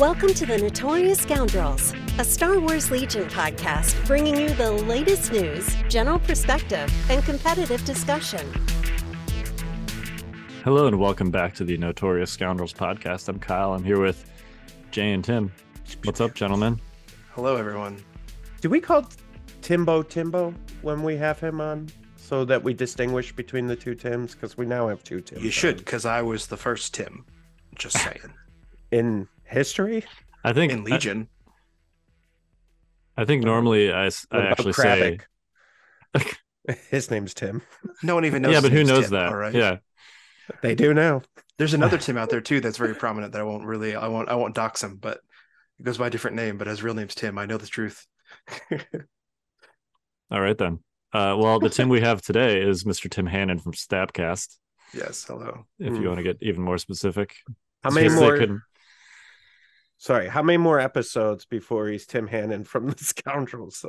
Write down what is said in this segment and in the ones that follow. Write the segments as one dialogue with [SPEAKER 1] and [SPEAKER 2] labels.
[SPEAKER 1] Welcome to the Notorious Scoundrels, a Star Wars Legion podcast bringing you the latest news, general perspective, and competitive discussion.
[SPEAKER 2] Hello and welcome back to the Notorious Scoundrels podcast. I'm Kyle. I'm here with Jay and Tim. What's up, gentlemen?
[SPEAKER 3] Hello, everyone.
[SPEAKER 4] Do we call Timbo Timbo when we have him on so that we distinguish between the two Tims? Because we now have two Tims.
[SPEAKER 3] You should, because I was the first Tim. Just saying.
[SPEAKER 4] In history?
[SPEAKER 2] I think
[SPEAKER 3] In Legion.
[SPEAKER 2] I, I think normally I,
[SPEAKER 4] What about
[SPEAKER 2] actually say
[SPEAKER 4] Kravik? His name's Tim.
[SPEAKER 3] no one even knows.
[SPEAKER 2] yeah, but who knows
[SPEAKER 3] Tim,
[SPEAKER 2] that?
[SPEAKER 3] All right.
[SPEAKER 2] Yeah,
[SPEAKER 4] They do now.
[SPEAKER 3] There's another Tim out there too that's very prominent that I won't really I won't I won't dox him, but he goes by a different name, but his real name's Tim. I know the truth.
[SPEAKER 2] all right then. Uh, well, the Tim we have today is Mr. Tim Hannon from Stabcast.
[SPEAKER 3] yes, hello.
[SPEAKER 2] If
[SPEAKER 4] Hmm.
[SPEAKER 2] you want to get even more specific,
[SPEAKER 4] How many more?
[SPEAKER 2] couldn't-
[SPEAKER 4] Sorry, how many more episodes before he's Tim Hannon from the Scoundrels?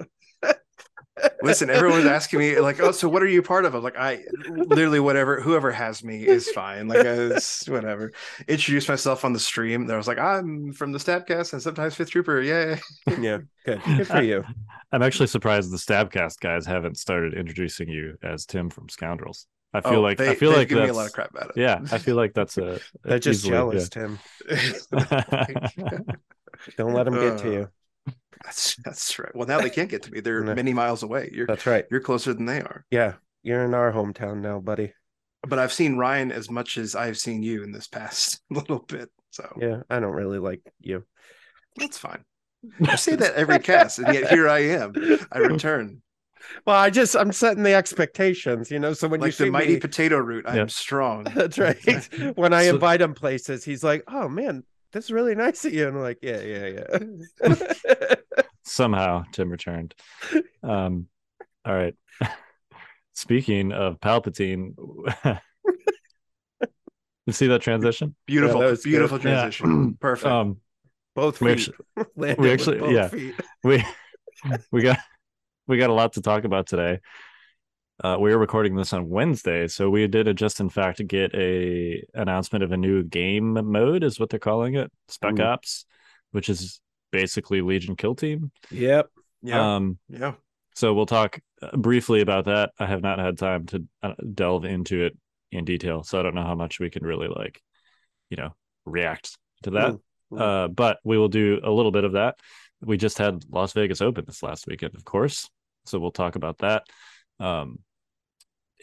[SPEAKER 3] Listen, everyone's asking me like, "Oh, so what are you part of?" I'm like, "I literally whatever, whoever has me is fine. Like, it's whatever." Introduced myself on the stream. There was like, "I'm from the Stabcast and sometimes Fifth Trooper." Yeah,
[SPEAKER 4] yeah, good. Good for you.
[SPEAKER 2] I'm actually surprised the Stabcast guys haven't started introducing you as Tim from Scoundrels. I feel
[SPEAKER 3] Oh,
[SPEAKER 2] like
[SPEAKER 3] they,
[SPEAKER 2] I feel like
[SPEAKER 3] given
[SPEAKER 2] that's
[SPEAKER 3] me a lot of crap about it.
[SPEAKER 2] yeah. I feel like that's a, a
[SPEAKER 4] They're just
[SPEAKER 2] easily-
[SPEAKER 4] jealous, Tim. Don't let them get to
[SPEAKER 3] Uh,
[SPEAKER 4] you.
[SPEAKER 3] That's that's right. Well, now they can't get to me. They're
[SPEAKER 4] No.
[SPEAKER 3] many miles away. You're
[SPEAKER 4] That's right.
[SPEAKER 3] you're closer than they are.
[SPEAKER 4] Yeah, you're in our hometown now, buddy.
[SPEAKER 3] But I've seen Ryan as much as I've seen you in this past little bit. So
[SPEAKER 4] Yeah, I don't really like you.
[SPEAKER 3] that's fine. I say that every cast, and yet here I am. I return
[SPEAKER 4] Well, I just I'm setting the expectations, you know. So when you
[SPEAKER 3] like
[SPEAKER 4] see
[SPEAKER 3] the mighty
[SPEAKER 4] me,
[SPEAKER 3] potato root. I
[SPEAKER 2] Yeah.
[SPEAKER 3] am strong.
[SPEAKER 4] that's right. when I
[SPEAKER 2] So-
[SPEAKER 4] invite him places, he's like, "Oh man, this is really nice of you," and I'm like, "Yeah, yeah, yeah."
[SPEAKER 2] somehow Tim returned. Um, all right. Speaking of Palpatine, you see that transition?
[SPEAKER 3] Beautiful,
[SPEAKER 4] that was good.
[SPEAKER 3] beautiful
[SPEAKER 2] Yeah.
[SPEAKER 3] transition. Perfect.
[SPEAKER 2] Um,
[SPEAKER 4] both
[SPEAKER 2] We
[SPEAKER 4] feet.
[SPEAKER 2] actually-
[SPEAKER 4] Landed
[SPEAKER 2] we
[SPEAKER 4] with
[SPEAKER 2] actually-
[SPEAKER 4] both
[SPEAKER 2] yeah.
[SPEAKER 4] feet.
[SPEAKER 2] we we got we got a lot to talk about today. Uh, we are recording this on Wednesday, so we did uh, just in fact get a announcement of a new game mode, is what they're calling it, Spec
[SPEAKER 4] Ooh.
[SPEAKER 2] Ops, which is basically Legion Kill Team.
[SPEAKER 4] Yep.
[SPEAKER 3] yeah,
[SPEAKER 2] Um,
[SPEAKER 3] yeah.
[SPEAKER 2] So we'll talk uh, briefly about that. I have not had time to uh, delve into it in detail, so I don't know how much we can really like, you know, react to that.
[SPEAKER 4] Ooh, ooh.
[SPEAKER 2] Uh, but we will do a little bit of that. We just had Las Vegas Open this last weekend, of course, so we'll talk about that. Um,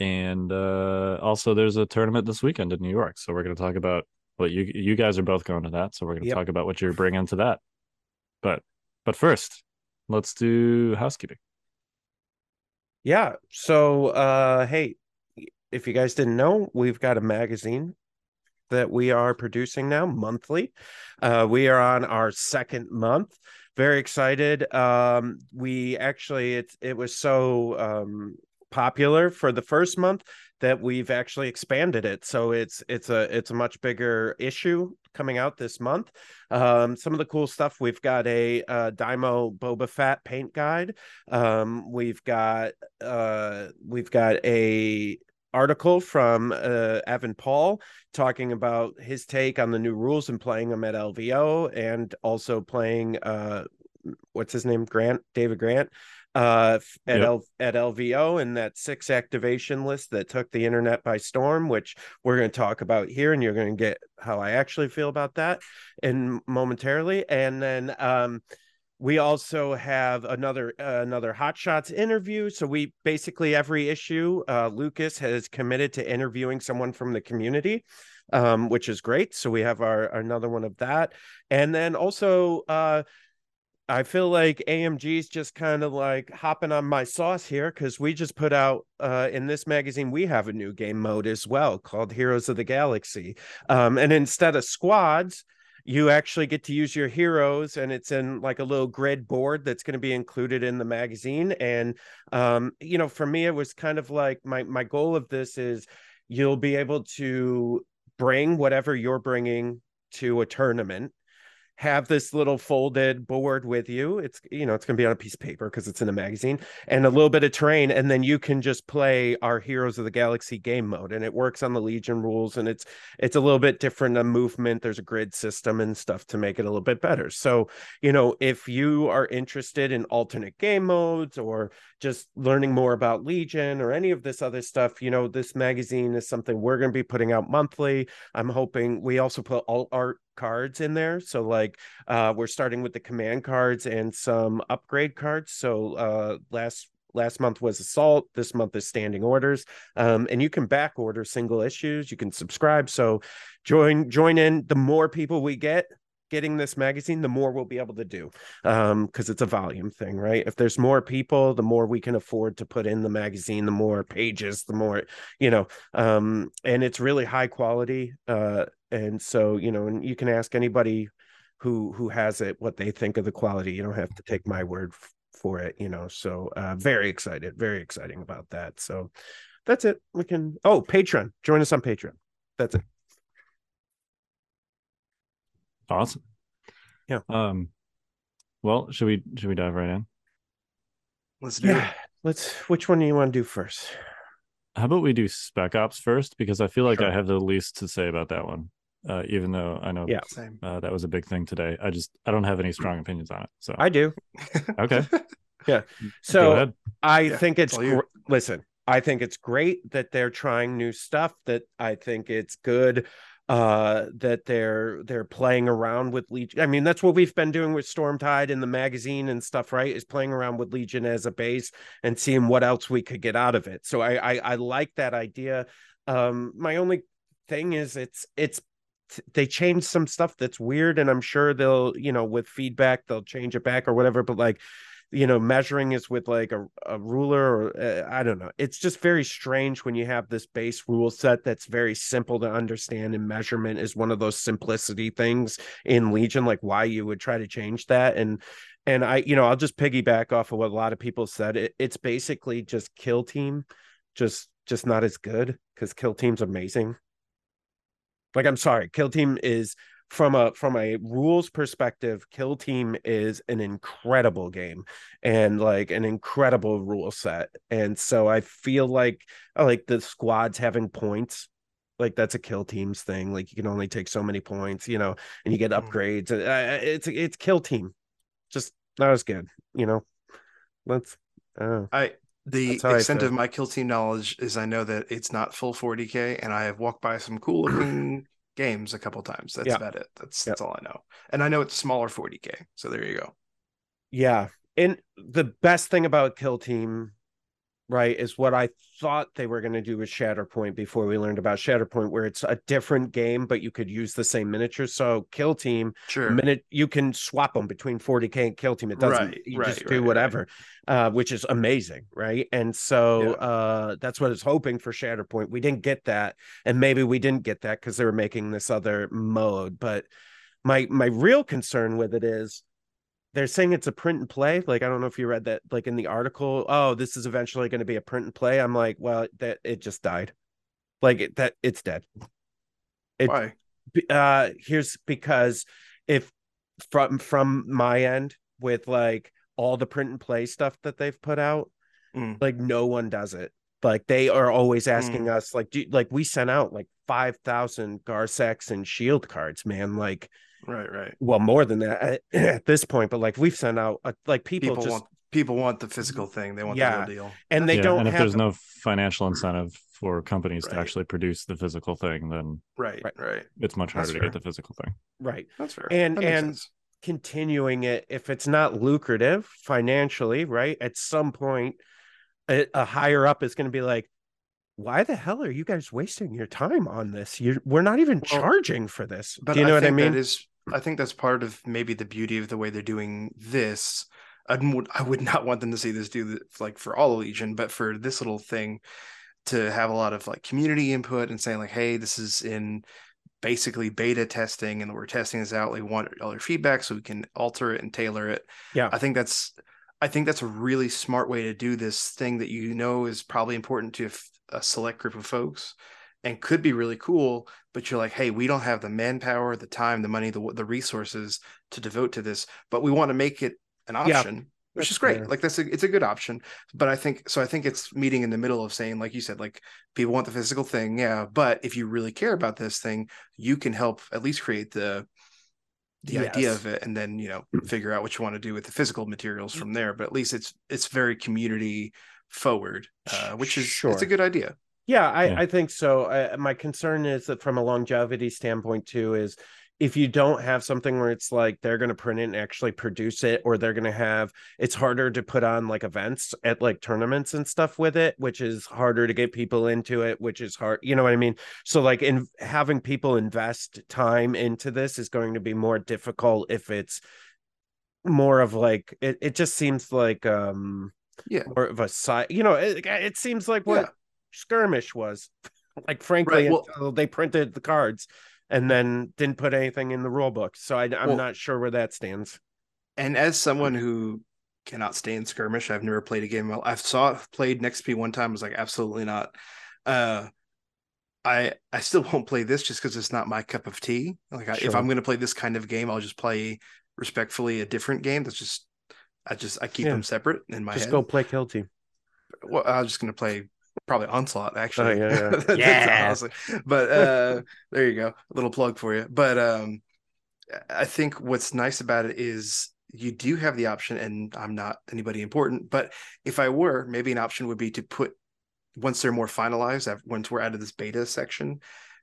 [SPEAKER 2] and uh, also, there's a tournament this weekend in New York, so we're going to talk about what you you guys are both going to that, so we're going to
[SPEAKER 4] Yep.
[SPEAKER 2] talk about what you're bringing to that. But but first, let's do housekeeping.
[SPEAKER 4] Yeah. So, uh, hey, if you guys didn't know, we've got a magazine that we are producing now monthly. Uh, we are on our second month. Very excited. Um, we actually, it it was so um, popular for the first month that we've actually expanded it. So it's it's a it's a much bigger issue coming out this month. Um, some of the cool stuff we've got a uh, Dymo Boba Fett paint guide. Um, we've got uh, we've got a article from uh, Evan Paul talking about his take on the new rules and playing them at LVO and also playing uh, what's his name Grant David Grant uh at
[SPEAKER 2] Yep.
[SPEAKER 4] L- at LVO and that six activation list that took the internet by storm which we're going to talk about here and you're going to get how I actually feel about that in momentarily and then um we also have another uh, another hot shots interview so we basically every issue uh lucas has committed to interviewing someone from the community um which is great so we have our another one of that and then also uh I feel like AMG's just kind of like hopping on my sauce here because we just put out uh, in this magazine we have a new game mode as well called Heroes of the Galaxy, um, and instead of squads, you actually get to use your heroes, and it's in like a little grid board that's going to be included in the magazine. And um, you know, for me, it was kind of like my my goal of this is you'll be able to bring whatever you're bringing to a tournament have this little folded board with you. It's you know it's going to be on a piece of paper because it's in a magazine and a little bit of terrain, and then you can just play our Heroes of the Galaxy game mode, and it works on the Legion rules, and it's it's a little bit different a movement. There's a grid system and stuff to make it a little bit better. So you know if you are interested in alternate game modes or just learning more about Legion or any of this other stuff, you know this magazine is something we're going to be putting out monthly. I'm hoping we also put all art cards in there. So like uh we're starting with the command cards and some upgrade cards. So uh last last month was assault this month is standing orders um, and you can back order single issues you can subscribe so join join in the more people we get getting this magazine the more we'll be able to do um because it's a volume thing right? If there's more people the more we can afford to put in the magazine the more pages the more you know um and it's really high quality uh and so you know and you can ask anybody who who has it what they think of the quality. You don't have to take my word for it you know so uh very excited very exciting about that. So that's it. We can oh patreon. Join us on patreon. That's it
[SPEAKER 2] Awesome.
[SPEAKER 4] Yeah.
[SPEAKER 2] Um. Well, should we should we dive right in?
[SPEAKER 3] Let's do
[SPEAKER 4] yeah let's which one do you want to do first
[SPEAKER 2] How about we do Spec Ops first because I feel like
[SPEAKER 3] Sure.
[SPEAKER 2] I have the least to say about that one. Uh, even though I know
[SPEAKER 4] Yeah.
[SPEAKER 3] Same.
[SPEAKER 2] uh, that was a big thing today, I just I don't have any strong opinions on it. So
[SPEAKER 4] i do
[SPEAKER 2] okay, yeah.
[SPEAKER 4] so. I
[SPEAKER 3] Yeah,
[SPEAKER 4] think it's
[SPEAKER 3] it's all you.
[SPEAKER 4] gr- listen. I think it's great that they're trying new stuff. That I think it's good uh that they're they're playing around with legion i mean that's what we've been doing with stormtide in the magazine and stuff right is playing around with legion as a base and seeing what else we could get out of it. So i i, I like that idea. Um my only thing is it's it's they changed some stuff that's weird and i'm sure they'll you know with feedback they'll change it back or whatever but like you know measuring is with like a, a ruler or uh, i don't know. It's just very strange when you have this base rule set that's very simple to understand and measurement is one of those simplicity things in legion like why you would try to change that. And and i you know i'll just piggyback off of what a lot of people said. It, it's basically just kill team just just not as good because kill team's amazing. Like i'm sorry kill team is from a from a rules perspective kill team is an incredible game and like an incredible rule set. And so i feel like I like the squads having points like that's a kill teams thing like you can only take so many points you know and you get
[SPEAKER 3] Mm.
[SPEAKER 4] upgrades uh, it's it's kill team. Just not as good you know? Let's uh
[SPEAKER 3] I the
[SPEAKER 4] That's how I
[SPEAKER 3] extent of my kill team knowledge is I know that it's not full 40k, and I have walked by some cool looking games a couple times. That's
[SPEAKER 4] Yeah.
[SPEAKER 3] about it. That's
[SPEAKER 4] Yeah.
[SPEAKER 3] that's all I know. And I know it's smaller 40k. So there you go.
[SPEAKER 4] Yeah. And the best thing about Kill Team, right, is what I thought they were going to do with Shatterpoint before we learned about Shatterpoint, where it's a different game, but you could use the same miniature So Kill Team,
[SPEAKER 3] Sure.
[SPEAKER 4] minute you can swap them between 40k and Kill Team. It doesn't
[SPEAKER 3] Right,
[SPEAKER 4] you
[SPEAKER 3] right,
[SPEAKER 4] just
[SPEAKER 3] right,
[SPEAKER 4] do whatever, uh, which is amazing, right? And so
[SPEAKER 3] Yeah.
[SPEAKER 4] uh that's what it's hoping for Shatterpoint. We didn't get that, and maybe we didn't get that because they were making this other mode. But my my real concern with it is they're saying it's a print and play. Like I don't know if you read that, like in the article. Oh, this is eventually going to be a print and play. I'm like, well, that it just died. Like it, that it's dead. It-
[SPEAKER 3] Why?
[SPEAKER 4] Uh, here's because if from from my end with like all the print and play stuff that they've put out,
[SPEAKER 3] Mm.
[SPEAKER 4] like no one does it. Like they are always asking us, like, do like we sent out like five thousand Garsex and Shield cards, man. Like,
[SPEAKER 3] Right, right.
[SPEAKER 4] well, more than that at, at this point, but like we've sent out uh, like people,
[SPEAKER 3] People
[SPEAKER 4] just
[SPEAKER 3] want people want the physical thing. They want
[SPEAKER 4] Yeah.
[SPEAKER 3] the real deal.
[SPEAKER 4] and they
[SPEAKER 2] yeah,
[SPEAKER 4] don't
[SPEAKER 2] and if
[SPEAKER 4] have
[SPEAKER 2] there's no financial incentive for companies to actually produce the physical thing, then
[SPEAKER 3] Right,
[SPEAKER 4] Right.
[SPEAKER 3] right.
[SPEAKER 2] it's much harder to get the physical thing.
[SPEAKER 4] right
[SPEAKER 3] That's fair.
[SPEAKER 4] And-
[SPEAKER 3] That
[SPEAKER 4] and-
[SPEAKER 3] sense.
[SPEAKER 4] continuing it if it's not lucrative financially, right? At some point, a, a higher up is going to be like, why the hell are you guys wasting your time on this? You we're not even
[SPEAKER 3] Well,
[SPEAKER 4] charging for this.
[SPEAKER 3] But
[SPEAKER 4] Do you know what I mean?
[SPEAKER 3] That is, I think that's part of maybe the beauty of the way they're doing this. I would, I would not want them to see this do like for all Legion, but for this little thing to have a lot of like community input and saying like, hey, this is in basically beta testing and we're testing this out. We want all your feedback so we can alter it and tailor it.
[SPEAKER 4] Yeah.
[SPEAKER 3] I think that's, I think that's a really smart way to do this thing that you know is probably important to a select group of folks and could be really cool, but you're like, hey, we don't have the manpower, the time, the money, the the resources to devote to this, but we want to make it an
[SPEAKER 4] Yeah,
[SPEAKER 3] option. which is great.
[SPEAKER 4] fair.
[SPEAKER 3] Like that's a it's a good option. But I think so I think it's meeting in the middle of saying, like you said, like people want the physical thing, yeah. But if you really care about this thing, you can help at least create the the idea of it and then you know figure out what you want to do with the physical materials from there but at least it's it's very community forward uh, which is it's a good idea
[SPEAKER 4] Yeah, I,
[SPEAKER 2] Yeah.
[SPEAKER 4] I think so. I, my concern is that from a longevity standpoint too is if you don't have something where it's like they're going to print it and actually produce it, or they're going to have it's harder to put on like events at like tournaments and stuff with it, which is harder to get people into it, which is hard. You know what I mean? So like in having people invest time into this is going to be more difficult if it's more of like it, it just seems like um
[SPEAKER 3] Yeah.
[SPEAKER 4] more of a side you know it, it seems like what
[SPEAKER 3] Yeah.
[SPEAKER 4] Skirmish was. Like frankly
[SPEAKER 3] Right, well-
[SPEAKER 4] until they printed the cards and then didn't put anything in the rule book. So I, i'm
[SPEAKER 3] Well-
[SPEAKER 4] not sure where that stands.
[SPEAKER 3] And as someone who cannot stand skirmish i've never played a game. Well i saw it played next p one time I was like absolutely not. Uh i i still won't play this just because it's not my cup of tea. Like I, if i'm going to play this kind of game i'll just play respectfully a different game that's just i just i keep
[SPEAKER 4] Yeah.
[SPEAKER 3] them separate in my
[SPEAKER 4] just
[SPEAKER 3] head.
[SPEAKER 4] go play kill team.
[SPEAKER 3] Well, I was just gonna play probably onslaught actually.
[SPEAKER 4] yeah, yeah. Yeah.
[SPEAKER 3] honestly- But uh there you go. A little plug for you. But um I think what's nice about it is you do have the option, and I'm not anybody important, but if I were, maybe an option would be to put once they're more finalized, once we're out of this beta section,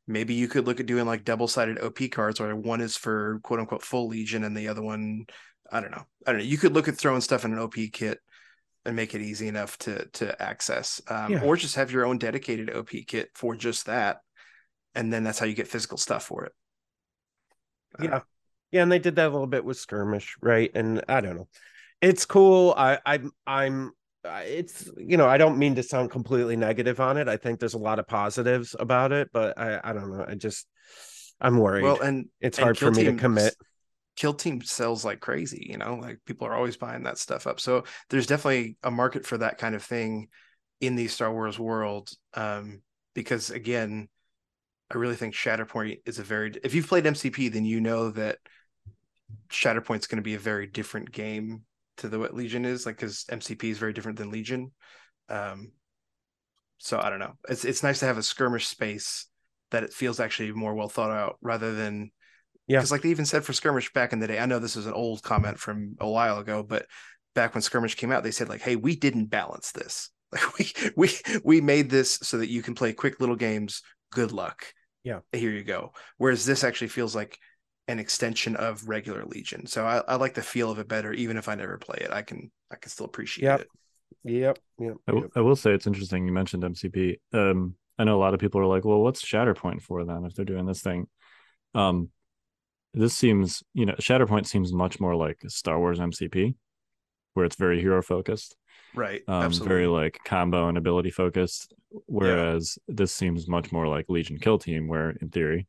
[SPEAKER 3] maybe you could look at doing like double-sided OP cards where one is for quote unquote full legion and the other one, I don't know. I don't know. You could look at throwing stuff in an OP kit and make it easy enough to to access um,
[SPEAKER 4] Yeah.
[SPEAKER 3] or just have your own dedicated op kit for just that and then that's how you get physical stuff for it. Uh,
[SPEAKER 4] yeah. Yeah and they did that a little bit with skirmish right? And i don't know. It's cool. I i'm i'm it's you know i don't mean to sound completely negative on it. I think there's a lot of positives about it but i i don't know. I just i'm worried.
[SPEAKER 3] Well and
[SPEAKER 4] it's
[SPEAKER 3] and
[SPEAKER 4] hard for me to commit
[SPEAKER 3] kill team sells like crazy you know like people are always buying that stuff up. So there's definitely a market for that kind of thing in the star wars world um because again i really think shatterpoint is a very if you've played mcp then you know that shatterpoint's going to be a very different game to the what legion is like because mcp is very different than legion. Um so i don't know. It's it's nice to have a skirmish space that it feels actually more well thought out rather than
[SPEAKER 4] Yeah.
[SPEAKER 3] because like they even said for skirmish back in the day i know this is an old comment from a while ago but back when skirmish came out they said like hey we didn't balance this like we we we made this so that you can play quick little games good luck
[SPEAKER 4] Yeah.
[SPEAKER 3] here you go whereas this actually feels like an extension of regular legion so i, I like the feel of it better even if i never play it i can i can still appreciate
[SPEAKER 4] Yep.
[SPEAKER 3] it
[SPEAKER 4] yep yep,
[SPEAKER 2] I, w-
[SPEAKER 4] yep.
[SPEAKER 2] I will say it's interesting you mentioned MCP. Um, I know a lot of people are like, well, what's Shatterpoint for then if they're doing this thing? Um, this seems, you know, Shatterpoint seems much more like Star Wars MCP, where it's very hero focused,
[SPEAKER 3] right
[SPEAKER 2] um,
[SPEAKER 3] absolutely
[SPEAKER 2] very like combo and ability focused. Whereas this seems much more like Legion Kill Team, where in theory,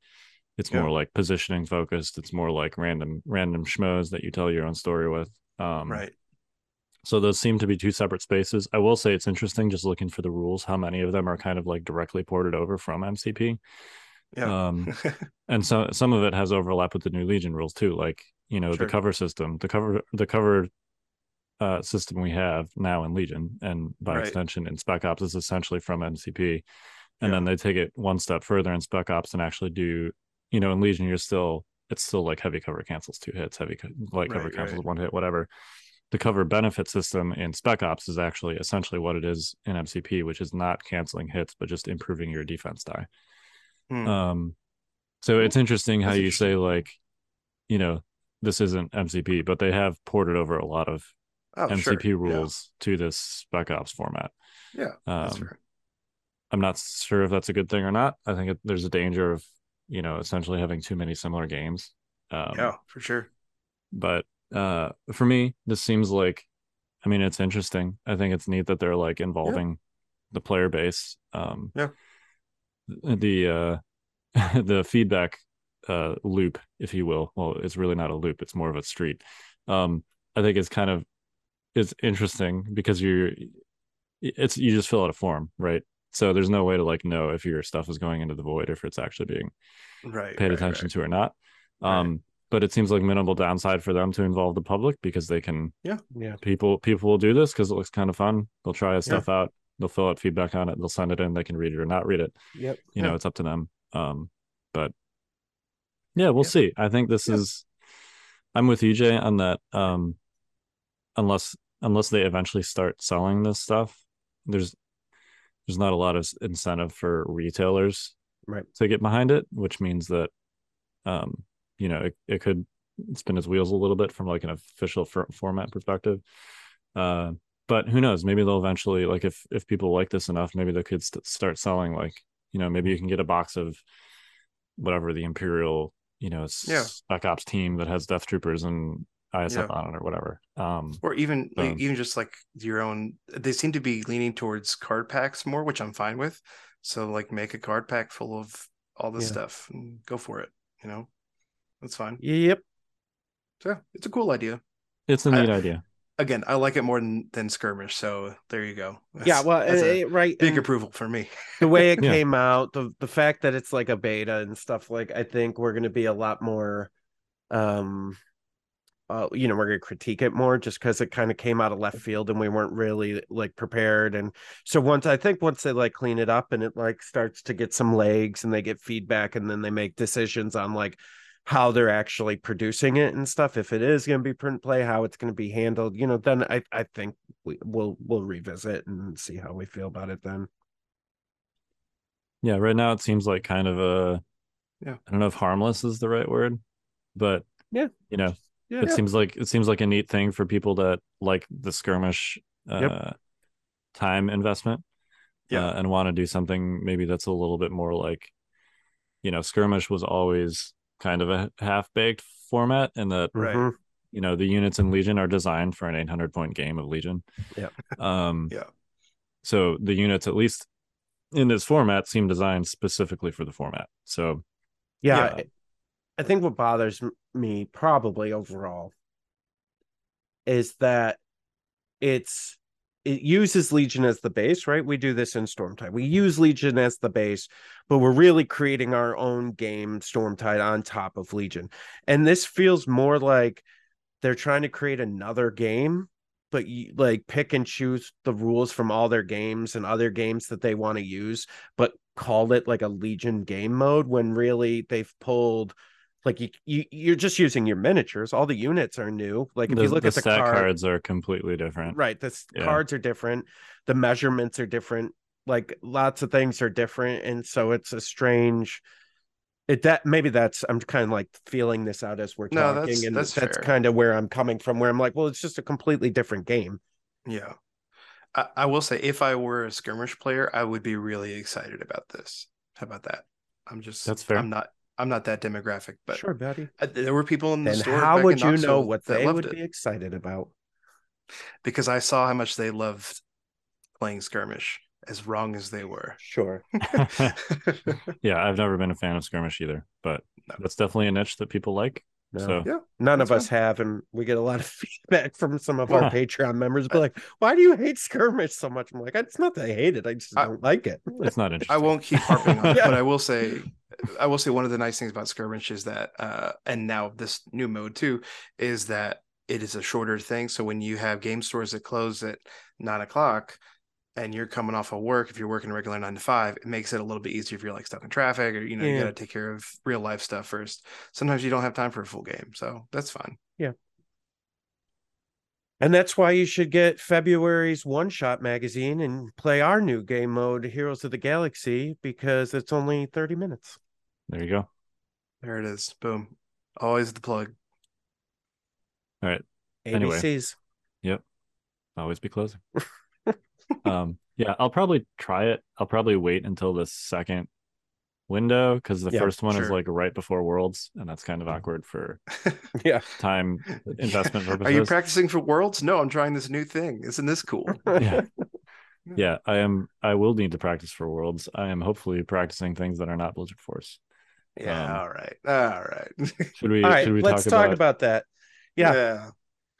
[SPEAKER 2] it's
[SPEAKER 3] Yeah.
[SPEAKER 2] more like positioning focused. It's more like random random schmoes that you tell your own story with. Um,
[SPEAKER 3] right
[SPEAKER 2] so those seem to be two separate spaces. I will say it's interesting just looking for the rules, how many of them are kind of like directly ported over from MCP.
[SPEAKER 3] Yeah
[SPEAKER 2] Um, and so some of it has overlap with the new Legion rules too. Like, you know,
[SPEAKER 3] Sure.
[SPEAKER 2] the cover system, the cover the cover uh system we have now in Legion and by
[SPEAKER 3] Right.
[SPEAKER 2] extension in Spec Ops is essentially from MCP. And
[SPEAKER 3] Yeah.
[SPEAKER 2] then they take it one step further in Spec Ops and actually do, you know, in Legion you're still it's still like heavy cover cancels two hits, heavy co- light cover
[SPEAKER 3] Right,
[SPEAKER 2] cancels
[SPEAKER 3] right.
[SPEAKER 2] one hit, whatever the cover benefit system in Spec Ops is actually essentially what it is in MCP, which is not canceling hits, but just improving your defense die.
[SPEAKER 3] Hmm.
[SPEAKER 2] Um, so it's interesting how you say like, you know, this isn't MCP, but they have ported over a lot of
[SPEAKER 3] oh, sure.
[SPEAKER 2] MCP
[SPEAKER 3] Yeah.
[SPEAKER 2] rules to this Spec Ops format.
[SPEAKER 3] yeah,
[SPEAKER 2] Um. I'm not sure if that's a good thing or not. I think it, there's a danger of, you know, essentially having too many similar games. Um,
[SPEAKER 3] yeah for sure
[SPEAKER 2] but uh for me this seems like i mean it's interesting i think it's neat that they're like involving the player base um
[SPEAKER 3] Yeah.
[SPEAKER 2] The uh the feedback uh loop if you will well it's really not a loop it's more of a street um i think it's kind of it's interesting because you're it's you just fill out a form right So there's no way to like know if your stuff is going into the void, or if it's actually being
[SPEAKER 3] right
[SPEAKER 2] paid
[SPEAKER 3] right,
[SPEAKER 2] attention
[SPEAKER 3] right.
[SPEAKER 2] to or not. Um, but it seems like minimal downside for them to involve the public because they can
[SPEAKER 4] Yeah.
[SPEAKER 2] Yeah people people will do this because it looks kind of fun. They'll try
[SPEAKER 4] Yeah.
[SPEAKER 2] stuff out. They'll fill out feedback on it. They'll send it in. They can read it or not read it.
[SPEAKER 4] Yep.
[SPEAKER 2] You
[SPEAKER 3] Yeah.
[SPEAKER 2] know, it's up to them. Um, but yeah, we'll
[SPEAKER 3] Yeah.
[SPEAKER 2] see. I think this
[SPEAKER 3] Yeah.
[SPEAKER 2] is. I'm with EJ on that. Um, unless unless they eventually start selling this stuff, there's there's not a lot of incentive for retailers
[SPEAKER 4] Right.
[SPEAKER 2] to get behind it, which means that um, you know, it, it could spin its wheels a little bit from like an official for, format perspective. Uh, but who knows? Maybe they'll eventually like if if people like this enough, maybe they could st- start selling like you know maybe you can get a box of whatever the Imperial you know
[SPEAKER 3] Yeah.
[SPEAKER 2] Spec Ops team that has Death Troopers and ISF
[SPEAKER 3] Yeah.
[SPEAKER 2] on it or whatever. Um,
[SPEAKER 3] or even like,
[SPEAKER 2] Um,
[SPEAKER 3] even just like your own they seem to be leaning towards card packs more which i'm fine with so like make a card pack full of all this
[SPEAKER 4] Yeah.
[SPEAKER 3] stuff and go for it you know that's fine
[SPEAKER 4] Yep.
[SPEAKER 3] so yeah, it's a cool idea
[SPEAKER 2] it's a neat idea.
[SPEAKER 3] Again i like it more than, than skirmish so there you go
[SPEAKER 4] Yeah. Well,
[SPEAKER 3] that's a
[SPEAKER 4] eh, right.
[SPEAKER 3] big
[SPEAKER 4] and
[SPEAKER 3] approval for me
[SPEAKER 4] the way it
[SPEAKER 2] Yeah.
[SPEAKER 4] came out, the the fact that it's like a beta and stuff like, I think we're going to be a lot more, um, uh, you know, we're going to critique it more just because it kind of came out of left field and we weren't really like prepared. And so once I think once they like clean it up and it like starts to get some legs and they get feedback and then they make decisions on like how they're actually producing it and stuff. If it is going to be print play, how it's going to be handled, you know, then I I think we we'll we'll revisit and see how we feel about it then.
[SPEAKER 2] Yeah, right now it seems like kind of a
[SPEAKER 3] Yeah.
[SPEAKER 2] I don't know if harmless is the right word, but
[SPEAKER 4] Yeah.
[SPEAKER 2] you know,
[SPEAKER 4] Yeah.
[SPEAKER 2] it seems like it seems like a neat thing for people that like the skirmish uh
[SPEAKER 4] Yep.
[SPEAKER 2] time investment.
[SPEAKER 3] Yeah.
[SPEAKER 2] Uh, and want to do something maybe that's a little bit more like you know, skirmish was always kind of a half baked format and that
[SPEAKER 3] Right.
[SPEAKER 4] Mhm.
[SPEAKER 2] you know the units in Legion are designed for an 800 point game of Legion.
[SPEAKER 4] Yeah.
[SPEAKER 2] Um
[SPEAKER 3] Yeah.
[SPEAKER 2] so the units at least in this format seem designed specifically for the format. So
[SPEAKER 4] Yeah,
[SPEAKER 2] Yeah.
[SPEAKER 4] I- I think what bothers me probably overall is that it's it uses Legion as the base, right? We do this in Stormtide. We mm-hmm. use Legion as the base, but we're really creating our own game, Stormtide, on top of Legion. And this feels more like they're trying to create another game, but you like pick and choose the rules from all their games and other games that they want to use, but call it like a Legion game mode when really they've pulled like you, you you're just using your miniatures. All the units are new. Like if
[SPEAKER 2] the,
[SPEAKER 4] you look
[SPEAKER 2] the
[SPEAKER 4] at the
[SPEAKER 2] stat
[SPEAKER 4] card,
[SPEAKER 2] cards are completely different.
[SPEAKER 4] right the
[SPEAKER 2] Yeah.
[SPEAKER 4] cards are different the measurements are different like lots of things are different and so it's a strange it that maybe that's i'm kind of like feeling this out as we're
[SPEAKER 3] No,
[SPEAKER 4] talking
[SPEAKER 3] that's-
[SPEAKER 4] and
[SPEAKER 3] that's
[SPEAKER 4] that's
[SPEAKER 3] fair.
[SPEAKER 4] kind of where i'm coming from where i'm like well it's just a completely different game
[SPEAKER 3] Yeah. I, I will say if I were a skirmish player, I would be really excited about this. How about that? I'm just
[SPEAKER 2] That's fair.
[SPEAKER 3] I'm not I'm not that demographic, but
[SPEAKER 4] sure buddy
[SPEAKER 3] uh, there were people in the
[SPEAKER 4] then
[SPEAKER 3] store.
[SPEAKER 4] how would
[SPEAKER 3] in
[SPEAKER 4] you know what they would
[SPEAKER 3] it
[SPEAKER 4] be excited about
[SPEAKER 3] because I saw how much they loved playing skirmish, as wrong as they were.
[SPEAKER 4] sure
[SPEAKER 2] yeah, I've never been a fan of skirmish either, but
[SPEAKER 3] No.
[SPEAKER 2] that's definitely a niche that people like.
[SPEAKER 4] No.
[SPEAKER 2] So
[SPEAKER 3] Yeah.
[SPEAKER 4] None
[SPEAKER 3] That's
[SPEAKER 4] of us have, and we get a lot of feedback from some of our Patreon members. Be like, "Why do you hate skirmish so much?" I'm like, "It's not that I hate it; I just
[SPEAKER 3] I-
[SPEAKER 4] don't like it."
[SPEAKER 2] it's not interesting.
[SPEAKER 3] I won't keep harping on it,
[SPEAKER 4] Yeah.
[SPEAKER 3] but I will say, I will say one of the nice things about skirmish is that, uh, and now this new mode too, is that it is a shorter thing. So when you have game stores that close at nine o'clock, and you're coming off of work, if you're working a regular nine to five, it makes it a little bit easier if you're like stuck in traffic or you know you got to take care of real life stuff first. Sometimes you don't have time for a full game, so that's fine. Yeah.
[SPEAKER 4] And that's why you should get February's One Shot magazine and play our new game mode, Heroes of the Galaxy, because it's only 30 minutes.
[SPEAKER 2] there you go.
[SPEAKER 3] There it is. Boom. Always the plug.
[SPEAKER 2] All right.
[SPEAKER 4] ABCs. Yep.
[SPEAKER 2] Always be closing. um, yeah, I'll probably try it. I'll probably wait until the second window because the
[SPEAKER 4] Yeah,
[SPEAKER 2] first one is like right before Worlds, and that's kind of awkward for
[SPEAKER 4] Yeah.
[SPEAKER 2] time investment purposes.
[SPEAKER 3] Are you practicing for Worlds? No, I'm trying this new thing. Isn't this cool?
[SPEAKER 2] yeah. Yeah, I am. I will need to practice for Worlds. I am hopefully practicing things that are not Blizzard Force.
[SPEAKER 3] Yeah.
[SPEAKER 2] Um,
[SPEAKER 3] all right. All right.
[SPEAKER 2] Should we?
[SPEAKER 4] All right,
[SPEAKER 2] should we
[SPEAKER 4] let's
[SPEAKER 2] talk,
[SPEAKER 4] talk
[SPEAKER 2] about?
[SPEAKER 4] about that. Yeah.
[SPEAKER 3] yeah.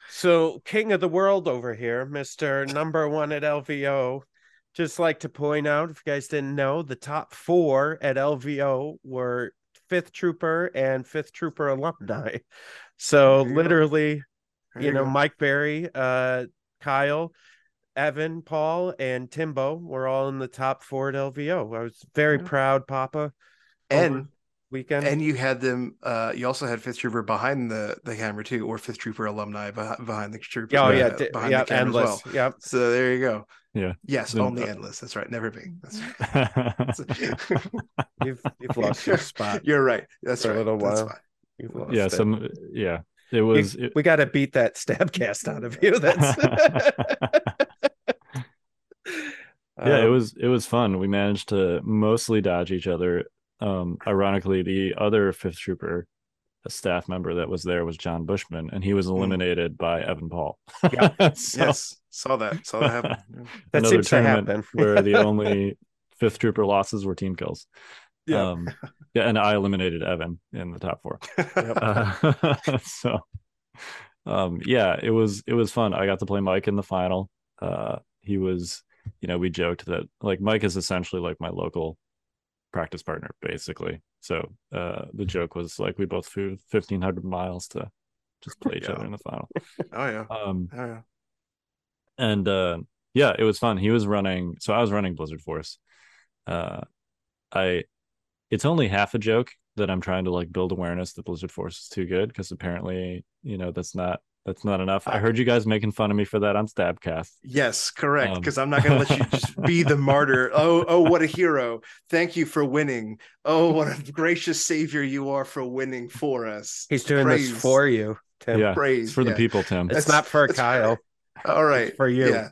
[SPEAKER 4] So, King of the World over here, Mr. Number One at LVO, just like to point out, if you guys didn't know, the top four at LVO were Fifth Trooper and Fifth Trooper alumni. So
[SPEAKER 3] you
[SPEAKER 4] literally,
[SPEAKER 3] There
[SPEAKER 4] you know,
[SPEAKER 3] go.
[SPEAKER 4] Mike Berry, uh, Kyle, Evan, Paul, and Timbo were all in the top four at LVO. I was very
[SPEAKER 3] Yeah.
[SPEAKER 4] proud, Papa.
[SPEAKER 3] and
[SPEAKER 4] weekend.
[SPEAKER 3] and you had them. Uh, you also had Fifth Trooper behind the the camera too, or Fifth Trooper alumni behind, behind the trooper.
[SPEAKER 4] oh yeah,
[SPEAKER 3] uh,
[SPEAKER 4] di-
[SPEAKER 3] behind
[SPEAKER 4] yeah,
[SPEAKER 3] the camera
[SPEAKER 4] endless.
[SPEAKER 3] as well.
[SPEAKER 4] Yep.
[SPEAKER 3] So there you go.
[SPEAKER 2] Yeah.
[SPEAKER 3] Yes,
[SPEAKER 2] Then,
[SPEAKER 3] only
[SPEAKER 2] uh,
[SPEAKER 3] endless. That's right. Never be. That's
[SPEAKER 4] You've you've lost your spot.
[SPEAKER 3] You're right. That's
[SPEAKER 4] For a
[SPEAKER 3] right.
[SPEAKER 4] little
[SPEAKER 3] That's
[SPEAKER 4] while.
[SPEAKER 3] fine.
[SPEAKER 4] You've lost
[SPEAKER 2] yeah,
[SPEAKER 4] it.
[SPEAKER 2] some yeah. It
[SPEAKER 4] You-
[SPEAKER 2] was it-
[SPEAKER 4] we got to beat that stab cast out of you. That's
[SPEAKER 2] yeah, it
[SPEAKER 4] Um,
[SPEAKER 2] was it was fun. We managed to mostly dodge each other. Um, ironically, the other fifth trooper, a staff member that was there was John Bushman, and he was eliminated by Evan Paul.
[SPEAKER 4] Yeah.
[SPEAKER 2] So,
[SPEAKER 3] Yes, saw that. Saw that happen. Yeah.
[SPEAKER 4] that
[SPEAKER 2] another
[SPEAKER 4] seems to
[SPEAKER 2] tournament
[SPEAKER 4] happen.
[SPEAKER 2] where the only fifth trooper losses were team kills.
[SPEAKER 4] Yeah.
[SPEAKER 2] Um, yeah, and I eliminated Evan in the top four.
[SPEAKER 4] Yep.
[SPEAKER 2] Uh, so um yeah it was it was fun i got to play mike in the final uh he was you know we joked that like mike is essentially like my local practice partner basically so uh the joke was like we both flew 1500 miles to just play each
[SPEAKER 3] Yeah.
[SPEAKER 2] other in the final
[SPEAKER 3] Oh yeah.
[SPEAKER 2] um
[SPEAKER 3] Oh yeah.
[SPEAKER 2] and uh yeah it was fun he was running so i was running blizzard force uh i it's only half a joke that i'm trying to like build awareness that blizzard force is too good because apparently you know that's not that's not enough i heard you guys making fun of me for that on stabcast
[SPEAKER 3] Yes, correct.
[SPEAKER 2] Um,
[SPEAKER 3] Because I'm not going to let you just be the martyr. Oh, oh, what a hero! Thank you for winning. Oh, what a gracious savior you are for winning for us.
[SPEAKER 4] He's doing
[SPEAKER 3] Praise.
[SPEAKER 4] this for you, Tim.
[SPEAKER 2] yeah
[SPEAKER 3] Praise
[SPEAKER 2] it's for the people tim
[SPEAKER 4] It's
[SPEAKER 3] That's-
[SPEAKER 4] not for
[SPEAKER 3] that's
[SPEAKER 4] Kyle.
[SPEAKER 3] All right,
[SPEAKER 4] for you.
[SPEAKER 3] Yeah,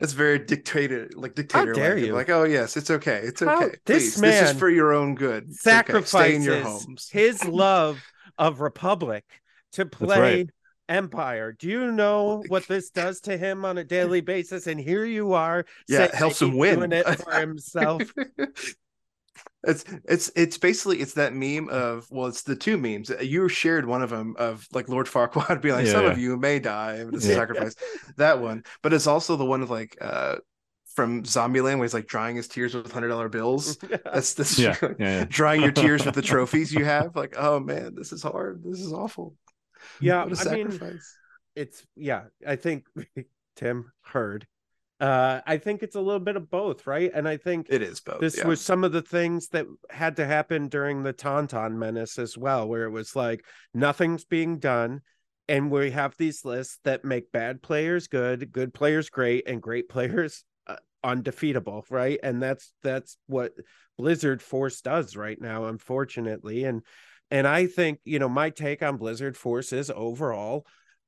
[SPEAKER 3] that's very dictator, like dictator.
[SPEAKER 4] How dare you.
[SPEAKER 3] Like, oh yes, it's okay. It's
[SPEAKER 4] How-
[SPEAKER 3] okay.
[SPEAKER 4] this
[SPEAKER 3] Please, this
[SPEAKER 4] man
[SPEAKER 3] is for your own good. It's okay. Stay in your
[SPEAKER 4] Sacrifices
[SPEAKER 3] homes.
[SPEAKER 4] his love of Republic to play
[SPEAKER 2] right.
[SPEAKER 4] Empire. Do you know what this does to him on a daily basis? And here you are,
[SPEAKER 3] Yeah,
[SPEAKER 4] saying
[SPEAKER 3] helps him win.
[SPEAKER 4] doing it for himself.
[SPEAKER 3] it's it's it's basically it's that meme of well it's the two memes you shared one of them of like lord farquaad being like
[SPEAKER 2] Yeah,
[SPEAKER 3] some
[SPEAKER 2] yeah.
[SPEAKER 3] of you may die but
[SPEAKER 2] Yeah.
[SPEAKER 3] sacrifice that one but it's also the one of like uh from zombieland where he's like drying his tears with hundred dollar bills that's this
[SPEAKER 2] yeah yeah, yeah.
[SPEAKER 3] drying your tears with the trophies you have like oh man this is hard this is awful
[SPEAKER 4] yeah,
[SPEAKER 3] what a
[SPEAKER 4] I mean, it's yeah i think tim heard uh i think it's a little bit of both right? And i think
[SPEAKER 3] it is both
[SPEAKER 4] this
[SPEAKER 3] yeah.
[SPEAKER 4] was some of the things that had to happen during the tauntaun menace as well where it was like nothing's being done and we have these lists that make bad players good good players great and great players uh, undefeatable right? And that's that's what blizzard force does right now unfortunately and and i think you know my take on blizzard force is overall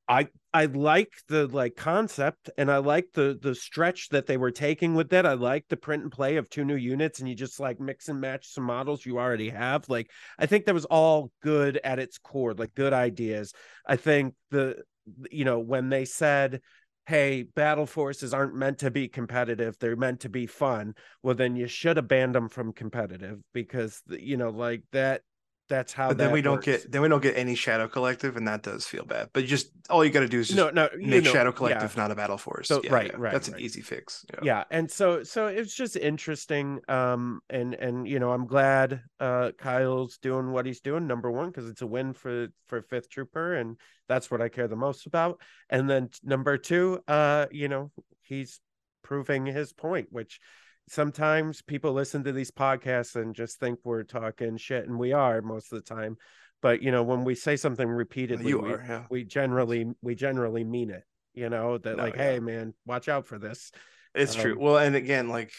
[SPEAKER 4] I I like the like concept and I like the the stretch that they were taking with that. I like the print and play of two new units and you just like mix and match some models you already have. Like I think that was all good at its core, like good ideas. I think the you know when they said hey battle forces aren't meant to be competitive they're meant to be fun well then you should have banned them from competitive because you know like that that's how
[SPEAKER 3] but then we don't get then we don't get any shadow collective and that does feel bad but just all you got to do is just
[SPEAKER 4] no no
[SPEAKER 3] make
[SPEAKER 4] know,
[SPEAKER 3] shadow
[SPEAKER 4] yeah.
[SPEAKER 3] collective not a battle force
[SPEAKER 4] So-
[SPEAKER 3] Yeah,
[SPEAKER 4] right,
[SPEAKER 3] yeah.
[SPEAKER 4] right,
[SPEAKER 3] that's
[SPEAKER 4] right.
[SPEAKER 3] an easy fix
[SPEAKER 4] yeah and so so it's just interesting um and and you know i'm glad uh kyle's doing what he's doing number one because it's a win for for fifth trooper and that's what i care the most about and then number two uh you know he's proving his point which sometimes people listen to these podcasts and just think we're talking shit and we are most of the time but you know when we say something repeatedly
[SPEAKER 3] you
[SPEAKER 4] we,
[SPEAKER 3] are yeah
[SPEAKER 4] we generally we generally mean it you know that
[SPEAKER 3] No,
[SPEAKER 4] like
[SPEAKER 3] yeah.
[SPEAKER 4] hey man watch out for this
[SPEAKER 3] It's true.
[SPEAKER 4] Um,
[SPEAKER 3] Well, and again, like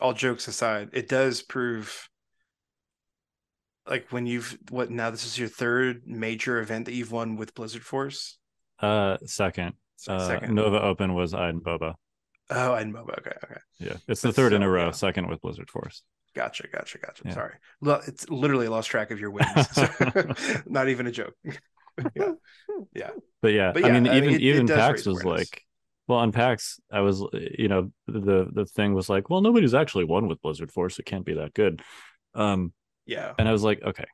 [SPEAKER 3] all jokes aside, it does prove like when you've what now this is your third major event that you've won with Blizzard Force.
[SPEAKER 2] uh second
[SPEAKER 3] Se-
[SPEAKER 2] uh
[SPEAKER 3] Second.
[SPEAKER 2] nova open was i and boba
[SPEAKER 3] Oh, I know. Okay, okay.
[SPEAKER 2] yeah it's the
[SPEAKER 3] That's
[SPEAKER 2] third in a row
[SPEAKER 3] yeah.
[SPEAKER 2] second with blizzard force
[SPEAKER 3] Gotcha, gotcha, gotcha.
[SPEAKER 2] Yeah.
[SPEAKER 3] Sorry. It's literally lost track of your wins. So, not even a joke. yeah. Yeah.
[SPEAKER 2] But yeah,
[SPEAKER 3] But
[SPEAKER 2] I mean,
[SPEAKER 3] I
[SPEAKER 2] even
[SPEAKER 3] it- it
[SPEAKER 2] even
[SPEAKER 3] does
[SPEAKER 2] PAX was
[SPEAKER 3] awareness.
[SPEAKER 2] like, well, on PAX, I was, you know, the the thing was like, well, nobody's actually won with Blizzard Force. It can't be that good. Um,
[SPEAKER 3] Yeah.
[SPEAKER 2] and I was like, okay,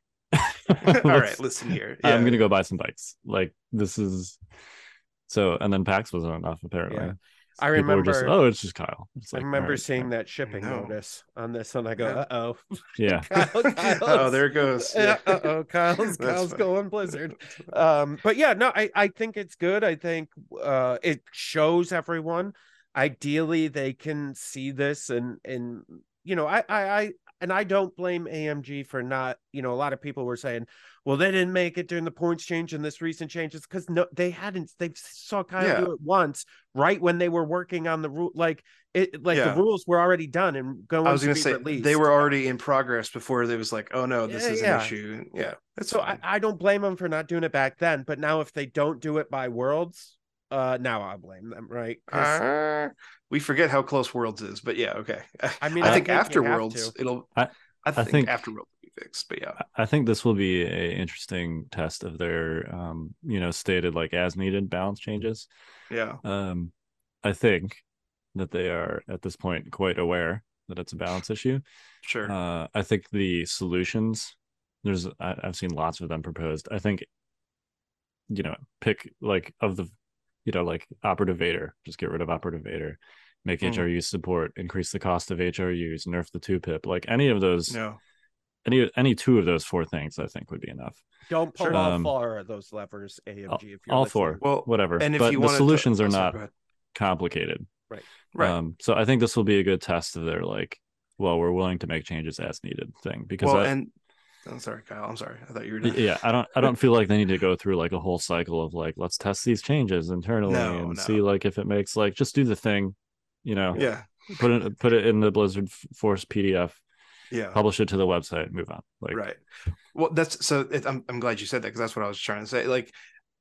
[SPEAKER 3] All right, listen here. Yeah.
[SPEAKER 2] I'm gonna go buy some bikes. Like this is so, and then PAX wasn't enough apparently.
[SPEAKER 4] Yeah. I
[SPEAKER 2] People are just,
[SPEAKER 4] remember-
[SPEAKER 2] oh, it's just Kyle. It's
[SPEAKER 4] I remember
[SPEAKER 2] all right,
[SPEAKER 4] seeing
[SPEAKER 2] fine.
[SPEAKER 4] that shipping notice on this one. I go, uh oh.
[SPEAKER 2] Yeah.
[SPEAKER 3] oh, there it goes.
[SPEAKER 4] Yeah, uh oh, Kyle's Kyle's
[SPEAKER 3] fine.
[SPEAKER 4] going Blizzard. Um, but yeah, no, I I think it's good. I think uh it shows everyone. Ideally, they can see this and and you know, I I I and I don't blame AMG for not, you know, a lot of people were saying, well, they didn't make it during the points change and this recent changes because no, they hadn't. They saw Kyle
[SPEAKER 3] Yeah.
[SPEAKER 4] do it once, right when they were working on the rule. Like it, like
[SPEAKER 3] Yeah.
[SPEAKER 4] the rules were already done and going.
[SPEAKER 3] I was gonna say
[SPEAKER 4] released.
[SPEAKER 3] they were already in progress before there was like, oh no, this
[SPEAKER 4] Yeah,
[SPEAKER 3] is an issue. Yeah,
[SPEAKER 4] So I. I don't blame them for not doing it back then, but now if they don't do it by worlds, uh now I'll blame them, right?
[SPEAKER 3] Uh, we forget how close Worlds is, but yeah, okay.
[SPEAKER 4] I mean,
[SPEAKER 3] I
[SPEAKER 4] I
[SPEAKER 3] think
[SPEAKER 4] think
[SPEAKER 3] after Worlds, it'll.
[SPEAKER 2] I-
[SPEAKER 3] I, think,
[SPEAKER 2] think-
[SPEAKER 3] after Worlds will be fixed, but yeah,
[SPEAKER 2] I think this will be a interesting test of their, um, you know, stated like as needed balance changes.
[SPEAKER 3] yeah,
[SPEAKER 2] Um, I think that they are at this point quite aware that it's a balance issue.
[SPEAKER 3] sure.
[SPEAKER 2] Uh, I think the solutions, there's, I, I've seen lots of them proposed. I think, you know, pick like of the, you know, like operative Vader, just get rid of operative Vader, make
[SPEAKER 3] Mm.
[SPEAKER 2] HRU support, increase the cost of HRUs, nerf the two pip, like any of those,
[SPEAKER 3] no,
[SPEAKER 2] any any two of those four things, I think would be enough.
[SPEAKER 4] Don't pull
[SPEAKER 3] Sure.
[SPEAKER 4] all
[SPEAKER 2] Um,
[SPEAKER 4] four of those levers, AMG. If you're
[SPEAKER 2] All
[SPEAKER 4] listening.
[SPEAKER 2] four,
[SPEAKER 3] well,
[SPEAKER 2] whatever.
[SPEAKER 3] and if
[SPEAKER 2] but
[SPEAKER 3] you
[SPEAKER 2] the
[SPEAKER 3] wanted to-
[SPEAKER 2] solutions
[SPEAKER 3] oh,
[SPEAKER 2] are not
[SPEAKER 3] go ahead.
[SPEAKER 2] complicated.
[SPEAKER 3] right.
[SPEAKER 2] Um, so I think this will be a good test of their like, well, we're willing to make changes as needed thing because
[SPEAKER 3] well,
[SPEAKER 2] I,
[SPEAKER 3] and I'm sorry, Kyle. I'm sorry. I thought you were. Done.
[SPEAKER 2] yeah i don't i don't feel like they need to go through like a whole cycle of like let's test these changes internally
[SPEAKER 3] No,
[SPEAKER 2] and
[SPEAKER 3] no.
[SPEAKER 2] see like if it makes like just do the thing you know
[SPEAKER 3] yeah,
[SPEAKER 2] put it put it in the blizzard force pdf
[SPEAKER 3] yeah.
[SPEAKER 2] publish it to the website move on like
[SPEAKER 3] right well that's so it, I'm, I'm glad you said that because that's what i was trying to say like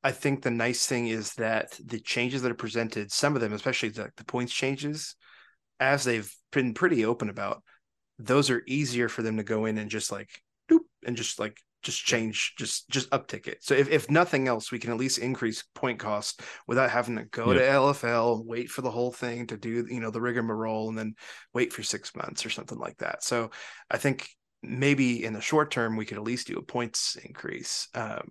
[SPEAKER 3] i think the nice thing is that the changes that are presented some of them especially the, the points changes as they've been pretty open about those are easier for them to go in and just like and just like just change just just uptick it so if, if nothing else we can at least increase point cost without having to go to lfl wait for the whole thing to do you know the rigmarole and then wait for six months or something like that so i think maybe in the short term we could at least do a points increase. Um,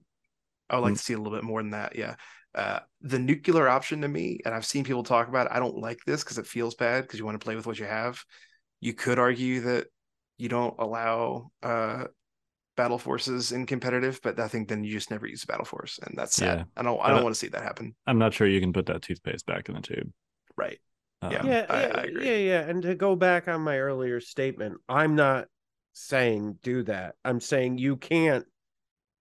[SPEAKER 3] I would like
[SPEAKER 2] Mm.
[SPEAKER 3] to see a little bit more than that. Yeah. Uh, the nuclear option to me, and I've seen people talk about it. I don't like this because it feels bad because you want to play with what you have. You could argue that you don't allow uh, battle forces in competitive, but I think then you just never use battle force, and that's sad.
[SPEAKER 2] Yeah.
[SPEAKER 3] I don't. I
[SPEAKER 2] I
[SPEAKER 3] don't
[SPEAKER 2] don't-
[SPEAKER 3] want to see that happen.
[SPEAKER 2] i'm not sure you can put that toothpaste back in the tube
[SPEAKER 3] Right.
[SPEAKER 2] Um,
[SPEAKER 3] Yeah.
[SPEAKER 4] yeah,
[SPEAKER 3] I-
[SPEAKER 4] yeah,
[SPEAKER 3] I agree.
[SPEAKER 4] yeah, yeah. And to go back on my earlier statement, I'm not saying do that. I'm saying you can't,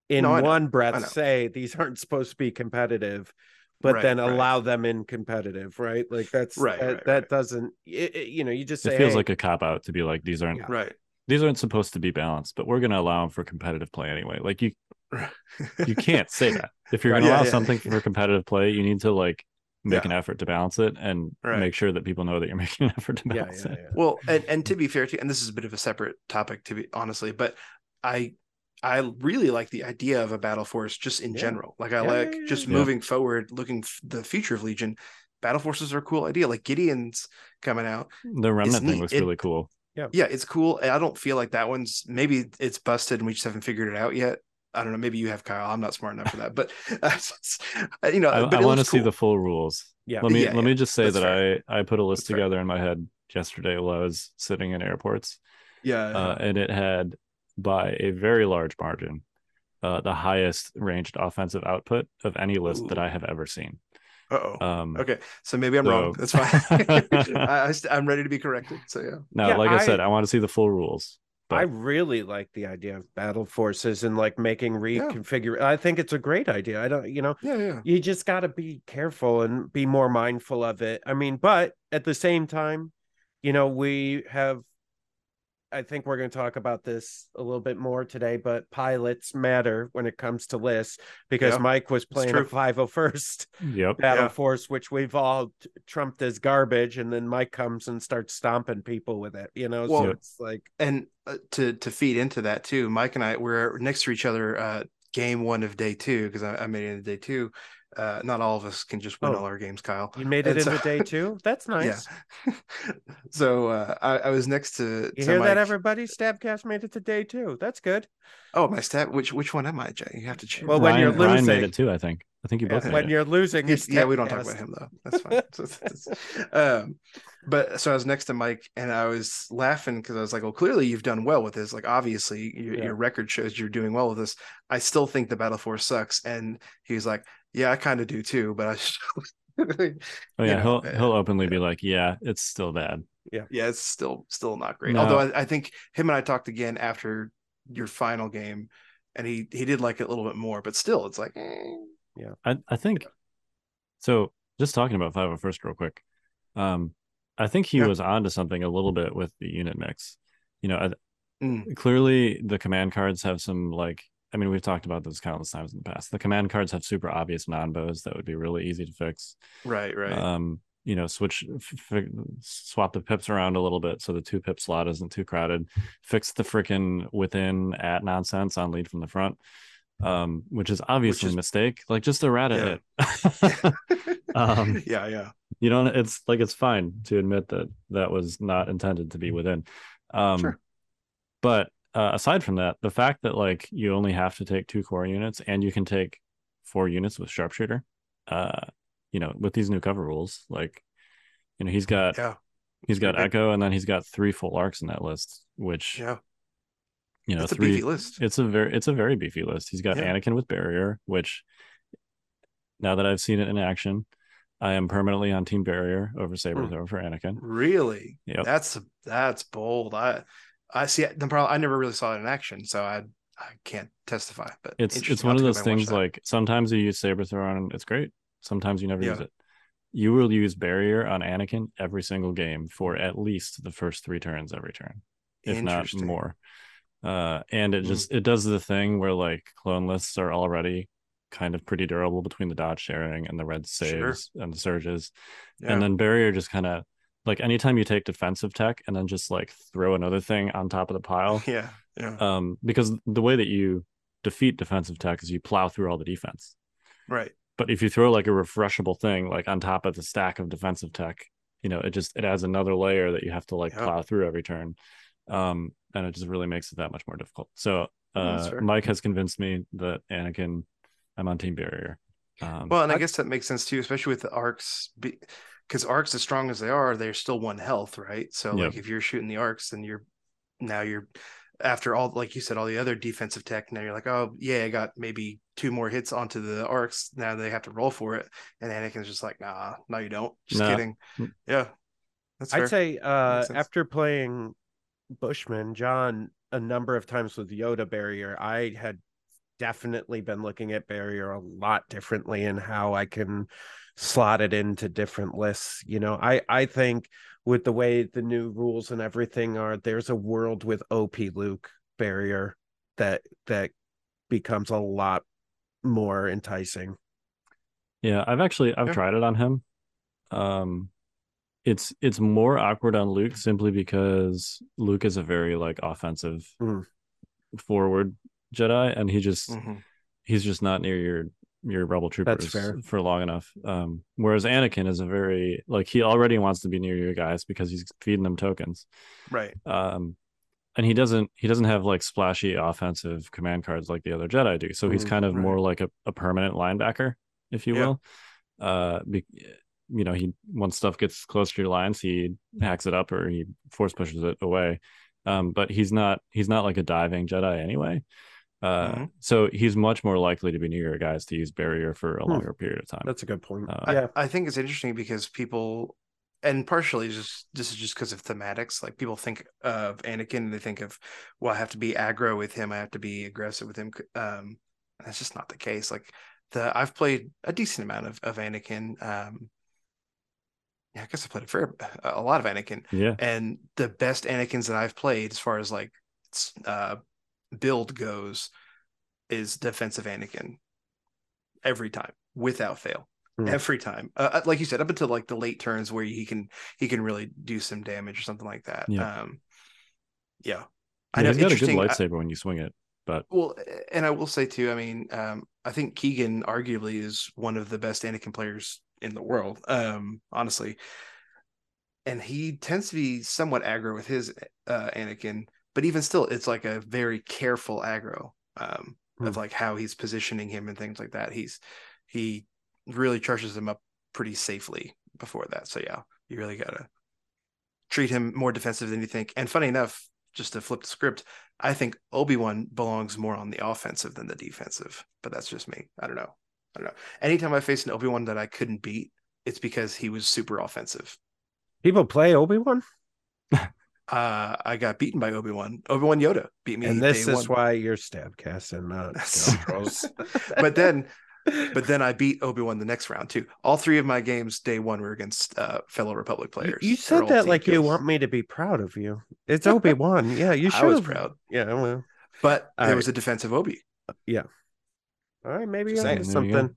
[SPEAKER 4] in
[SPEAKER 3] No,
[SPEAKER 4] one breath, say these aren't supposed to be competitive, but
[SPEAKER 3] Right,
[SPEAKER 4] then
[SPEAKER 3] right.
[SPEAKER 4] allow them in competitive, right? Like that's
[SPEAKER 3] Right,
[SPEAKER 4] that,
[SPEAKER 3] right,
[SPEAKER 4] that
[SPEAKER 3] right.
[SPEAKER 4] doesn't, it, it- you know, you just say
[SPEAKER 2] it feels
[SPEAKER 4] hey,
[SPEAKER 2] like a cop out to be like these aren't
[SPEAKER 3] Right.
[SPEAKER 2] These aren't supposed to be balanced but we're going to allow them for competitive play anyway like you you can't say that if you're going to
[SPEAKER 3] yeah,
[SPEAKER 2] allow
[SPEAKER 3] yeah.
[SPEAKER 2] something for competitive play you need to like make
[SPEAKER 3] Yeah.
[SPEAKER 2] an effort to balance it and
[SPEAKER 3] Right.
[SPEAKER 2] make sure that people know that you're making an effort to
[SPEAKER 4] yeah,
[SPEAKER 2] balance
[SPEAKER 4] yeah,
[SPEAKER 2] it.
[SPEAKER 3] Well, and, and to be fair to and this is a bit of a separate topic to be honestly, but I I really like the idea of a battle force just in
[SPEAKER 4] Yeah.
[SPEAKER 3] general. Like I
[SPEAKER 4] Yeah,
[SPEAKER 3] like
[SPEAKER 4] yeah, yeah,
[SPEAKER 3] just
[SPEAKER 2] yeah.
[SPEAKER 3] moving forward, looking f- the future of Legion. Battle forces are a cool idea. Like Gideon's coming out.
[SPEAKER 2] the remnant thing
[SPEAKER 3] neat.
[SPEAKER 2] looks
[SPEAKER 3] It-
[SPEAKER 2] really cool
[SPEAKER 3] Yeah, yeah it's cool. I don't feel like that one's maybe it's busted and we just haven't figured it out yet. I don't know. Maybe you have Kyle. I'm not smart enough for that, but uh, you know,
[SPEAKER 2] i, I want to
[SPEAKER 3] looks
[SPEAKER 2] see the full rules
[SPEAKER 4] Yeah.
[SPEAKER 2] let me
[SPEAKER 3] Yeah,
[SPEAKER 2] let me just say
[SPEAKER 3] That's
[SPEAKER 2] that
[SPEAKER 3] fair.
[SPEAKER 2] i i put a list
[SPEAKER 3] That's fair.
[SPEAKER 2] together in my head yesterday while i was sitting in airports
[SPEAKER 3] yeah.
[SPEAKER 2] uh, and it had by a very large margin uh, the highest ranged offensive output of any list that I have ever seen.
[SPEAKER 3] Uh oh.
[SPEAKER 2] Um,
[SPEAKER 3] Okay, so maybe I'm wrong. That's fine. I, I, I'm ready to be corrected. So yeah.
[SPEAKER 2] No,
[SPEAKER 4] Yeah,
[SPEAKER 2] like I,
[SPEAKER 4] I-
[SPEAKER 2] said, I want to see the full rules. But...
[SPEAKER 4] I really like the idea of battle forces and like making reconfigure. I think it's a great idea. I don't, you know,
[SPEAKER 3] Yeah, yeah.
[SPEAKER 4] you just got to be careful and be more mindful of it. I mean, but at the same time, you know, we have I think we're going to talk about this a little bit more today, but pilots matter when it comes to lists because
[SPEAKER 3] Yeah,
[SPEAKER 4] Mike was playing a 501st
[SPEAKER 2] yep.
[SPEAKER 4] battle
[SPEAKER 3] Yeah.
[SPEAKER 4] force, which we've all t- trumped as garbage, and then Mike comes and starts stomping people with it. You know, so it's like
[SPEAKER 3] And uh, to to feed into that too, Mike and I we're next to each other. Uh, game one of day two because I, I made it into day two. Uh, not all of us can just win
[SPEAKER 4] Oh.
[SPEAKER 3] all our games, Kyle.
[SPEAKER 4] you made it
[SPEAKER 3] And so-
[SPEAKER 4] day two. That's nice.
[SPEAKER 3] Yeah. so uh, I, I was next to.
[SPEAKER 4] You
[SPEAKER 3] to
[SPEAKER 4] hear that, everybody? Stabcast made it to day two. That's good.
[SPEAKER 3] Oh, my stab. Which which one am I, Jay? You have to choose.
[SPEAKER 4] Well, when
[SPEAKER 2] Ryan,
[SPEAKER 4] you're
[SPEAKER 2] Ryan made it too, I think. I think you both.
[SPEAKER 4] Yeah, when
[SPEAKER 2] it.
[SPEAKER 4] you're losing,
[SPEAKER 3] He's-
[SPEAKER 4] it's
[SPEAKER 3] yeah, we don't talk about him though. That's fine. So it's- um, but so I was next to Mike, and I was laughing because I was like, "Well, clearly you've done well with this. Like, obviously your,
[SPEAKER 4] Yeah.
[SPEAKER 3] your record shows you're doing well with this. I still think the Battle Force sucks." And he was like, "Yeah, I kind of do too, but I."
[SPEAKER 2] Oh
[SPEAKER 3] you
[SPEAKER 2] yeah,
[SPEAKER 3] know,
[SPEAKER 2] he'll
[SPEAKER 3] uh,
[SPEAKER 2] he'll openly be like, "Yeah, it's still bad."
[SPEAKER 3] Yeah, yeah, it's still still not great.
[SPEAKER 2] No.
[SPEAKER 3] Although I, I think him and I talked again after your final game, and he he did like it a little bit more, but still, it's like, eh.
[SPEAKER 2] I I think so. Just talking about five oh first real quick. Um, I think he
[SPEAKER 3] Yeah.
[SPEAKER 2] was onto something a little bit with the unit mix. You know, I,
[SPEAKER 3] Mm.
[SPEAKER 2] clearly the command cards have some like. I mean, we've talked about this countless times in the past. The command cards have super obvious non bows that would be really easy to fix.
[SPEAKER 3] right, right,
[SPEAKER 2] Um, you know, switch, f- swap the pips around a little bit so the two pip slot isn't too crowded. Fix the freaking within at nonsense on lead from the front, um, which is obviously
[SPEAKER 3] is-
[SPEAKER 2] a mistake. Like just a rat at it. um,
[SPEAKER 3] yeah, yeah,
[SPEAKER 2] you know, it's like it's fine to admit that that was not intended to be within. Um,
[SPEAKER 3] Sure.
[SPEAKER 2] But uh, aside from that, the fact that like you only have to take two core units and you can take four units with sharpshooter, uh, you know, with these new cover rules, like, you know, he's got
[SPEAKER 3] yeah,
[SPEAKER 2] he's got Echo and then he's got three full arcs in that list, which
[SPEAKER 3] yeah.
[SPEAKER 2] You know,
[SPEAKER 3] It's a
[SPEAKER 2] three.
[SPEAKER 3] beefy list.
[SPEAKER 2] It's a very it's a very beefy list. He's got
[SPEAKER 3] Yeah.
[SPEAKER 2] Anakin with barrier, which now that I've seen it in action, I am permanently on team barrier over saber
[SPEAKER 3] Hmm.
[SPEAKER 2] thrower for Anakin.
[SPEAKER 3] Really?
[SPEAKER 2] Yep.
[SPEAKER 3] That's that's bold. I I see the problem. I never really saw it in action, so I I can't testify. But
[SPEAKER 2] It's it's one of those
[SPEAKER 3] go back and watch
[SPEAKER 2] things like sometimes you use saber thrower and it's great. Sometimes you never use it. You will use barrier on Anakin every single game for at least the first three turns every turn, if not more. Uh, and it
[SPEAKER 3] Hmm.
[SPEAKER 2] just it does the thing where like clone lists are already kind of pretty durable between the dodge sharing and the red
[SPEAKER 3] Sure.
[SPEAKER 2] saves and the surges.
[SPEAKER 3] Yeah.
[SPEAKER 2] And then barrier just kind of like anytime you take defensive tech and then just like throw another thing on top of the pile.
[SPEAKER 3] yeah, yeah,
[SPEAKER 2] Um, because the way that you defeat defensive tech is you plow through all the defense.
[SPEAKER 3] right.
[SPEAKER 2] But if you throw like a refreshable thing like on top of the stack of defensive tech, you know, it just it adds another layer that you have to like
[SPEAKER 3] Yeah.
[SPEAKER 2] plow through every turn. Um, and it just really makes it that much more difficult. So uh
[SPEAKER 3] fair.
[SPEAKER 2] Mike has convinced me that Anakin I'm on team barrier. Um
[SPEAKER 3] Well, and I,
[SPEAKER 4] I-
[SPEAKER 3] guess that makes sense too, especially with the arcs, because arcs, as strong as they are, they're still one health, right? So,
[SPEAKER 2] Yep.
[SPEAKER 3] like, if you're shooting the arcs, then you're now you're after all, like you said, all the other defensive tech. Now you're like, oh yeah, I got maybe two more hits onto the arcs. Now they have to roll for it, and Anakin's just like, nah, no, you don't. Just
[SPEAKER 2] Nah.
[SPEAKER 3] kidding.
[SPEAKER 2] Mm.
[SPEAKER 3] Yeah, that's fair.
[SPEAKER 4] I'd say uh, after playing Bushman, John, a number of times with Yoda barrier, I had definitely been looking at barrier a lot differently and how I can slot it into different lists. You know, I I think with the way the new rules and everything are, there's a world with OP Luke barrier that that becomes a lot more enticing.
[SPEAKER 2] Yeah, I've actually I've
[SPEAKER 3] Yeah.
[SPEAKER 2] tried it on him. Um it's it's more awkward on Luke simply because Luke is a very like offensive
[SPEAKER 4] Mm.
[SPEAKER 2] forward Jedi and he just
[SPEAKER 3] Mhm.
[SPEAKER 2] he's just not near your your rebel troopers for long enough. Um whereas Anakin is a very like he already wants to be near your guys because he's feeding them tokens.
[SPEAKER 3] right.
[SPEAKER 2] Um and he doesn't he doesn't have like splashy offensive command cards like the other Jedi do. So he's
[SPEAKER 4] Mm,
[SPEAKER 2] kind of
[SPEAKER 3] right.
[SPEAKER 2] more like a, a permanent linebacker, if you will. Uh be, you know, he once stuff gets close to your lines, he hacks it up or he force pushes it away. Um, but he's not he's not like a diving Jedi anyway. Uh
[SPEAKER 3] Mhm.
[SPEAKER 2] so he's much more likely to be near your guys to use barrier for a
[SPEAKER 4] Hmm.
[SPEAKER 2] longer period of time.
[SPEAKER 4] That's a good point.
[SPEAKER 2] Uh,
[SPEAKER 3] I,
[SPEAKER 4] yeah.
[SPEAKER 3] I think it's interesting because people, and partially just this is just because of thematics. Like people think of Anakin and they think of, well, I have to be aggro with him. I have to be aggressive with him. Um, that's just not the case. Like the I've played a decent amount of of Anakin. Um, yeah, I guess I played a fair a lot of Anakin,
[SPEAKER 2] yeah.
[SPEAKER 3] and the best Anakins that I've played, as far as like uh, build goes, is defensive Anakin. Every time, without fail,
[SPEAKER 4] Hmm.
[SPEAKER 3] every time. Uh, uh, like you said, up until like the late turns where he can he can really do some damage or something like that.
[SPEAKER 2] Yeah.
[SPEAKER 3] Um, yeah,
[SPEAKER 2] yeah he's got a good
[SPEAKER 3] I-
[SPEAKER 2] lightsaber when you swing it, but
[SPEAKER 3] well, and I will say too. I mean, um, I think Keegan arguably is one of the best Anakin players in the world. Um, honestly, and he tends to be somewhat aggro with his uh, Anakin, but even still, it's like a very careful aggro um, of
[SPEAKER 4] Hmm.
[SPEAKER 3] like how he's positioning him and things like that. He's he really charges him up pretty safely before that. So yeah, you really gotta treat him more defensive than you think. And funny enough, just to flip the script, I think Obi Wan belongs more on the offensive than the defensive. But that's just me. I don't know. I don't know. Anytime I faced an Obi Wan that I couldn't beat, it's because he was super offensive.
[SPEAKER 4] People play Obi Wan,
[SPEAKER 3] Uh, I got beaten by Obi Wan. Obi Wan Yoda beat me.
[SPEAKER 4] and this
[SPEAKER 3] day
[SPEAKER 4] is
[SPEAKER 3] one.
[SPEAKER 4] why you're Stabcast and not
[SPEAKER 3] but then, but then I beat Obi Wan the next round too. All three of my games, day one, were against uh, fellow Republic players.
[SPEAKER 4] you
[SPEAKER 3] They're
[SPEAKER 4] said that like you want me to be proud of you. It's Obi Wan. Yeah, you
[SPEAKER 3] I
[SPEAKER 4] should.
[SPEAKER 3] was proud,
[SPEAKER 4] Yeah, well,
[SPEAKER 3] but there
[SPEAKER 4] right.
[SPEAKER 3] was a defensive Obi.
[SPEAKER 4] All right. Maybe
[SPEAKER 3] Just
[SPEAKER 4] you're
[SPEAKER 3] saying.
[SPEAKER 4] onto
[SPEAKER 2] you
[SPEAKER 4] something.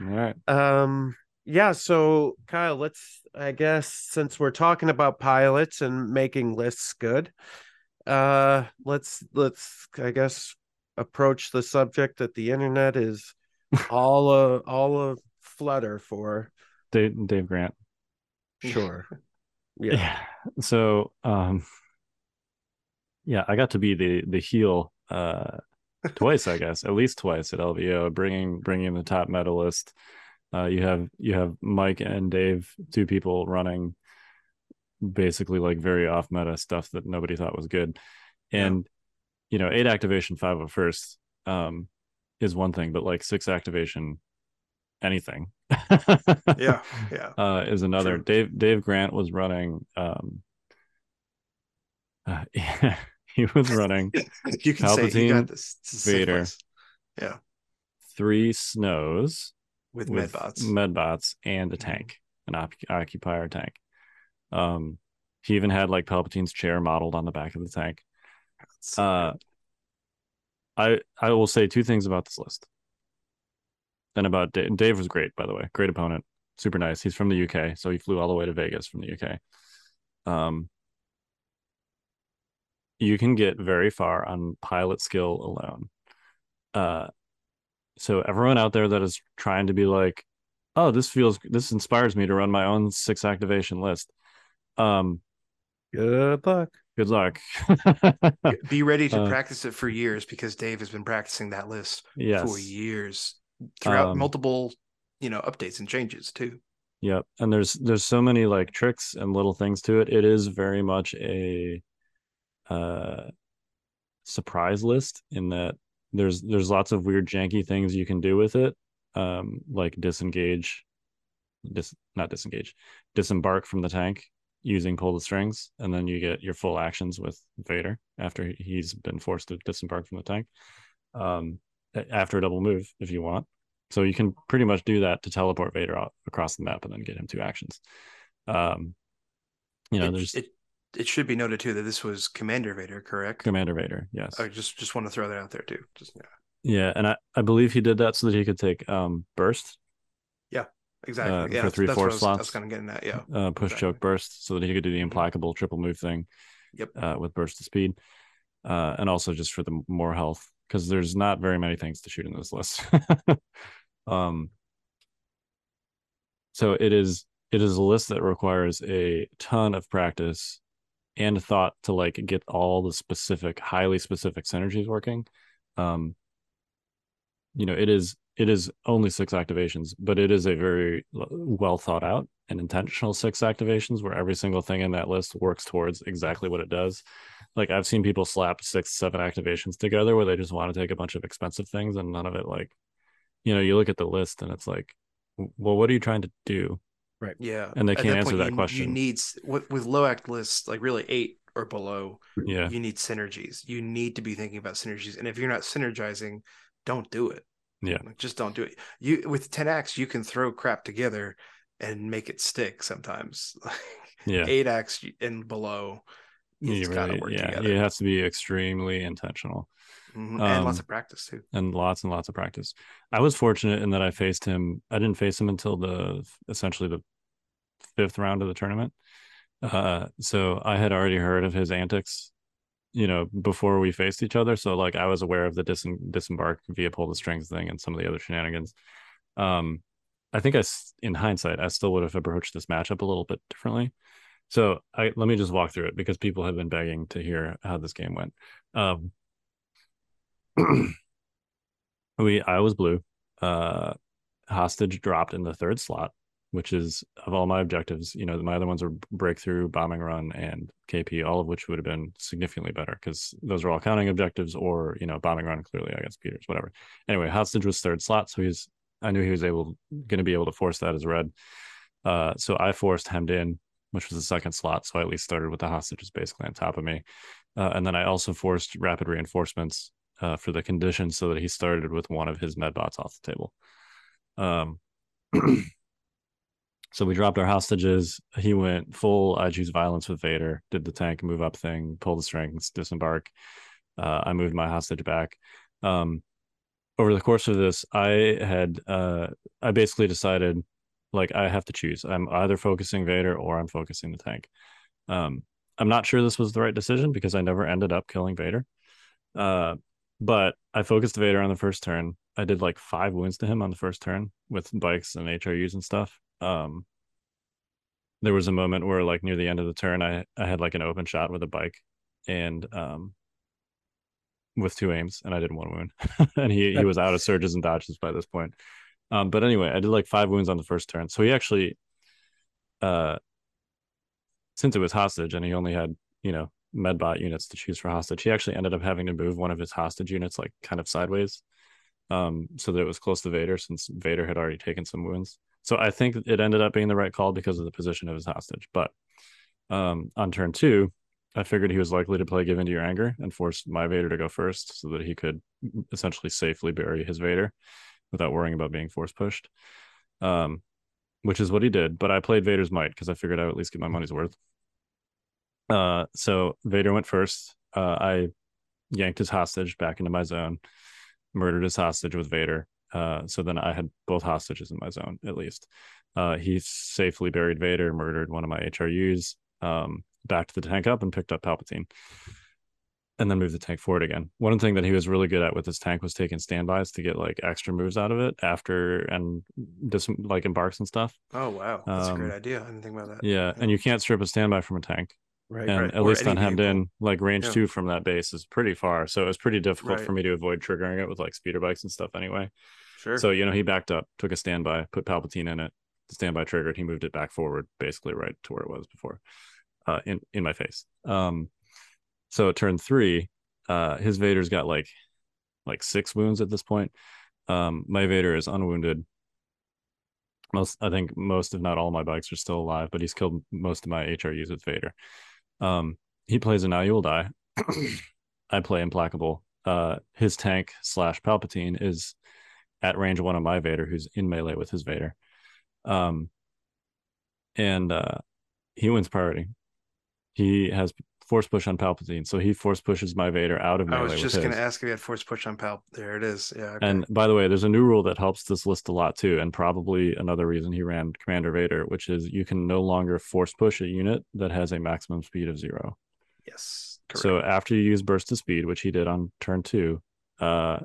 [SPEAKER 2] All right.
[SPEAKER 4] Um, yeah. So Kyle, let's. I guess since we're talking about pilots and making lists good, uh, let's let's I guess approach the subject that the internet is all a all a flutter for.
[SPEAKER 2] Dave, Dave Grant.
[SPEAKER 4] Sure.
[SPEAKER 2] Yeah.
[SPEAKER 4] Yeah.
[SPEAKER 2] So, um, yeah, I got to be the the heel uh twice, I guess, at least twice at LVO, bringing bringing the top medalist. Uh, you have you have Mike and Dave, two people running basically like very off meta stuff that nobody thought was good,
[SPEAKER 3] Yeah.
[SPEAKER 2] and you know, eight activation, five of first, um, is one thing, but like six activation, anything,
[SPEAKER 3] Yeah, yeah.
[SPEAKER 2] uh, is another.
[SPEAKER 3] True.
[SPEAKER 2] Dave Dave Grant was running. Um, uh, yeah, he was running
[SPEAKER 3] you can say you got this. This
[SPEAKER 2] Vader.
[SPEAKER 3] Yeah,
[SPEAKER 2] three snows
[SPEAKER 3] with,
[SPEAKER 2] with
[SPEAKER 3] medbots.
[SPEAKER 2] medbots and a
[SPEAKER 3] Mhm.
[SPEAKER 2] tank, an op- occupier tank. Um, he even had like Palpatine's chair modeled on the back of the tank.
[SPEAKER 3] So
[SPEAKER 2] Uh. I I will say two things about this list. And about Dave, Dave was great, by the way. Great opponent, super nice. He's from the UK, so he flew all the way to Vegas from the UK. Um, you can get very far on pilot skill alone. Uh, so everyone out there that is trying to be like, oh, this feels, this inspires me to run my own six activation list. Um,
[SPEAKER 4] Good luck.
[SPEAKER 2] good luck.
[SPEAKER 3] be ready to
[SPEAKER 2] uh,
[SPEAKER 3] practice it for years because Dave has been practicing that list
[SPEAKER 2] yes.
[SPEAKER 3] for years throughout
[SPEAKER 2] Um,
[SPEAKER 3] multiple, you know, updates and changes too.
[SPEAKER 2] Yep. And there's there's so many like tricks and little things to it. It is very much a uh surprise list in that there's there's lots of weird janky things you can do with it. Um like disengage dis not disengage, disembark from the tank using pull the strings, and then you get your full actions with Vader after he- he's been forced to disembark from the tank. Um after a double move if you want. So you can pretty much do that to teleport Vader out across the map and then get him two actions. Um, you know,
[SPEAKER 3] it,
[SPEAKER 2] there's
[SPEAKER 3] it it should be noted too that this was Commander Vader, correct?
[SPEAKER 2] Commander Vader. Yes.
[SPEAKER 3] I just just want to throw that out there too. Just yeah,
[SPEAKER 2] Yeah, and I, I believe he did that so that he could take um burst, Yeah,
[SPEAKER 3] exactly.
[SPEAKER 2] Uh,
[SPEAKER 3] yeah,
[SPEAKER 2] for three,
[SPEAKER 3] that's
[SPEAKER 2] four
[SPEAKER 3] what I was, I was
[SPEAKER 2] slots.
[SPEAKER 3] kind of getting at. Yeah,
[SPEAKER 2] uh, push
[SPEAKER 3] Exactly.
[SPEAKER 2] choke burst, so that he could do the implacable triple move thing.
[SPEAKER 3] Yep.
[SPEAKER 2] Uh, with burst of speed, uh, and also just for the more health because there's not very many things to shoot in this list. um. So it is it is a list that requires a ton of practice and thought to like get all the specific, highly specific synergies working. Um. You know, it is it is only six activations, but it is a very well thought out and intentional six activations where every single thing in that list works towards exactly what it does. Like I've seen people slap six, seven activations together where they just want to take a bunch of expensive things and none of it like, you know, you look at the list and it's like, well, what are you trying to do?
[SPEAKER 3] Yeah.
[SPEAKER 2] And they can't answer
[SPEAKER 3] point,
[SPEAKER 2] that
[SPEAKER 3] you, You
[SPEAKER 2] question.
[SPEAKER 3] need s- with, with low act lists, like really eight or below.
[SPEAKER 2] Yeah.
[SPEAKER 3] You need synergies. You need to be thinking about synergies, and if you're not synergizing, don't do it.
[SPEAKER 2] Yeah.
[SPEAKER 3] Like, just don't do it. You with ten acts, you can throw crap together and make it stick. Sometimes,
[SPEAKER 2] Yeah.
[SPEAKER 3] eight acts and below,
[SPEAKER 2] You
[SPEAKER 3] it's got to
[SPEAKER 2] really,
[SPEAKER 3] work
[SPEAKER 2] yeah.
[SPEAKER 3] together.
[SPEAKER 2] It has to be extremely intentional.
[SPEAKER 3] Mhm. and lots
[SPEAKER 2] Um,
[SPEAKER 3] of practice too.
[SPEAKER 2] and lots and lots of practice. I was fortunate in that I faced him. I didn't face him until the essentially the fifth round of the tournament. Uh, so I had already heard of his antics, you know, before we faced each other. So like I was aware of the dis- disembark via pull the strings thing and some of the other shenanigans. Um, I think I, in hindsight, I still would have approached this matchup a little bit differently. So I let me just walk through it because people have been begging to hear how this game went. Um, we I was blue. Uh hostage dropped in the third slot, which is of all my objectives. You know, my other ones are breakthrough, bombing run, and KP, all of which would have been significantly better because those are all counting objectives, or you know, bombing run clearly against Peters, whatever. Anyway, hostage was third slot, so he's I knew he was able going to be able to force that as red. Uh, so I forced hemmed in, which was the second slot. So I at least started with the hostages basically on top of me. Uh, and then I also forced rapid reinforcements uh, for the condition so that he started with one of his medbots off the table. Um, so we dropped our hostages. He went full I choose violence with Vader, did the tank move up thing, pull the strings, disembark. Uh, I moved my hostage back. Um, over the course of this, I had uh, I basically decided like I have to choose. I'm either focusing Vader or I'm focusing the tank. Um, I'm not sure this was the right decision because I never ended up killing Vader. Uh, but I focused Vader on the first turn. I did like five wounds to him on the first turn with bikes and HRUs and stuff. Um, there was a moment where like near the end of the turn, I I had like an open shot with a bike, and um, with two aims, and I did one wound, and he he was out of surges and dodges by this point. Um, but anyway, I did like five wounds on the first turn. So he actually, uh, since it was hostage and he only had, you know, medbot units to choose for hostage, he actually ended up having to move one of his hostage units like kind of sideways, um, so that it was close to Vader since Vader had already taken some wounds. So I think it ended up being the right call because of the position of his hostage. But um, on turn two, I figured he was likely to play Give Into Your Anger and force my Vader to go first so that he could essentially safely bury his Vader without worrying about being force pushed. Um, which is what he did. But I played Vader's Might because I figured I would at least get my money's worth. Uh, so Vader went first. Uh, I yanked his hostage back into my zone, murdered his hostage with Vader. Uh, so then I had both hostages in my zone at least. Uh, he safely buried Vader, murdered one of my HRUs, um, backed the tank up, and picked up Palpatine and then moved the tank forward again. One thing that he was really good at with his tank was taking standbys to get like extra moves out of it after and just like embarks and stuff.
[SPEAKER 3] Oh wow, that's um, a great um, idea. I didn't think about that.
[SPEAKER 2] Yeah, yeah, and you can't strip a standby from a tank. Right, and right. at or least on hemmed in, like range yeah. two from that base is pretty far. So it was pretty difficult right. for me to avoid triggering it with like speeder bikes and stuff anyway. Sure. So, you know, he backed up, took a standby, put Palpatine in it, the standby triggered, he moved it back forward, basically right to where it was before. Uh in, in my face. Um so at turn three, uh, his Vader's got like like six wounds at this point. Um, my Vader is unwounded. Most, I think most, if not all, my bikes are still alive, but he's killed most of my HRUs with Vader. Um, he plays a Now You Will Die. I play Implacable. Uh, his tank slash Palpatine is at range one of my Vader, who's in melee with his Vader. Um, and uh, he wins priority. He has force push on Palpatine. So he force pushes my Vader out of melee. I
[SPEAKER 3] was just going to ask if he had force push on Pal. There it is. Yeah.
[SPEAKER 2] Okay. And by the way, there's a new rule that helps this list a lot too, and probably another reason he ran Commander Vader, which is you can no longer force push a unit that has a maximum speed of zero.
[SPEAKER 3] Yes.
[SPEAKER 2] Correct. So after you use burst of speed, which he did on turn two, uh,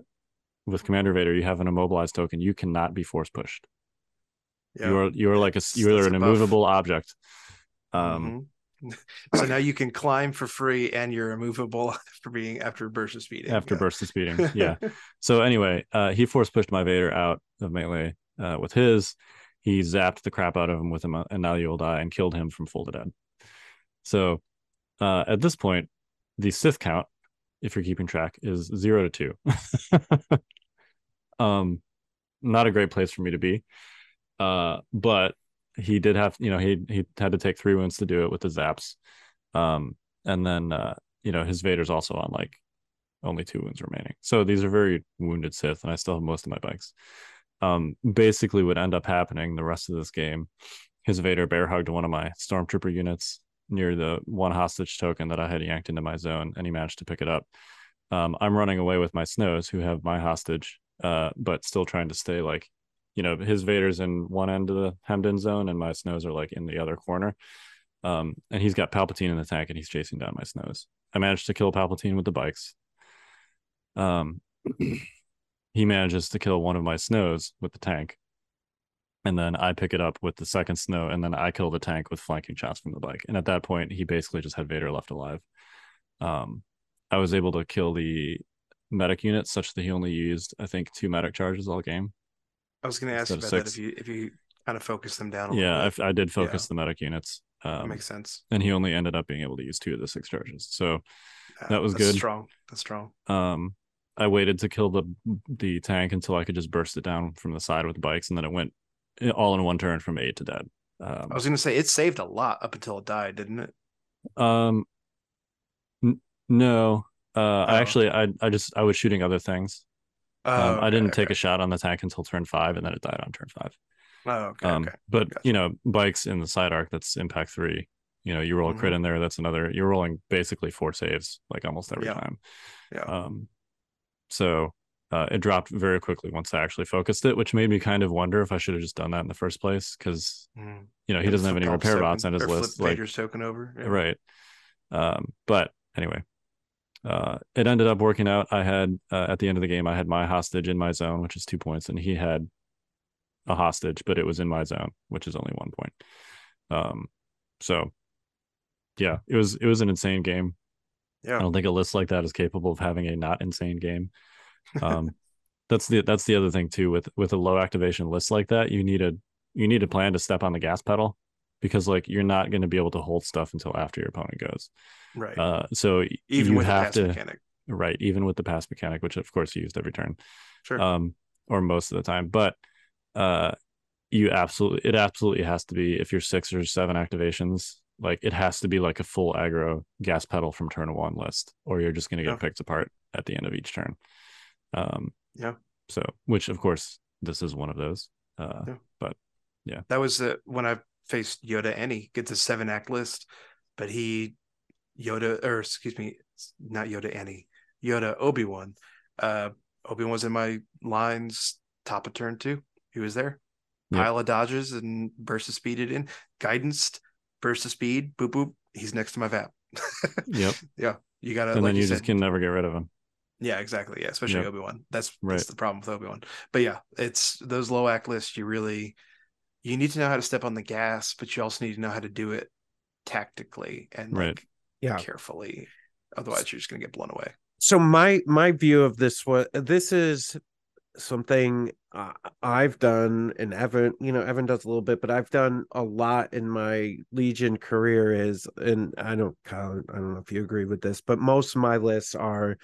[SPEAKER 2] with Commander Vader, you have an immobilized token. You cannot be force pushed. Yep. You are you are like a you are an immovable object. Um, mm-hmm
[SPEAKER 3] so now you can climb for free and you're immovable for being after burst of speeding.
[SPEAKER 2] After yeah. burst of speeding, yeah. so anyway, uh, he force pushed my Vader out of melee uh, with his. He zapped the crap out of him with him, and now you'll die, and killed him from full to dead. So uh, at this point, the Sith count, if you're keeping track, is zero to two. um, not a great place for me to be. Uh, but he did have you know he he had to take three wounds to do it with the zaps. Um and then uh you know his vader's also on like only two wounds remaining. So these are very wounded sith and i still have most of my bikes. Um basically what end up happening the rest of this game his vader bear hugged one of my stormtrooper units near the one hostage token that i had yanked into my zone and he managed to pick it up. Um i'm running away with my snows who have my hostage uh but still trying to stay like you know his Vader's in one end of the hemmed in zone, and my snows are like in the other corner. Um, and he's got Palpatine in the tank, and he's chasing down my snows. I managed to kill Palpatine with the bikes. Um, he manages to kill one of my snows with the tank, and then I pick it up with the second snow, and then I kill the tank with flanking shots from the bike. And at that point, he basically just had Vader left alive. Um, I was able to kill the medic unit such that he only used, I think, two medic charges all game.
[SPEAKER 3] I was going to ask you about
[SPEAKER 2] of
[SPEAKER 3] that if you if you kind of focus them down. A
[SPEAKER 2] Yeah,
[SPEAKER 3] bit.
[SPEAKER 2] I, I did focus the medic units.
[SPEAKER 3] that
[SPEAKER 2] Um,
[SPEAKER 3] makes sense.
[SPEAKER 2] and he only ended up being able to use two of the six charges. So
[SPEAKER 3] Uh,
[SPEAKER 2] that was
[SPEAKER 3] that's
[SPEAKER 2] good.
[SPEAKER 3] Strong. That's strong.
[SPEAKER 2] um, I waited to kill the the tank until I could just burst it down from the side with the bikes, and then it went all in one turn from eight to dead. Um,
[SPEAKER 3] I was going to say it saved a lot up until it died, didn't it?
[SPEAKER 2] um, n- no, uh, I
[SPEAKER 3] Oh.
[SPEAKER 2] actually I I just I was shooting other things.
[SPEAKER 3] Oh,
[SPEAKER 2] um, I didn't take
[SPEAKER 3] okay.
[SPEAKER 2] a shot on the tank until turn five, and then it died on turn five.
[SPEAKER 3] Oh, okay.
[SPEAKER 2] um,
[SPEAKER 3] okay.
[SPEAKER 2] but
[SPEAKER 3] Gotcha.
[SPEAKER 2] you know, bikes in the side arc that's impact three. You know, you roll a crit
[SPEAKER 3] Mhm.
[SPEAKER 2] in there. That's another. You're rolling basically four saves like almost every
[SPEAKER 3] Yeah.
[SPEAKER 2] time.
[SPEAKER 3] Yeah.
[SPEAKER 2] Um, so uh, it dropped very quickly once I actually focused it, which made me kind of wonder if I should have just done that in the first place because
[SPEAKER 3] Mhm.
[SPEAKER 2] you know he
[SPEAKER 3] Yeah,
[SPEAKER 2] doesn't have any repair bots on his list. Like
[SPEAKER 3] token over. Yeah.
[SPEAKER 2] right. Um, but anyway, uh, it ended up working out. I had uh, at the end of the game, I had my hostage in my zone, which is two points, and he had a hostage, but it was in my zone, which is only one point. Um, so yeah, it was it was an insane game.
[SPEAKER 3] Yeah, I
[SPEAKER 2] don't think a list like that is capable of having a not insane game. Um, that's the that's the other thing too with with a low activation list like that. You need a you need a plan to step on the gas pedal because like you're not going to be able to hold stuff until after your opponent goes.
[SPEAKER 3] Right.
[SPEAKER 2] Uh, so
[SPEAKER 3] Even
[SPEAKER 2] you
[SPEAKER 3] with the
[SPEAKER 2] have
[SPEAKER 3] pass
[SPEAKER 2] to
[SPEAKER 3] mechanic.
[SPEAKER 2] right even with the pass mechanic, which of course you used every turn
[SPEAKER 3] Sure.
[SPEAKER 2] um or most of the time but uh you absolutely it absolutely has to be if you're six or seven activations like it has to be like a full aggro gas pedal from turn one list or you're just going to get
[SPEAKER 3] Yeah.
[SPEAKER 2] picked apart at the end of each turn um
[SPEAKER 3] Yeah.
[SPEAKER 2] so which of course this is one of those uh
[SPEAKER 3] Yeah.
[SPEAKER 2] but yeah,
[SPEAKER 3] That was the when I faced Yoda and he gets a seven act list, but he Yoda or excuse me, not Yoda Annie, Yoda Obi Wan. Uh, Obi Wan was in my lines top of turn two. He was there.
[SPEAKER 2] Yep.
[SPEAKER 3] Pile of dodges and burst of speed it in. Guidance, burst of speed, boop boop. He's next to my VAP.
[SPEAKER 2] yep
[SPEAKER 3] yeah, you gotta.
[SPEAKER 2] and
[SPEAKER 3] like
[SPEAKER 2] then you,
[SPEAKER 3] you
[SPEAKER 2] just
[SPEAKER 3] said,
[SPEAKER 2] can never get rid of them
[SPEAKER 3] Yeah, exactly. Yeah, especially
[SPEAKER 2] Yep.
[SPEAKER 3] Obi Wan. That's
[SPEAKER 2] Right.
[SPEAKER 3] that's the problem with Obi Wan. But yeah, it's those low act lists. You really you need to know how to step on the gas, but you also need to know how to do it tactically and
[SPEAKER 2] Right.
[SPEAKER 3] like
[SPEAKER 4] Yeah.
[SPEAKER 3] carefully. Otherwise, you're just gonna get blown away.
[SPEAKER 4] so my my view of this was this is something uh, I've done and Evan you know Evan does a little bit but I've done a lot in my legion career is and I don't Kyle, I don't know if you agree with this but most of my lists are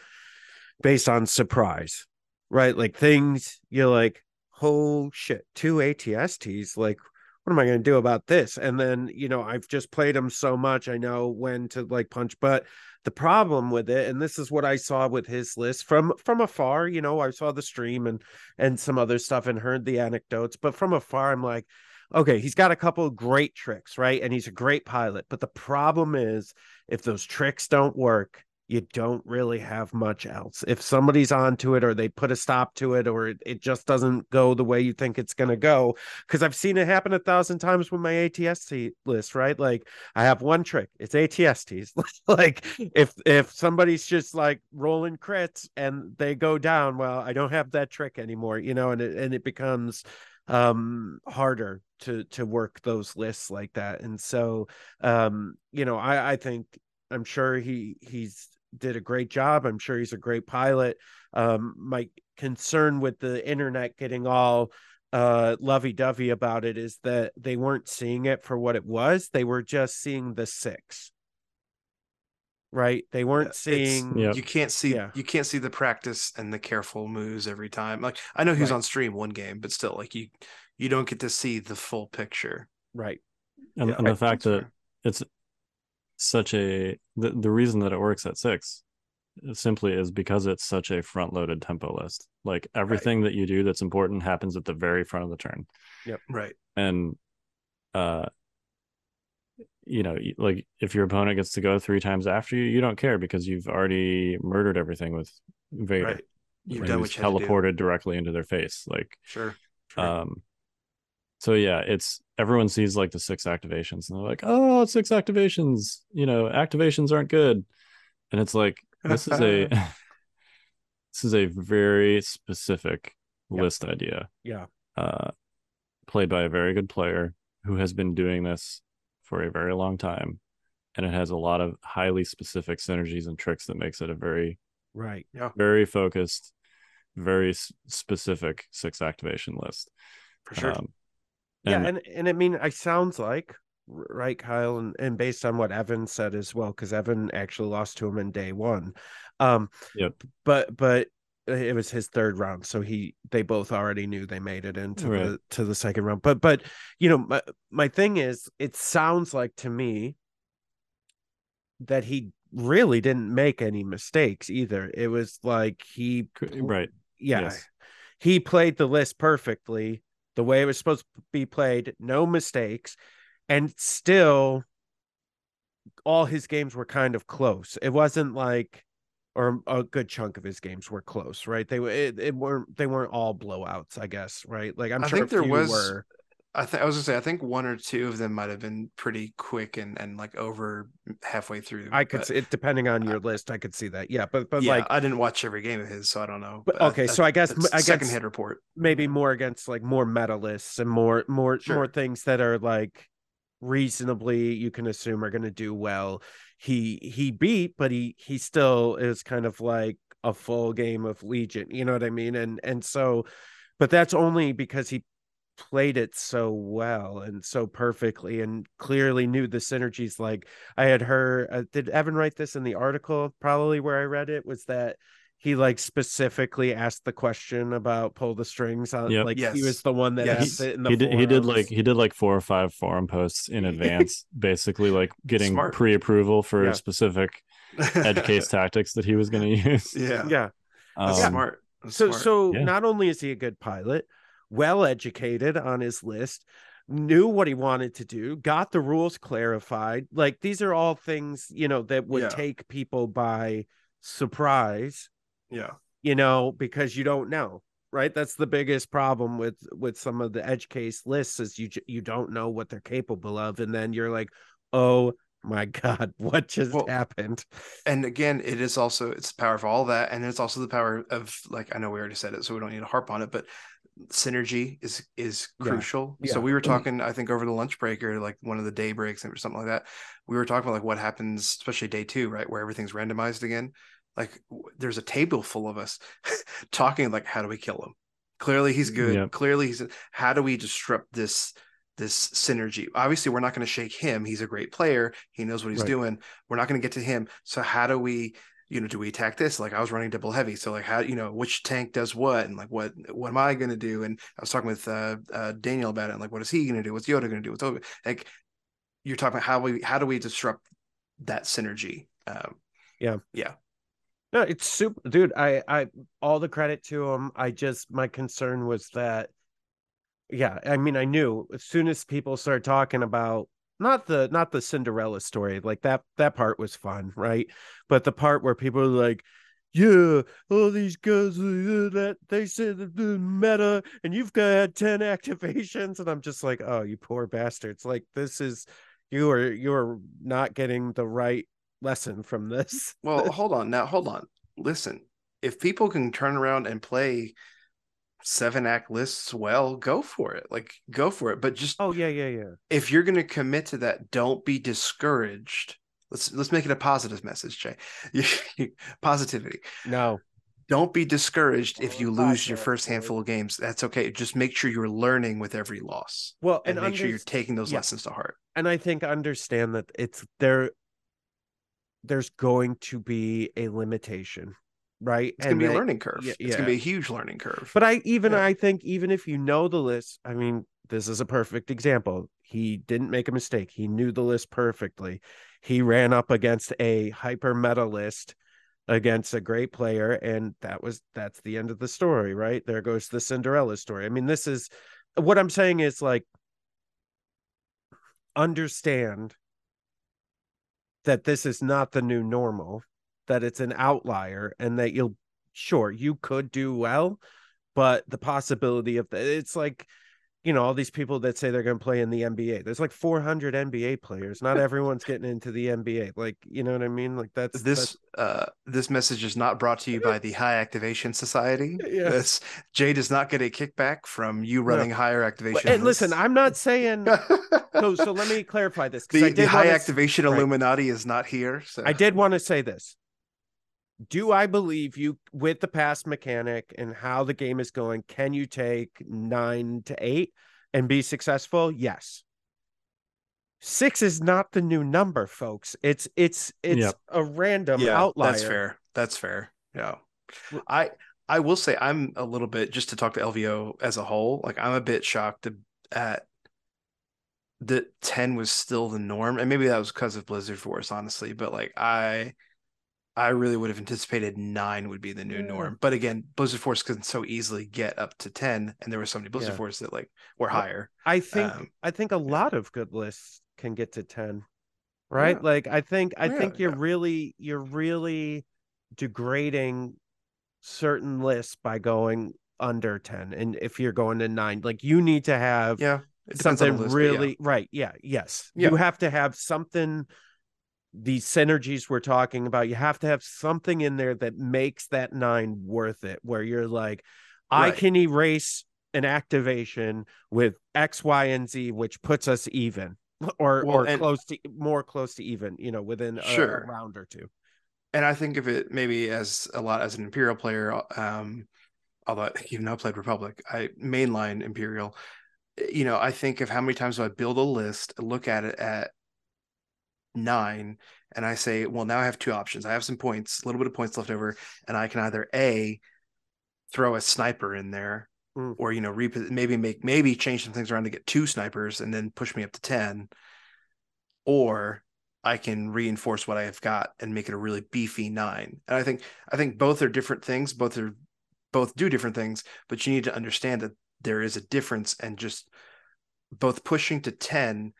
[SPEAKER 4] based on surprise right like things you're like oh shit two ATSTs like what am I going to do about this? And then you know I've just played them so much I know when to like punch. But the problem with it and this is what i saw with his list from from afar you know i saw the stream and and some other stuff and heard the anecdotes but from afar i'm like okay he's got a couple of great tricks right? And he's a great pilot. But the problem is if those tricks don't work you don't really have much else if somebody's onto it or they put a stop to it or it, it just doesn't go the way you think it's going to go because i've seen it happen a thousand times with my atst list right like I have one trick. It's ATSTs. like if if somebody's just like rolling crits and they go down, well, I don't have that trick anymore, you know, and it and it becomes um harder to to work those lists like that. And so um, you know, I I think I'm sure he he's did a great job. I'm sure he's a great pilot. Um, my concern with the internet getting all uh lovey-dovey about it is that they weren't seeing it for what it was they were just seeing the six right they weren't
[SPEAKER 3] It's-
[SPEAKER 4] seeing
[SPEAKER 2] Yeah.
[SPEAKER 3] You can't see
[SPEAKER 4] Yeah.
[SPEAKER 3] you can't see the practice and the careful moves every time. Like I know he was
[SPEAKER 4] Right.
[SPEAKER 3] on stream one game, but still, like you you don't get to see the full picture.
[SPEAKER 4] right
[SPEAKER 2] and,
[SPEAKER 3] Yeah,
[SPEAKER 2] and the fact
[SPEAKER 3] that's
[SPEAKER 2] that it's such a the, the reason that it works at six simply is because it's such a front loaded tempo list like everything that you do that's important happens at the very front of the turn Yep.
[SPEAKER 3] Right.
[SPEAKER 2] and uh you know like if your opponent gets to go three times after you you don't care because you've already murdered everything with Vader
[SPEAKER 3] Right. You've done what you do.
[SPEAKER 2] teleported directly into their face like
[SPEAKER 3] Sure. sure.
[SPEAKER 2] um so yeah it's everyone sees like the six activations and they're like oh six activations you know activations aren't good and it's like this is a this is a very specific
[SPEAKER 4] Yep.
[SPEAKER 2] list idea
[SPEAKER 4] yeah
[SPEAKER 2] uh played by a very good player who has been doing this for a very long time and it has a lot of highly specific synergies and tricks that makes it a very
[SPEAKER 4] right yeah.
[SPEAKER 2] very focused very specific six activation list.
[SPEAKER 3] For sure.
[SPEAKER 2] Um,
[SPEAKER 4] yeah
[SPEAKER 2] and-
[SPEAKER 4] and and i mean i sounds like right kyle and, and based on what evan said as well because evan actually lost to him in day one um
[SPEAKER 2] Yep.
[SPEAKER 4] but but it was his third round so he they both already knew they made it into
[SPEAKER 2] Right.
[SPEAKER 4] the to the second round but but you know my, my thing is it sounds like to me that he really didn't make any mistakes either it was like he
[SPEAKER 2] right.
[SPEAKER 4] yeah
[SPEAKER 2] Yes.
[SPEAKER 4] he played the list perfectly the way it was supposed to be played no mistakes. And still all his games were kind of close. It wasn't like or a good chunk of his games were close right? They it, it weren't they weren't all blowouts i guess right? Like i'm
[SPEAKER 3] I
[SPEAKER 4] sure
[SPEAKER 3] think there was-
[SPEAKER 4] were
[SPEAKER 3] I think I was gonna say I think one or two of them might have been pretty quick and and like over halfway through.
[SPEAKER 4] i could see it depending on your list i could see that yeah but but
[SPEAKER 3] yeah,
[SPEAKER 4] like
[SPEAKER 3] I didn't watch every game of his, so I don't know.
[SPEAKER 4] But- okay,
[SPEAKER 3] that-
[SPEAKER 4] so I guess- I guess-
[SPEAKER 3] second hit report.
[SPEAKER 4] maybe more against like more medalists and more more
[SPEAKER 3] Sure.
[SPEAKER 4] more things that are like reasonably you can assume are going to do well he he beat but he he still is kind of like a full game of legion you know what i mean and and so but that's only because he played it so well and so perfectly and clearly knew the synergies like i had heard uh, did evan write this in the article probably where i read it was that he like specifically asked the question about pull the strings on
[SPEAKER 2] Yep.
[SPEAKER 4] like he was the one that
[SPEAKER 3] Yes.
[SPEAKER 4] asked it in the
[SPEAKER 2] he did he did like he did like four or five forum posts in advance basically like getting
[SPEAKER 3] Smart.
[SPEAKER 2] pre-approval for
[SPEAKER 4] Yeah.
[SPEAKER 2] specific edge case tactics that he was going to use
[SPEAKER 3] yeah,
[SPEAKER 4] yeah
[SPEAKER 2] Um,
[SPEAKER 3] smart. That's
[SPEAKER 4] so
[SPEAKER 3] smart.
[SPEAKER 4] so
[SPEAKER 2] Yeah.
[SPEAKER 4] not only is he a good pilot well educated on his list knew what he wanted to do got the rules clarified. Like these are all things you know that would
[SPEAKER 3] Yeah.
[SPEAKER 4] take people by surprise.
[SPEAKER 3] Yeah,
[SPEAKER 4] you know because you don't know right? That's the biggest problem with with some of the edge case lists is you you don't know what they're capable of and then you're like oh my god what just
[SPEAKER 3] Well,
[SPEAKER 4] happened?
[SPEAKER 3] and again, it is also it's the power of all that, and it's also the power of like I know we already said it, so we don't need to harp on it, but synergy is is crucial.
[SPEAKER 4] Yeah.
[SPEAKER 3] So we were talking, I think, over the lunch break or like one of the day breaks or something like that. We were talking about like what happens, especially day two, right, where everything's randomized again. Like there's a table full of us talking like, how do we kill him? Clearly he's good.
[SPEAKER 2] Yep.
[SPEAKER 3] Clearly he's. How do we disrupt this? this synergy. Obviously, we're not going to shake him. He's a great player. He knows what he's
[SPEAKER 4] Right.
[SPEAKER 3] doing. We're not going to get to him. So how do we, you know, do we attack this? Like I was running double heavy. So like how, you know, which tank does what and like what what am I going to do? And I was talking with uh, uh Daniel about it. And like what is he going to do? What's Yoda going to do? What's Obi? Like you're talking about how we how do we disrupt that synergy? Um,
[SPEAKER 4] Yeah.
[SPEAKER 3] yeah,
[SPEAKER 4] No, it's super, dude. I, I, all the credit to him. I just, my concern was that, yeah. I mean, I knew as soon as people started talking about not the, not the Cinderella story, like that, that part was fun, right? But the part where people are like, yeah, all these guys uh, that they said the meta, and you've got ten activations, and I'm just like, oh, you poor bastards! Like this is, you are, you are not getting the right lesson from this.
[SPEAKER 3] Well, hold on now. Hold on. Listen, if people can turn around and play seven act lists well, go for it. Like go for it. But just
[SPEAKER 4] Oh yeah, yeah, yeah.
[SPEAKER 3] if you're going to commit to that, don't be discouraged. Let's let's make it a positive message, Jay. Positivity.
[SPEAKER 4] No,
[SPEAKER 3] Don't be discouraged if you lose your first handful of games. That's okay. Just make sure you're learning with every loss,
[SPEAKER 4] well,
[SPEAKER 3] and,
[SPEAKER 4] and,
[SPEAKER 3] make sure you're taking those
[SPEAKER 4] yeah.
[SPEAKER 3] lessons to heart.
[SPEAKER 4] and I think understand that it's there. There's going to be a limitation, right?
[SPEAKER 3] It's going to be a learning curve.
[SPEAKER 4] yeah,
[SPEAKER 3] It's gonna be a huge learning curve.
[SPEAKER 4] But I even
[SPEAKER 3] Yeah.
[SPEAKER 4] I think even if you know the list, I mean, this is a perfect example. He didn't make a mistake. He knew the list perfectly. He ran up against a hyper meta list against a great player, and that was that's the end of the story, right? There goes the Cinderella story. I mean, this is what I'm saying is like understand that this is not the new normal, that it's an outlier, and that you'll sure you could do well, but the possibility of that it's like you know all these people that say they're going to play in the NBA. There's like 400 NBA players. Not everyone's getting into the NBA. Like you know what I mean? Like that's
[SPEAKER 3] this uh this message is not brought to you by the High Activation Society.
[SPEAKER 4] Yeah.
[SPEAKER 3] This Jay does not get a kickback from you running higher activation.
[SPEAKER 4] That's, and listen. I'm not saying so. So let me clarify this because
[SPEAKER 3] the, the high activation
[SPEAKER 4] right.
[SPEAKER 3] Illuminati is not here. So
[SPEAKER 4] I did want to say this. Do I believe you with the pass mechanic and how the game is going? Can you take nine to eight and be successful? Yes. Six is not the new number, folks. It's it's it's
[SPEAKER 2] Yep.
[SPEAKER 4] a random
[SPEAKER 3] yeah,
[SPEAKER 4] outlier.
[SPEAKER 3] that's fair. That's fair. Yeah. I I will say I'm a little bit just to talk to LVO as a whole. Like I'm a bit shocked at that 10 was still the norm, and maybe that was because of Blizzard Force, honestly. But like I I really would have anticipated nine would be the new
[SPEAKER 4] Yeah.
[SPEAKER 3] norm. But again, Blizzard Force can so easily get up to 10, and there were so many Blizzard
[SPEAKER 4] Yeah.
[SPEAKER 3] Force that like were higher.
[SPEAKER 4] I think
[SPEAKER 3] Um,
[SPEAKER 4] I think a lot of good lists can get to 10. Right?
[SPEAKER 3] Yeah.
[SPEAKER 4] Like I think I think you're really you're really degrading certain lists by going under 10. And if you're going to 9, like you need to have
[SPEAKER 3] Yeah. It depends on
[SPEAKER 4] something
[SPEAKER 3] list,
[SPEAKER 4] really right. Yeah, yes. You have to have something these synergies we're talking about, you have to have something in there that makes that 9 worth it where you're like I can erase an activation with X, Y, and Z, which puts us even or
[SPEAKER 3] Well,
[SPEAKER 4] or
[SPEAKER 3] and-
[SPEAKER 4] close to more close to even, you know, within a,
[SPEAKER 3] Sure.
[SPEAKER 4] a round or two.
[SPEAKER 3] and I think of it maybe as a lot as an Imperial player. Um, although even though I played Republic, I mainline Imperial. You know, I think of how many times do I build a list, look at it at nine, and I say, well, now I have two options. I have some points, a little bit of points left over, and I can either a throw a sniper in there,
[SPEAKER 4] Mm.
[SPEAKER 3] or you know, rep- maybe make maybe change some things around to get two snipers and then push me up to ten, or I can reinforce what I have got and make it a really beefy nine. And I think I think both are different things. Both are both do different things, but you need to understand that there is a difference and just both pushing to 10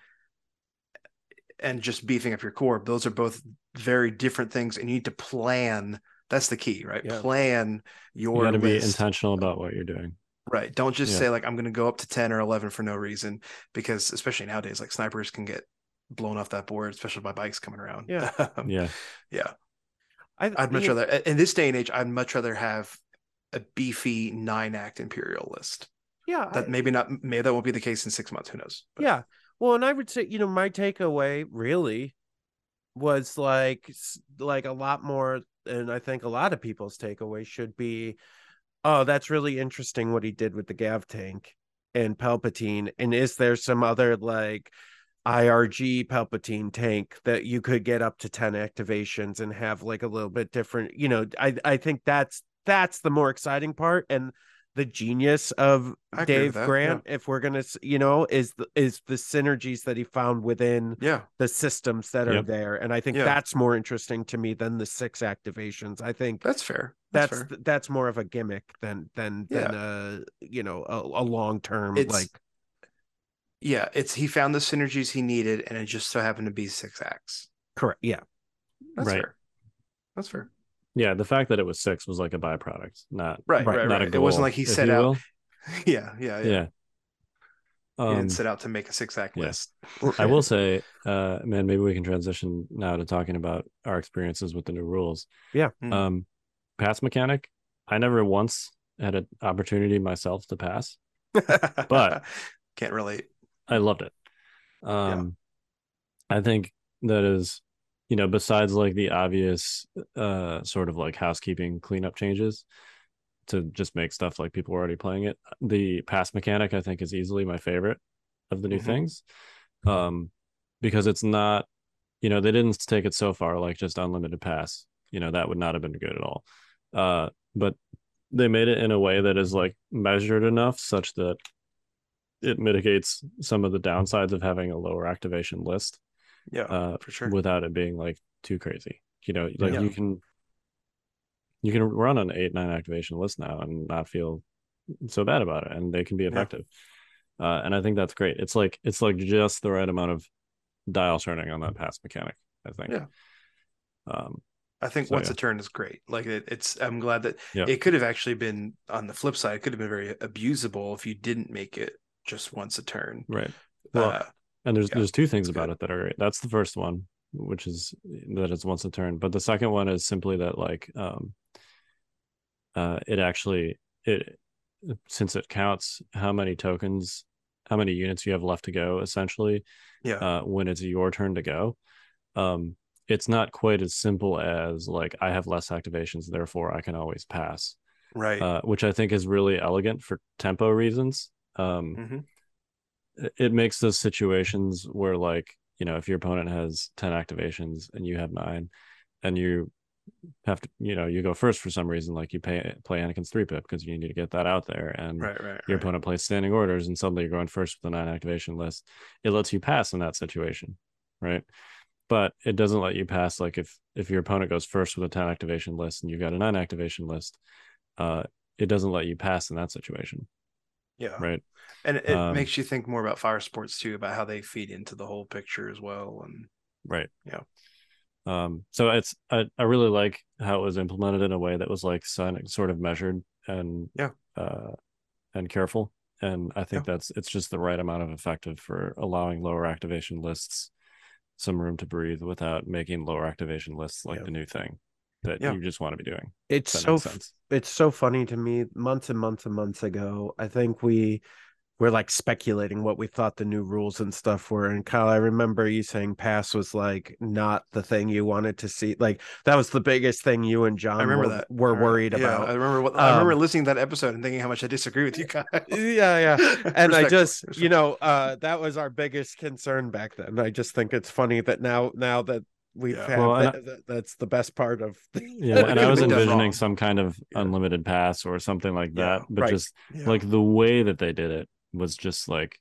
[SPEAKER 3] and just beefing up your core. Those are both very different things and you need to plan. That's the key, right?
[SPEAKER 4] Yeah.
[SPEAKER 3] Plan your
[SPEAKER 2] You got to be intentional about what you're doing.
[SPEAKER 3] Right. Don't just
[SPEAKER 2] Yeah.
[SPEAKER 3] say like I'm going to go up to 10 or 11 for no reason because especially nowadays like snipers can get blown off that board especially by bikes coming around.
[SPEAKER 4] Yeah.
[SPEAKER 3] Um,
[SPEAKER 2] Yeah.
[SPEAKER 3] yeah.
[SPEAKER 4] I,
[SPEAKER 3] I'd much rather in this day and age I'd much rather have a beefy 9 act imperial list.
[SPEAKER 4] Yeah,
[SPEAKER 3] That
[SPEAKER 4] I-
[SPEAKER 3] maybe not maybe that won't be the case in 6 months, who knows. But
[SPEAKER 4] Yeah. Well, and I would say, you know, my takeaway really was like like a lot more and I think a lot of people's takeaway should be oh, that's really interesting what he did with the Gav tank and Palpatine and is there some other like IRG Palpatine tank that you could get up to 10 activations and have like a little bit different, you know, I I think that's that's the more exciting part and the genius of
[SPEAKER 3] I
[SPEAKER 4] Dave
[SPEAKER 3] that, yeah.
[SPEAKER 4] Grant, if we're gonna, you know, is the, is the synergies that he found within
[SPEAKER 3] Yeah.
[SPEAKER 4] the systems that are there, and I think
[SPEAKER 3] Yeah.
[SPEAKER 4] that's more interesting to me than the six activations. I think
[SPEAKER 3] That's fair. That's,
[SPEAKER 4] that's
[SPEAKER 3] fair.
[SPEAKER 4] that's more of a gimmick than than than a you know a, a long term like
[SPEAKER 3] Yeah, it's he found the synergies he needed and it just so happened to be 6 acts.
[SPEAKER 4] correct. Yeah,
[SPEAKER 3] That's
[SPEAKER 2] Right.
[SPEAKER 3] fair. That's fair.
[SPEAKER 2] Yeah. The fact that it was six was like a byproduct, not
[SPEAKER 3] Right,
[SPEAKER 4] Right.
[SPEAKER 3] right,
[SPEAKER 2] not
[SPEAKER 3] right.
[SPEAKER 2] a
[SPEAKER 3] It wasn't like he
[SPEAKER 2] if
[SPEAKER 3] set out. Yeah, yeah, yeah.
[SPEAKER 2] Yeah.
[SPEAKER 3] He
[SPEAKER 2] Um,
[SPEAKER 3] didn't set out to make a 6 act
[SPEAKER 2] yeah.
[SPEAKER 3] list.
[SPEAKER 2] I will say, uh, man, maybe we can transition now to talking about our experiences with the new rules.
[SPEAKER 4] Yeah.
[SPEAKER 3] Mm.
[SPEAKER 2] Um, pass mechanic. I never once had an opportunity myself to pass. But-
[SPEAKER 3] can't relate.
[SPEAKER 2] I loved it. Um, I think that is, you know, besides like the obvious, uh, sort of like housekeeping cleanup changes to just make stuff like people are already playing it. The pass mechanic, I think, is easily my favorite of the new
[SPEAKER 3] Mhm.
[SPEAKER 2] things, um, because it's not, you know, they didn't take it so far like just unlimited pass. You know, that would not have been good at all. Uh, but they made it in a way that is like measured enough such that it mitigates some of the downsides of having a lower activation list
[SPEAKER 3] Yeah,
[SPEAKER 2] uh,
[SPEAKER 3] for sure.
[SPEAKER 2] without it being like too crazy. You know, like
[SPEAKER 3] Yeah.
[SPEAKER 2] you can you can run an eight nine activation list now and not feel so bad about it, and they can be effective. Uh, and I think that's great. It's like it's like just the right amount of dial turning on that pass mechanic. I think.
[SPEAKER 3] Yeah.
[SPEAKER 2] Um,
[SPEAKER 3] I think
[SPEAKER 2] So,
[SPEAKER 3] once
[SPEAKER 2] yeah.
[SPEAKER 3] a turn is great. Like it, it's, I'm glad that
[SPEAKER 2] Yeah.
[SPEAKER 3] it could have actually been on the flip side. It could have been very abusable if you didn't make it just once a turn.
[SPEAKER 2] right. Well,
[SPEAKER 3] Uh,
[SPEAKER 2] And there's
[SPEAKER 3] Yeah,
[SPEAKER 2] there's two things about
[SPEAKER 3] good.
[SPEAKER 2] it that are great. That's the first one, which is that it's once a turn. But the second one is simply that like um uh it actually it since it counts how many tokens, how many units you have left to go essentially,
[SPEAKER 3] yeah,
[SPEAKER 2] uh when it's your turn to go. Um it's not quite as simple as like I have less activations, therefore I can always pass.
[SPEAKER 3] Right.
[SPEAKER 2] Uh, which I think is really elegant for tempo reasons. Um,
[SPEAKER 3] Mhm.
[SPEAKER 2] It- makes those situations where like you know if your opponent has 10 activations and you have nine and you have to you know you go first for some reason like you pay play anakin's three pip because you need to get that out there and
[SPEAKER 3] Right. Right.
[SPEAKER 2] your
[SPEAKER 3] right.
[SPEAKER 2] opponent plays standing orders and suddenly you're going first with a nine activation list it lets you pass in that situation right but it doesn't let you pass like if if your opponent goes first with a 10 activation list and you've got a nine activation list uh it doesn't let you pass in that situation
[SPEAKER 3] Yeah.
[SPEAKER 2] right
[SPEAKER 3] And it, it
[SPEAKER 2] Um,
[SPEAKER 3] makes you think more about fire support too, about how they feed into the whole picture as well. And
[SPEAKER 2] right
[SPEAKER 3] Yeah.
[SPEAKER 2] um so it's i, I really like how it was implemented in a way that was like sort of measured and
[SPEAKER 3] Yeah.
[SPEAKER 2] uh and careful and i think that's it's just the right amount of effective for allowing lower activation lists some room to breathe without making lower activation lists like
[SPEAKER 4] Yeah.
[SPEAKER 2] the new thing that
[SPEAKER 3] Yeah.
[SPEAKER 2] you just want to be doing
[SPEAKER 4] It's so f- it's so funny to me. Months and months and months ago, I think we were like speculating what we thought the new rules and stuff were. And Kyle, I remember you saying pass was like not the thing you wanted to see. Like that was the biggest thing you and John
[SPEAKER 3] I remember
[SPEAKER 4] were,
[SPEAKER 3] that.
[SPEAKER 4] were worried
[SPEAKER 3] yeah,
[SPEAKER 4] about.
[SPEAKER 3] I remember what I remember
[SPEAKER 4] Um,
[SPEAKER 3] listening to that episode and thinking how much I disagree with you guys.
[SPEAKER 4] yeah yeah and i just you know uh that was our biggest concern back then i just think it's funny that now now that we've
[SPEAKER 3] Yeah.
[SPEAKER 4] had
[SPEAKER 2] Well,
[SPEAKER 4] that, that- that's the best part of
[SPEAKER 2] yeah and i was envisioning some kind of
[SPEAKER 3] Yeah.
[SPEAKER 2] unlimited pass or something like
[SPEAKER 3] Yeah,
[SPEAKER 2] that but
[SPEAKER 4] right.
[SPEAKER 2] just
[SPEAKER 3] Yeah.
[SPEAKER 2] like the way that they did it was just like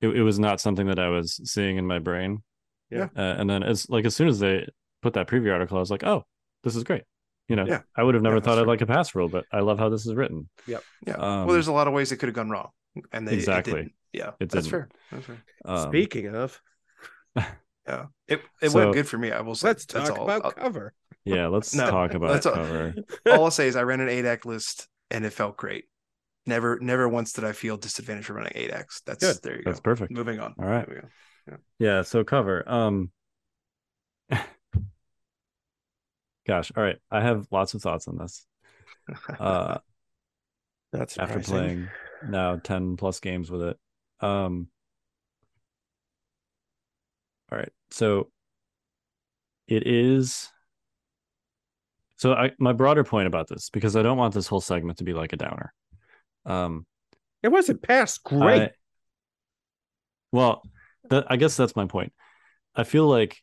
[SPEAKER 2] it, it was not something that i was seeing in my brain
[SPEAKER 3] Yeah.
[SPEAKER 2] uh, and then as like as soon as they put that preview article i was like oh this is great you know
[SPEAKER 3] Yeah.
[SPEAKER 2] i would have never
[SPEAKER 3] Yeah,
[SPEAKER 2] thought i'd
[SPEAKER 3] true.
[SPEAKER 2] like a pass rule but i love how this is written
[SPEAKER 3] yeah.
[SPEAKER 2] um,
[SPEAKER 3] well, there's a lot of ways it could have gone wrong, and they it
[SPEAKER 2] Exactly.
[SPEAKER 3] didn't. yeah,
[SPEAKER 2] It
[SPEAKER 3] that's
[SPEAKER 2] didn't.
[SPEAKER 3] fair. That's fair.
[SPEAKER 2] um,
[SPEAKER 4] speaking of
[SPEAKER 3] Yeah, it it
[SPEAKER 2] So-
[SPEAKER 3] went good for me. I will say.
[SPEAKER 4] let's
[SPEAKER 3] That's
[SPEAKER 4] talk
[SPEAKER 3] all.
[SPEAKER 4] about
[SPEAKER 3] I'll-
[SPEAKER 4] cover
[SPEAKER 2] yeah let's
[SPEAKER 3] No,
[SPEAKER 2] talk about
[SPEAKER 3] that's all-
[SPEAKER 2] cover
[SPEAKER 3] all I'll say is I ran an eight act list and it felt great. Never, never once did I feel disadvantaged for running eight X. That's
[SPEAKER 4] Good.
[SPEAKER 3] there you
[SPEAKER 2] that's
[SPEAKER 3] go.
[SPEAKER 2] perfect
[SPEAKER 3] Moving on.
[SPEAKER 2] All right.
[SPEAKER 3] Go.
[SPEAKER 2] Yeah, so cover. Um gosh, all right. I have lots of thoughts on this. Uh
[SPEAKER 4] that's
[SPEAKER 2] after playing now 10 plus games with it. Um All right. So it is so I my broader point about this because I don't want this whole segment to be like a downer. Um
[SPEAKER 4] it wasn't past great
[SPEAKER 2] I- well, that, I guess that's my point. I feel like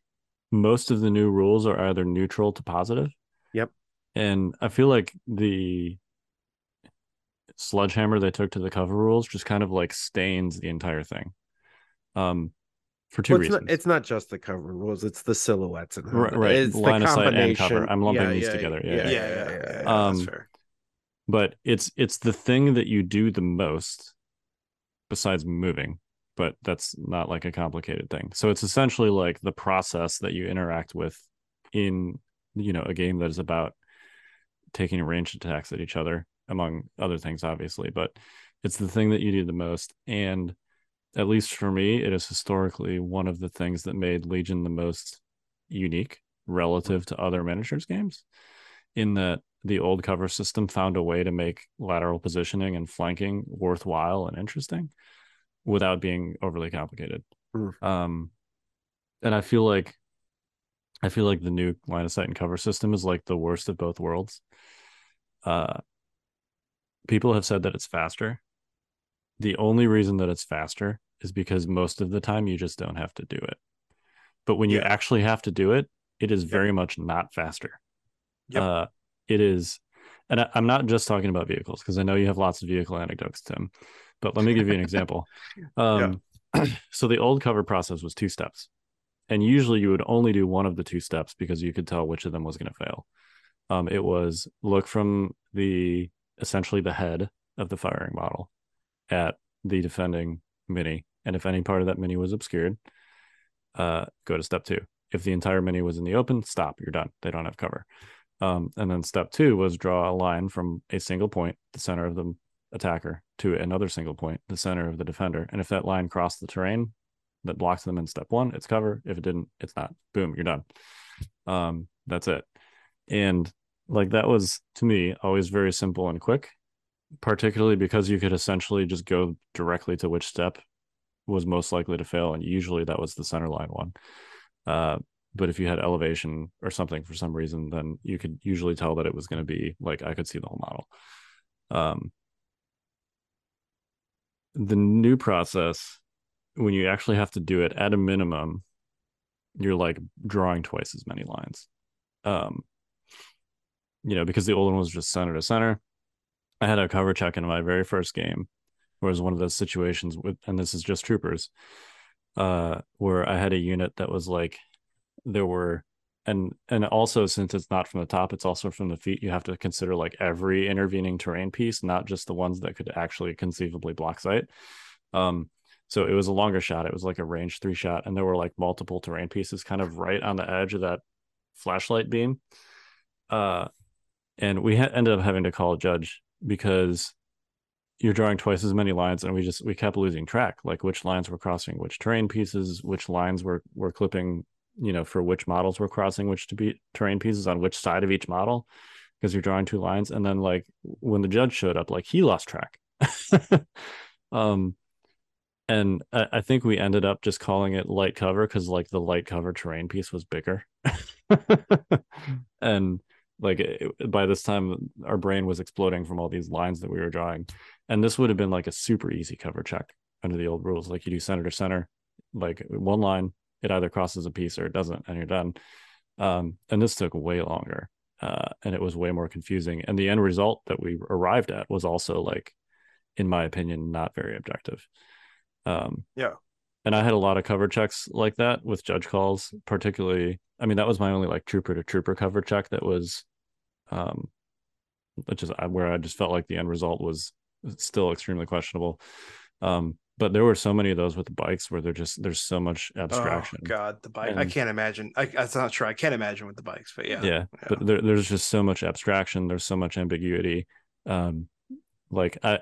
[SPEAKER 2] most of the new rules are either neutral to positive.
[SPEAKER 4] Yep.
[SPEAKER 2] And I feel like the sledgehammer they took to the cover rules just kind of like stains the entire thing. Um, for two
[SPEAKER 4] Well, it's,
[SPEAKER 2] reasons.
[SPEAKER 4] not, it's not just the cover rules it's the silhouettes and
[SPEAKER 2] Right- right.
[SPEAKER 4] it's the
[SPEAKER 2] Line of sight and cover. I'm lumping
[SPEAKER 4] Yeah,
[SPEAKER 2] these
[SPEAKER 4] yeah,
[SPEAKER 2] together.
[SPEAKER 4] yeah
[SPEAKER 2] Yeah,
[SPEAKER 3] Yeah,
[SPEAKER 4] yeah
[SPEAKER 3] yeah,
[SPEAKER 2] Um,
[SPEAKER 3] that's fair.
[SPEAKER 2] but it's it's the thing that you do the most besides moving but that's not like a complicated thing so it's essentially like the process that you interact with in you know a game that is about taking ranged attacks at each other among other things obviously but it's the thing that you do the most and at least for me it is historically one of the things that made legion the most unique relative to other miniatures games in that the old cover system found a way to make lateral positioning and flanking worthwhile and interesting without being overly complicated.
[SPEAKER 4] Mm.
[SPEAKER 2] Um, and I feel like I feel like the new line of sight and cover system is like the worst of both worlds. Uh, people have said that it's faster. The only reason that it's faster is because most of the time you just don't have to do it. But when you
[SPEAKER 3] Yeah.
[SPEAKER 2] actually have to do it, it is very much not faster.
[SPEAKER 3] Yep.
[SPEAKER 2] Uh, it is, and I, I'm not just talking about vehicles because I know you have lots of vehicle anecdotes, Tim. But let me give you an example. Um, so the old cover process was two steps, and usually you would only do one of the two steps because you could tell which of them was going to fail. Um, it was look from the essentially the head of the firing model at the defending mini, and if any part of that mini was obscured, uh, go to step two. If the entire mini was in the open, stop. You're done. They don't have cover. Um, and then step two was draw a line from a single point, the center of the attacker, to another single point, the center of the defender. And if that line crossed the terrain that blocks them in step one, it's cover. If it didn't, it's not. Boom, you're done. Um, that's it. And like that was to me always very simple and quick, particularly because you could essentially just go directly to which step was most likely to fail. And usually that was the center line one. Uh, but if you had elevation or something for some reason, then you could usually tell that it was going to be like I could see the whole model. Um, the new process, when you actually have to do it at a minimum, you're like drawing twice as many lines. Um, you know, because the old one was just center to center. I had a cover check in my very first game, where it was one of those situations with, and this is just troopers, uh, where I had a unit that was like, there were, and and also since it's not from the top, it's also from the feet. You have to consider like every intervening terrain piece, not just the ones that could actually conceivably block sight. Um, so it was a longer shot. It was like a range three shot, and there were like multiple terrain pieces kind of right on the edge of that flashlight beam. Uh, and we ha- ended up having to call a judge because you're drawing twice as many lines and we just we kept losing track like which lines were crossing which terrain pieces which lines were were clipping you know for which models were crossing which to be terrain pieces on which side of each model because you're drawing two lines. And then like when the judge showed up like he lost track. Um and I, I think we ended up just calling it light cover because like the light cover terrain piece was bigger. And like it, by this time our brain was exploding from all these lines that we were drawing. And this would have been like a super easy cover check under the old rules. Like you do center to center like one line it either crosses a piece or it doesn't and you're done. Um, and this took way longer uh, and it was way more confusing. And the end result that we arrived at was also like in my opinion not very objective. Um,
[SPEAKER 3] Yeah.
[SPEAKER 2] And i had a lot of cover checks like that with judge calls particularly i mean that was my only like trooper to trooper cover check that was um which is uh, where i just felt like the end result was still extremely questionable um but there were so many of those with the bikes where they're just there's so much abstraction
[SPEAKER 3] Oh God, the bike. I can't imagine. I, that's not true. I can't imagine with the bikes, but yeah.
[SPEAKER 2] yeah, but there, there's just so much abstraction there's so much ambiguity um like i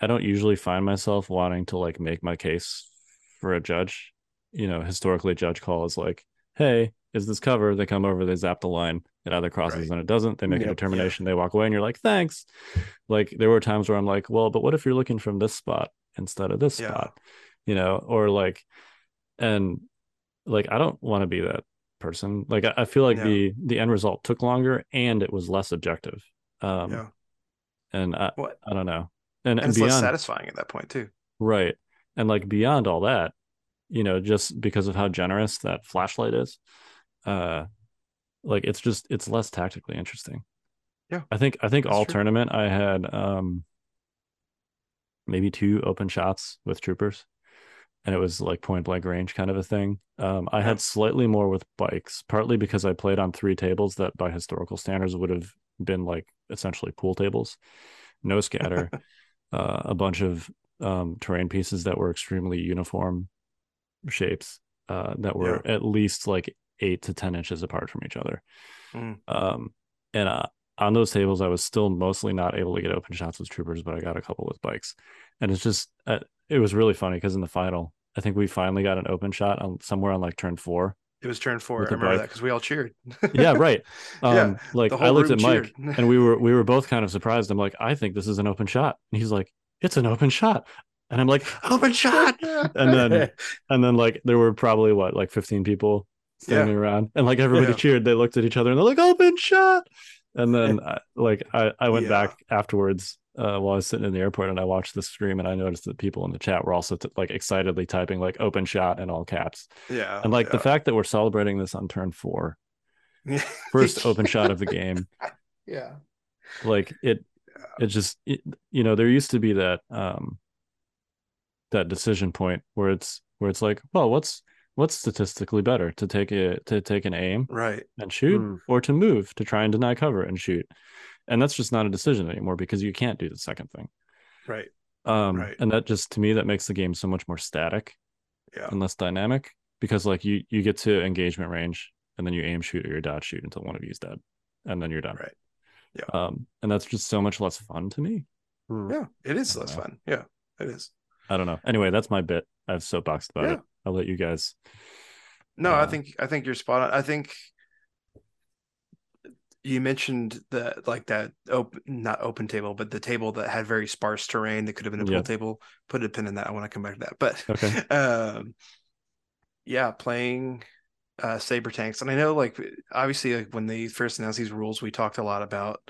[SPEAKER 2] i don't usually find myself wanting to like make my case for a judge you know historically judge call is like hey is this cover they come over they zap the line it either crosses
[SPEAKER 3] Right.
[SPEAKER 2] and it doesn't they make
[SPEAKER 4] Yep,
[SPEAKER 2] a determination they walk away and you're like thanks like there were times where i'm like well but what if you're looking from this spot instead of this
[SPEAKER 3] Yeah.
[SPEAKER 2] spot you know or like and like i don't want to be that person like i, I feel like
[SPEAKER 3] Yeah.
[SPEAKER 2] the the end result took longer and it was less objective um
[SPEAKER 3] Yeah.
[SPEAKER 2] and i
[SPEAKER 3] What?
[SPEAKER 2] i don't know and,
[SPEAKER 3] And
[SPEAKER 2] and
[SPEAKER 3] it's less satisfying at that point too.
[SPEAKER 2] right and like beyond all that you know just because of how generous that flashlight is uh like it's just it's less tactically interesting
[SPEAKER 3] Yeah,
[SPEAKER 2] i think i think all
[SPEAKER 3] true.
[SPEAKER 2] tournament i had um maybe two open shots with troopers and it was like point blank range kind of a thing um i
[SPEAKER 3] Yeah.
[SPEAKER 2] had slightly more with bikes partly because i played on three tables that by historical standards would have been like essentially pool tables no scatter uh, a bunch of um, terrain pieces that were extremely uniform shapes uh, that were at least like eight to ten inches apart from each other.
[SPEAKER 3] Mm.
[SPEAKER 2] Um, and uh, on those tables, I was still mostly not able to get open shots with troopers, but I got a couple with bikes, and it's just uh, it was really funny because in the final, I think we finally got an open shot on somewhere on like turn four.
[SPEAKER 3] It was turn four. I remember
[SPEAKER 2] bike.
[SPEAKER 3] that because we all cheered.
[SPEAKER 2] Yeah, right. Um,
[SPEAKER 3] Yeah,
[SPEAKER 2] like I looked at Mike and we were we were both kind of surprised. I'm like, I think this is an open shot. And he's like, it's an open shot. And I'm like, open shot. And then and then like there were probably what, like 15 people standing around. And like everybody
[SPEAKER 3] Yeah.
[SPEAKER 2] cheered. They looked at each other and they're like, open shot. And then I, like I, I went
[SPEAKER 3] Yeah.
[SPEAKER 2] back afterwards uh, while I was sitting in the airport and I watched the stream and I noticed that people in the chat were also t- like excitedly typing like open shot in all caps.
[SPEAKER 3] yeah,
[SPEAKER 2] And like the fact that we're celebrating this on turn four, first open shot of the game,
[SPEAKER 3] Yeah,
[SPEAKER 2] like it it just it, you know there used to be that um that decision point where it's where it's like well what's what's statistically better to take a to take an aim
[SPEAKER 3] right.
[SPEAKER 2] and shoot
[SPEAKER 4] Hmm.
[SPEAKER 2] or to move to try and deny cover and shoot and that's just not a decision anymore because you can't do the second thing
[SPEAKER 3] Right.
[SPEAKER 2] um
[SPEAKER 3] Right.
[SPEAKER 2] and that just to me that makes the game so much more static
[SPEAKER 3] Yeah.
[SPEAKER 2] and less dynamic because like you you get to engagement range and then you aim shoot or you dodge shoot until one of you is dead and then you're done
[SPEAKER 3] Right. Yeah.
[SPEAKER 2] um and that's just so much less fun to me
[SPEAKER 4] Hmm.
[SPEAKER 3] Yeah. It is less
[SPEAKER 2] know.
[SPEAKER 3] fun. Yeah. It is.
[SPEAKER 2] I don't know. Anyway, that's my bit. I've soapboxed about
[SPEAKER 3] Yeah.
[SPEAKER 2] it. I'll let you guys.
[SPEAKER 3] No, I
[SPEAKER 2] Uh,
[SPEAKER 3] think I think you're spot on. I think you mentioned that like that open not open table, but the table that had very sparse terrain that could have been a pool
[SPEAKER 2] Yeah.
[SPEAKER 3] table. Put a pin in that. I want to come back to that. But
[SPEAKER 2] Okay.
[SPEAKER 3] um yeah, playing uh, saber tanks, and I know like obviously like when they first announced these rules, we talked a lot about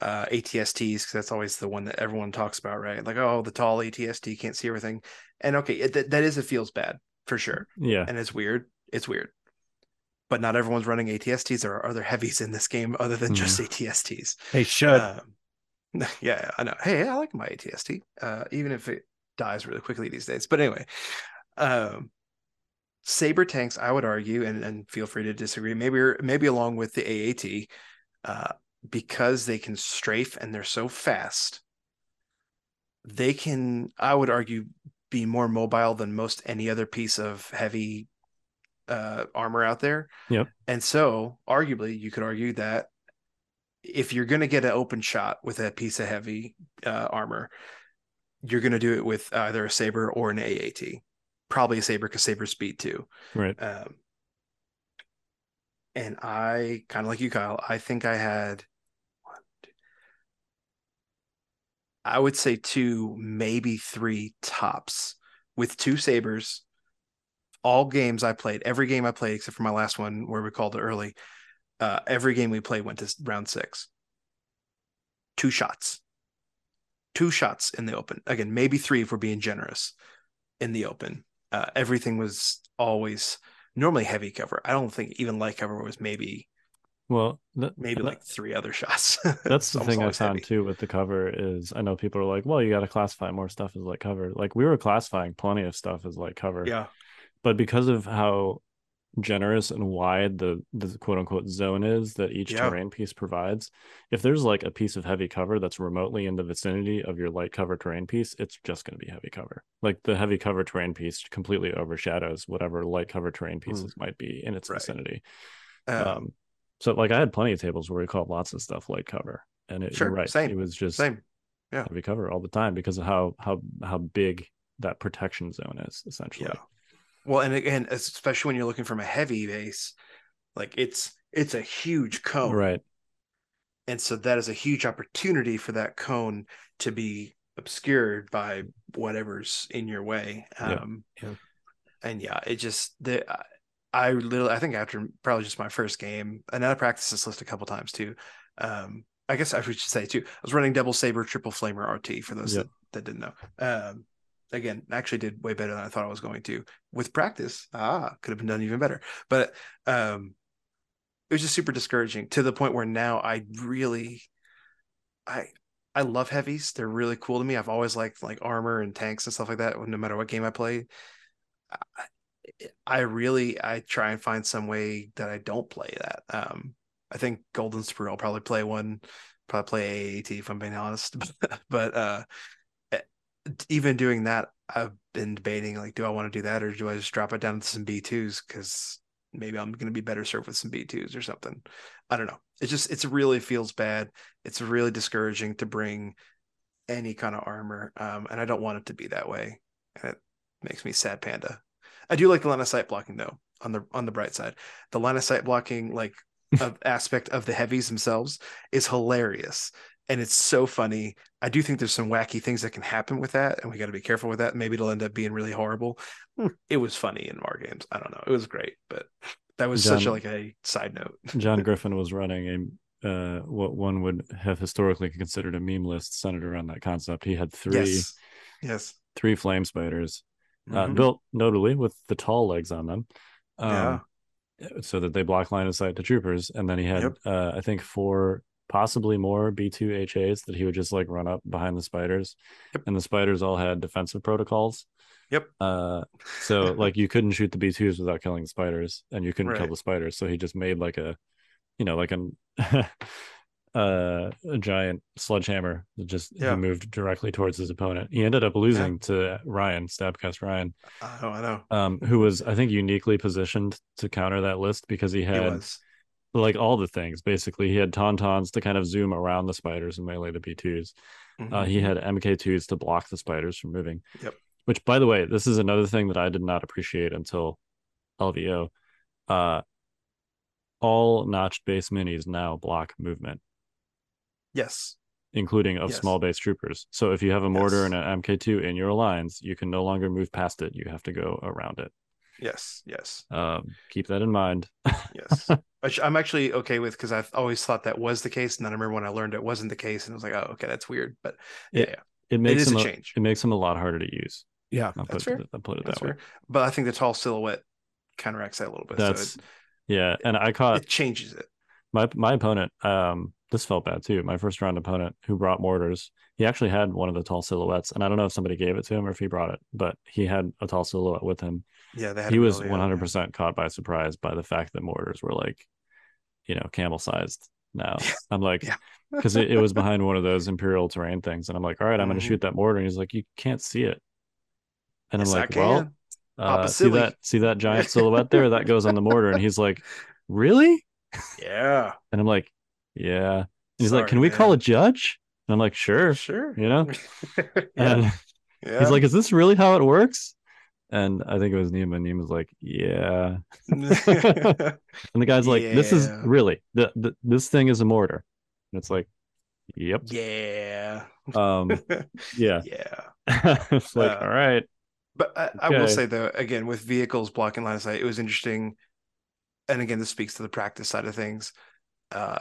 [SPEAKER 3] uh, ATSTs because that's always the one that everyone talks about, right? Like, oh, the tall ATST can't see everything, and okay, it, that, that is it feels bad for sure,
[SPEAKER 2] Yeah.
[SPEAKER 3] and it's weird. It's weird, but not everyone's running ATSTs. There are other heavies in this game other than just ATSTs.
[SPEAKER 4] They should.
[SPEAKER 3] Um, yeah, I know. Hey, I like my ATST, uh, even if it dies really quickly these days. But anyway, um, saber tanks, I would argue, and, and feel free to disagree. Maybe maybe along with the AAT, uh, because they can strafe and they're so fast, they can. I would argue be more mobile than most any other piece of heavy uh, armor out there.
[SPEAKER 2] Yep.
[SPEAKER 3] And so, arguably, you could argue that if you're going to get an open shot with a piece of heavy uh, armor, you're going to do it with either a saber or an AAT. Probably a saber because saber speed too.
[SPEAKER 2] Right.
[SPEAKER 3] Um, and I kind of like you, Kyle. I think I had one, two, I would say two, maybe three tops with two sabers. All games I played, every game I played except for my last one where we called it early, uh, every game we played went to round six. Two shots. Two shots in the open. Again, maybe three if we're being generous in the open. Uh, everything was always normally heavy cover. I don't think even light cover was maybe
[SPEAKER 2] Well, th-
[SPEAKER 3] maybe
[SPEAKER 2] that-
[SPEAKER 3] like three other shots.
[SPEAKER 2] that's the thing I found
[SPEAKER 3] heavy.
[SPEAKER 2] too with the cover is I know people are like, well, you got to classify more stuff as like cover. Like we were classifying plenty of stuff as like cover.
[SPEAKER 3] Yeah,
[SPEAKER 2] but because of how generous and wide the the quote unquote zone is that each
[SPEAKER 3] Yeah.
[SPEAKER 2] terrain piece provides if there's like a piece of heavy cover that's remotely in the vicinity of your light cover terrain piece it's just going to be heavy cover like the heavy cover terrain piece completely overshadows whatever light cover terrain pieces might be in its
[SPEAKER 3] Right.
[SPEAKER 2] vicinity
[SPEAKER 3] um,
[SPEAKER 2] um so like i had plenty of tables where we called lots of stuff light cover and it,
[SPEAKER 3] Sure,
[SPEAKER 2] you're right
[SPEAKER 3] same,
[SPEAKER 2] it was just
[SPEAKER 3] same.
[SPEAKER 2] yeah, heavy cover all the time because of how how how big that protection zone is essentially
[SPEAKER 3] Yeah. Well, and again, especially when you're looking from a heavy base, like it's it's a huge cone,
[SPEAKER 2] right
[SPEAKER 3] and so that is a huge opportunity for that cone to be obscured by whatever's in your way. Um,
[SPEAKER 4] yeah.
[SPEAKER 3] and yeah, it just the I- I literally I think after probably just my first game, and I practiced this list a couple times too. Um, I guess I should say too. I was running double saber, triple flamer RT for those that, that didn't know. Um, again, actually did way better than I thought I was going to with practice. Ah, could have been done even better. But um, it was just super discouraging to the point where now I really, I I love heavies. They're really cool to me. I've always liked like armor and tanks and stuff like that. No matter what game I play, I, I really I try and find some way that I don't play that. Um, I think Golden Sprue I'll probably play one, probably play AAT if I'm being honest. but uh, even doing that, I've been debating like, do I want to do that or do I just drop it down to some B twos because maybe I'm going to be better served with some B twos or something. I don't know. It just it's really feels bad. It's really discouraging to bring any kind of armor, um, and I don't want it to be that way. And it makes me sad, panda. I do like the line of sight blocking though. On the on the bright side, the line of sight blocking like of aspect of the heavies themselves is hilarious and it's so funny. I do think there's some wacky things that can happen with that, and we got to be careful with that. Maybe it'll end up being really horrible.
[SPEAKER 2] Hmm.
[SPEAKER 3] It was funny in war games. I don't know. It was great, but that was such a, like a side note.
[SPEAKER 2] John Griffin was running a uh, what one would have historically considered a meme list centered around that concept. He had three
[SPEAKER 3] Yes, yes,
[SPEAKER 2] three flame spiders uh,
[SPEAKER 3] Mhm.
[SPEAKER 2] built notably with the tall legs on them,
[SPEAKER 3] Yeah.
[SPEAKER 2] um, so that they block line of sight to troopers. And then he had
[SPEAKER 3] Yep.
[SPEAKER 2] uh, I think four, possibly more B two HAs that he would just like run up behind the spiders,
[SPEAKER 3] Yep.
[SPEAKER 2] and the spiders all had defensive protocols.
[SPEAKER 3] Yep.
[SPEAKER 2] Uh, so like you couldn't shoot the B twos without killing the spiders, and you couldn't kill the spiders. So he just made like a, you know, like an uh, a giant sledgehammer that just he moved directly towards his opponent. He ended up losing to Ryan, Stabcast Ryan,
[SPEAKER 3] I know, I know.
[SPEAKER 2] um, who was I think uniquely positioned to counter that list because he
[SPEAKER 3] He
[SPEAKER 2] had
[SPEAKER 3] was.
[SPEAKER 2] Like all the things basically. He had tauntauns to kind of zoom around the spiders and melee the B2s. Uh,
[SPEAKER 3] Mhm.
[SPEAKER 2] he had MK2s to block the spiders from moving.
[SPEAKER 3] Yep.
[SPEAKER 2] Which, by the way, this is another thing that I did not appreciate until LVO. Uh, all notched base minis now block movement,
[SPEAKER 3] yes,
[SPEAKER 2] including of
[SPEAKER 3] Yes.
[SPEAKER 2] small base troopers. So if you have a mortar
[SPEAKER 3] Yes.
[SPEAKER 2] and an MK2 in your lines, you can no longer move past it. You have to go around it.
[SPEAKER 3] Yes, yes,
[SPEAKER 2] Um, keep that in mind.
[SPEAKER 3] yes. Which I'm actually okay with because I've always thought that was the case, and then I remember when I learned it wasn't the case, and I was like, oh, okay, that's weird. But yeah,
[SPEAKER 2] It-
[SPEAKER 3] yeah,
[SPEAKER 2] It makes
[SPEAKER 3] is
[SPEAKER 2] them
[SPEAKER 3] a
[SPEAKER 2] a-
[SPEAKER 3] change.
[SPEAKER 2] It makes them a lot harder to use.
[SPEAKER 4] Yeah.
[SPEAKER 2] I'll
[SPEAKER 3] That's
[SPEAKER 2] put,
[SPEAKER 3] fair.
[SPEAKER 2] I'll put it
[SPEAKER 3] that's
[SPEAKER 2] that way.
[SPEAKER 3] fair. But I think the tall silhouette counteracts that a little bit.
[SPEAKER 2] That's
[SPEAKER 3] so
[SPEAKER 2] yeah. And I
[SPEAKER 3] it,
[SPEAKER 2] caught
[SPEAKER 3] it changes it.
[SPEAKER 2] my my opponent. Um, this felt bad too. My first round opponent who brought mortars. He actually had one of the tall silhouettes, and I don't know if somebody gave it to him or if he brought it, but he had a tall silhouette with him.
[SPEAKER 3] Yeah, they had
[SPEAKER 2] He was one hundred percent caught by surprise by the fact that mortars were like, you know, camel sized. Now. I'm like,
[SPEAKER 3] Yeah.
[SPEAKER 2] because it, it was behind one of those imperial terrain things, and I'm like, all right, I'm going to shoot that mortar, and he's like, you can't see it, and
[SPEAKER 3] Yes,
[SPEAKER 2] I'm like, well, uh, see that see that giant silhouette there? That goes on the mortar. And he's like really?
[SPEAKER 3] Yeah,
[SPEAKER 2] and i'm like yeah. And he's like
[SPEAKER 3] Sorry,
[SPEAKER 2] can we call a judge? And i'm like sure.
[SPEAKER 3] Sure.
[SPEAKER 2] you know?
[SPEAKER 3] Yeah.
[SPEAKER 2] and
[SPEAKER 3] yeah.
[SPEAKER 2] he's like is this really how it works and i think it was Nima. and Nima's like yeah and the guy's like this is really the, the this thing is a mortar and it's like yep
[SPEAKER 3] yeah,
[SPEAKER 2] um yeah
[SPEAKER 3] yeah.
[SPEAKER 2] it's like
[SPEAKER 3] Uh,
[SPEAKER 2] all right
[SPEAKER 3] But I, I will say though, again, with vehicles blocking line of sight, it was interesting. And again, this speaks to the practice side of things. Uh,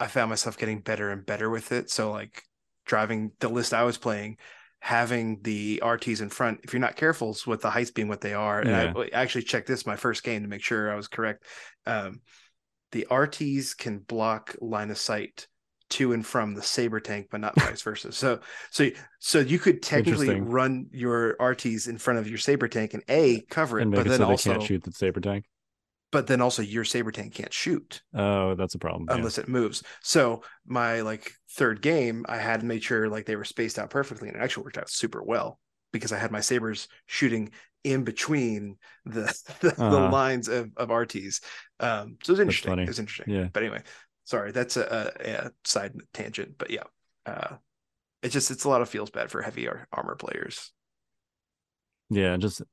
[SPEAKER 3] I found myself getting better and better with it. So like driving the list I was playing, having the RTs in front, if you're not careful with the heights being what they are, and I actually checked this my first game to make sure I was correct. Um, the RTs can block line of sight to and from the saber tank, but not vice versa. So so so you could technically run your RTs in front of your saber tank and a cover it,
[SPEAKER 2] and
[SPEAKER 3] but then also
[SPEAKER 2] can't shoot the saber tank
[SPEAKER 3] but then also your saber tank can't shoot
[SPEAKER 2] oh that's a problem yeah.
[SPEAKER 3] unless it moves. So my like third game, I had made sure like they were spaced out perfectly, and it actually worked out super well because I had my sabers shooting in between the the, the
[SPEAKER 2] Uh-huh.
[SPEAKER 3] lines of, of RTs. Um, so it was interesting.
[SPEAKER 2] funny.
[SPEAKER 3] It was interesting.
[SPEAKER 2] Yeah.
[SPEAKER 3] But anyway, sorry, that's a, a, a side tangent. But yeah, uh, it's just it's a lot of feels bad for heavy ar- armor players.
[SPEAKER 2] Yeah, just yeah.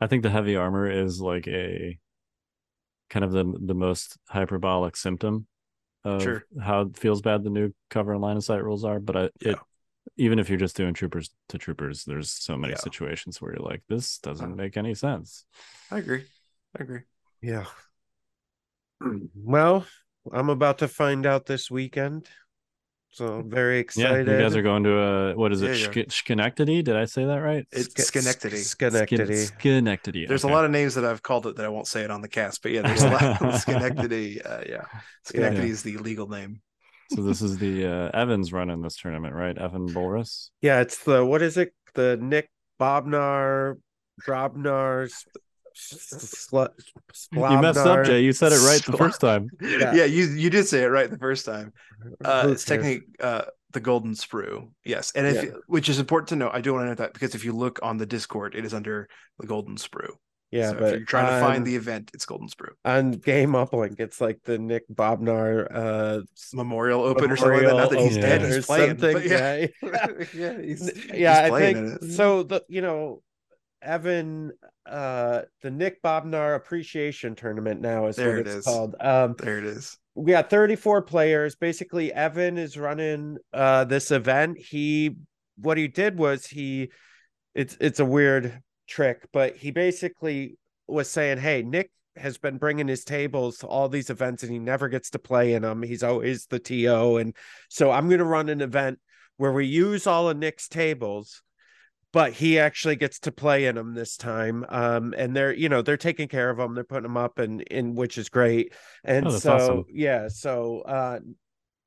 [SPEAKER 2] I think the heavy armor is like a kind of the the most hyperbolic symptom of
[SPEAKER 3] Sure.
[SPEAKER 2] how it feels bad the new cover and line of sight rules are. But I
[SPEAKER 3] Yeah.
[SPEAKER 2] it even if you're just doing troopers to troopers, there's so many
[SPEAKER 3] Yeah.
[SPEAKER 2] situations where you're like, this doesn't make any sense.
[SPEAKER 3] I agree. I agree.
[SPEAKER 4] Yeah. Well, I'm about to find out this weekend. So very excited.
[SPEAKER 2] Yeah, you guys are going to a what is it?
[SPEAKER 3] Yeah, yeah.
[SPEAKER 2] Schenectady? Did I say that right?
[SPEAKER 3] It's Schenectady.
[SPEAKER 4] Schenectady.
[SPEAKER 2] Schenectady.
[SPEAKER 3] There's
[SPEAKER 2] okay.
[SPEAKER 3] a lot of names that I've called it that I won't say it on the cast, but yeah, there's a lot. Schenectady, uh, yeah, Schenectady
[SPEAKER 2] Yeah.
[SPEAKER 3] is the legal name.
[SPEAKER 2] So this is the uh, Evans running this tournament, right? Evan Bolris.
[SPEAKER 4] Yeah, it's the what is it? The Nick Bobnar, Brobnar, Sl-
[SPEAKER 2] You messed up, Jay. You said it right the first time.
[SPEAKER 4] Yeah.
[SPEAKER 3] Yeah, you you did say it right the first time. Uh, it's technically uh, the Golden Sprue, yes, and if
[SPEAKER 4] Yeah.
[SPEAKER 3] which is important to know. I do want to note that because if you look on the Discord, it is under the Golden Sprue.
[SPEAKER 4] Yeah,
[SPEAKER 3] so
[SPEAKER 4] but
[SPEAKER 3] if you're trying to
[SPEAKER 4] on,
[SPEAKER 3] find the event, it's Golden Sprue
[SPEAKER 4] on Game Uplink, it's like the Nick Bobnar uh
[SPEAKER 3] Memorial Open or something. Like that. Not that he's dead, he's playing.
[SPEAKER 4] something.
[SPEAKER 3] yeah,
[SPEAKER 4] Yeah.
[SPEAKER 3] yeah, he's,
[SPEAKER 4] yeah,
[SPEAKER 3] he's
[SPEAKER 4] I
[SPEAKER 3] playing
[SPEAKER 4] think so. The you know, Evan, uh, the Nick Bobnar Appreciation Tournament now is
[SPEAKER 3] There
[SPEAKER 4] what
[SPEAKER 3] it
[SPEAKER 4] it's
[SPEAKER 3] is.
[SPEAKER 4] called. Um,
[SPEAKER 3] There it is.
[SPEAKER 4] we got 34 players. Basically, Evan is running uh this event. He what he did was he it's it's a weird trick, but he basically was saying, "Hey, Nick has been bringing his tables to all these events and he never gets to play in them. He's always the TO and so I'm going to run an event where we use all of Nick's tables but he actually gets to play in them this time um and they're you know they're taking care of them they're putting them up and in which is great and
[SPEAKER 2] Oh,
[SPEAKER 4] so
[SPEAKER 2] awesome.
[SPEAKER 4] yeah so uh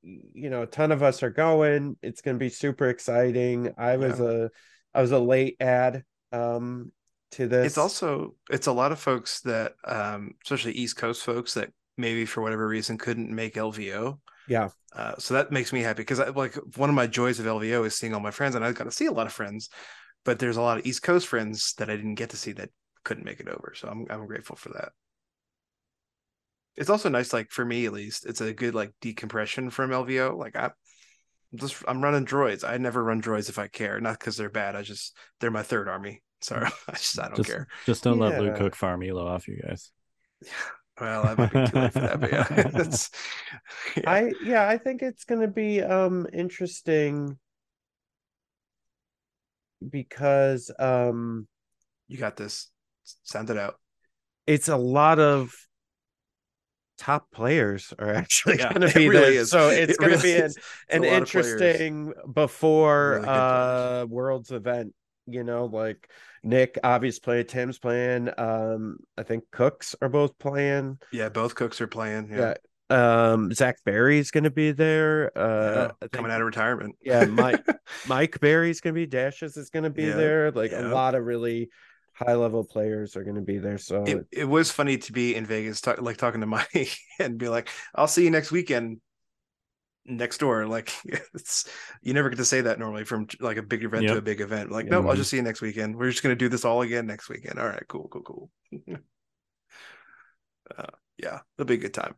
[SPEAKER 4] you know a ton of us are going it's going to be super exciting i was a i was a late ad um to this
[SPEAKER 3] It's also it's a lot of folks that, um, especially East Coast folks that maybe for whatever reason couldn't make LVO.
[SPEAKER 4] yeah
[SPEAKER 3] Uh, so that makes me happy because like one of my joys of LVO is seeing all my friends, and I got to see a lot of friends, but there's a lot of East Coast friends that I didn't get to see that couldn't make it over. So I'm I'm grateful for that. It's also nice, like for me at least, it's a good like decompression from LVO. Like I, I'm just I'm running droids. I never run droids if I care, not because they're bad. I just they're my third army. Sorry, I just I don't
[SPEAKER 2] Just,
[SPEAKER 3] care.
[SPEAKER 2] just don't let Luke Cook farm Elo off you guys.
[SPEAKER 3] Well, I might be too late for that, but yeah, that's yeah.
[SPEAKER 4] i yeah i think it's going to be um interesting because um
[SPEAKER 3] you got this. Sound it out.
[SPEAKER 4] it's a lot of top players are actually
[SPEAKER 3] Yeah,
[SPEAKER 4] going to be
[SPEAKER 3] really
[SPEAKER 4] there.
[SPEAKER 3] is.
[SPEAKER 4] So it's
[SPEAKER 3] It
[SPEAKER 4] going to
[SPEAKER 3] really
[SPEAKER 4] be an,
[SPEAKER 3] is. It's a
[SPEAKER 4] an
[SPEAKER 3] lot of players.
[SPEAKER 4] interesting before
[SPEAKER 3] Really
[SPEAKER 4] uh Worlds event. You know, like Nick obviously playing, Tim's playing. Um, I think Cooks are both playing.
[SPEAKER 3] Yeah, both cooks are playing.
[SPEAKER 4] Yeah.
[SPEAKER 3] Yeah,
[SPEAKER 4] Um, Zach Berry's going to be there. Uh,
[SPEAKER 3] Yeah,
[SPEAKER 4] I think-
[SPEAKER 3] coming out of retirement.
[SPEAKER 4] yeah, Mike Mike Berry's gonna be Dashes is gonna be
[SPEAKER 3] Yeah,
[SPEAKER 4] there. Like
[SPEAKER 3] yeah.
[SPEAKER 4] a lot of really high level players are gonna be there. So
[SPEAKER 3] it, it was funny to be in Vegas, talk, like talking to Mike and be like, "I'll see you next weekend." Next door, like it's you never get to say that normally from like a big event to a big event. Like,
[SPEAKER 2] Yeah.
[SPEAKER 3] no, I'll
[SPEAKER 2] Mhm.
[SPEAKER 3] just see you next weekend. We're just gonna do this all again next weekend. All right, cool, cool, cool. uh, yeah, it'll be a good time.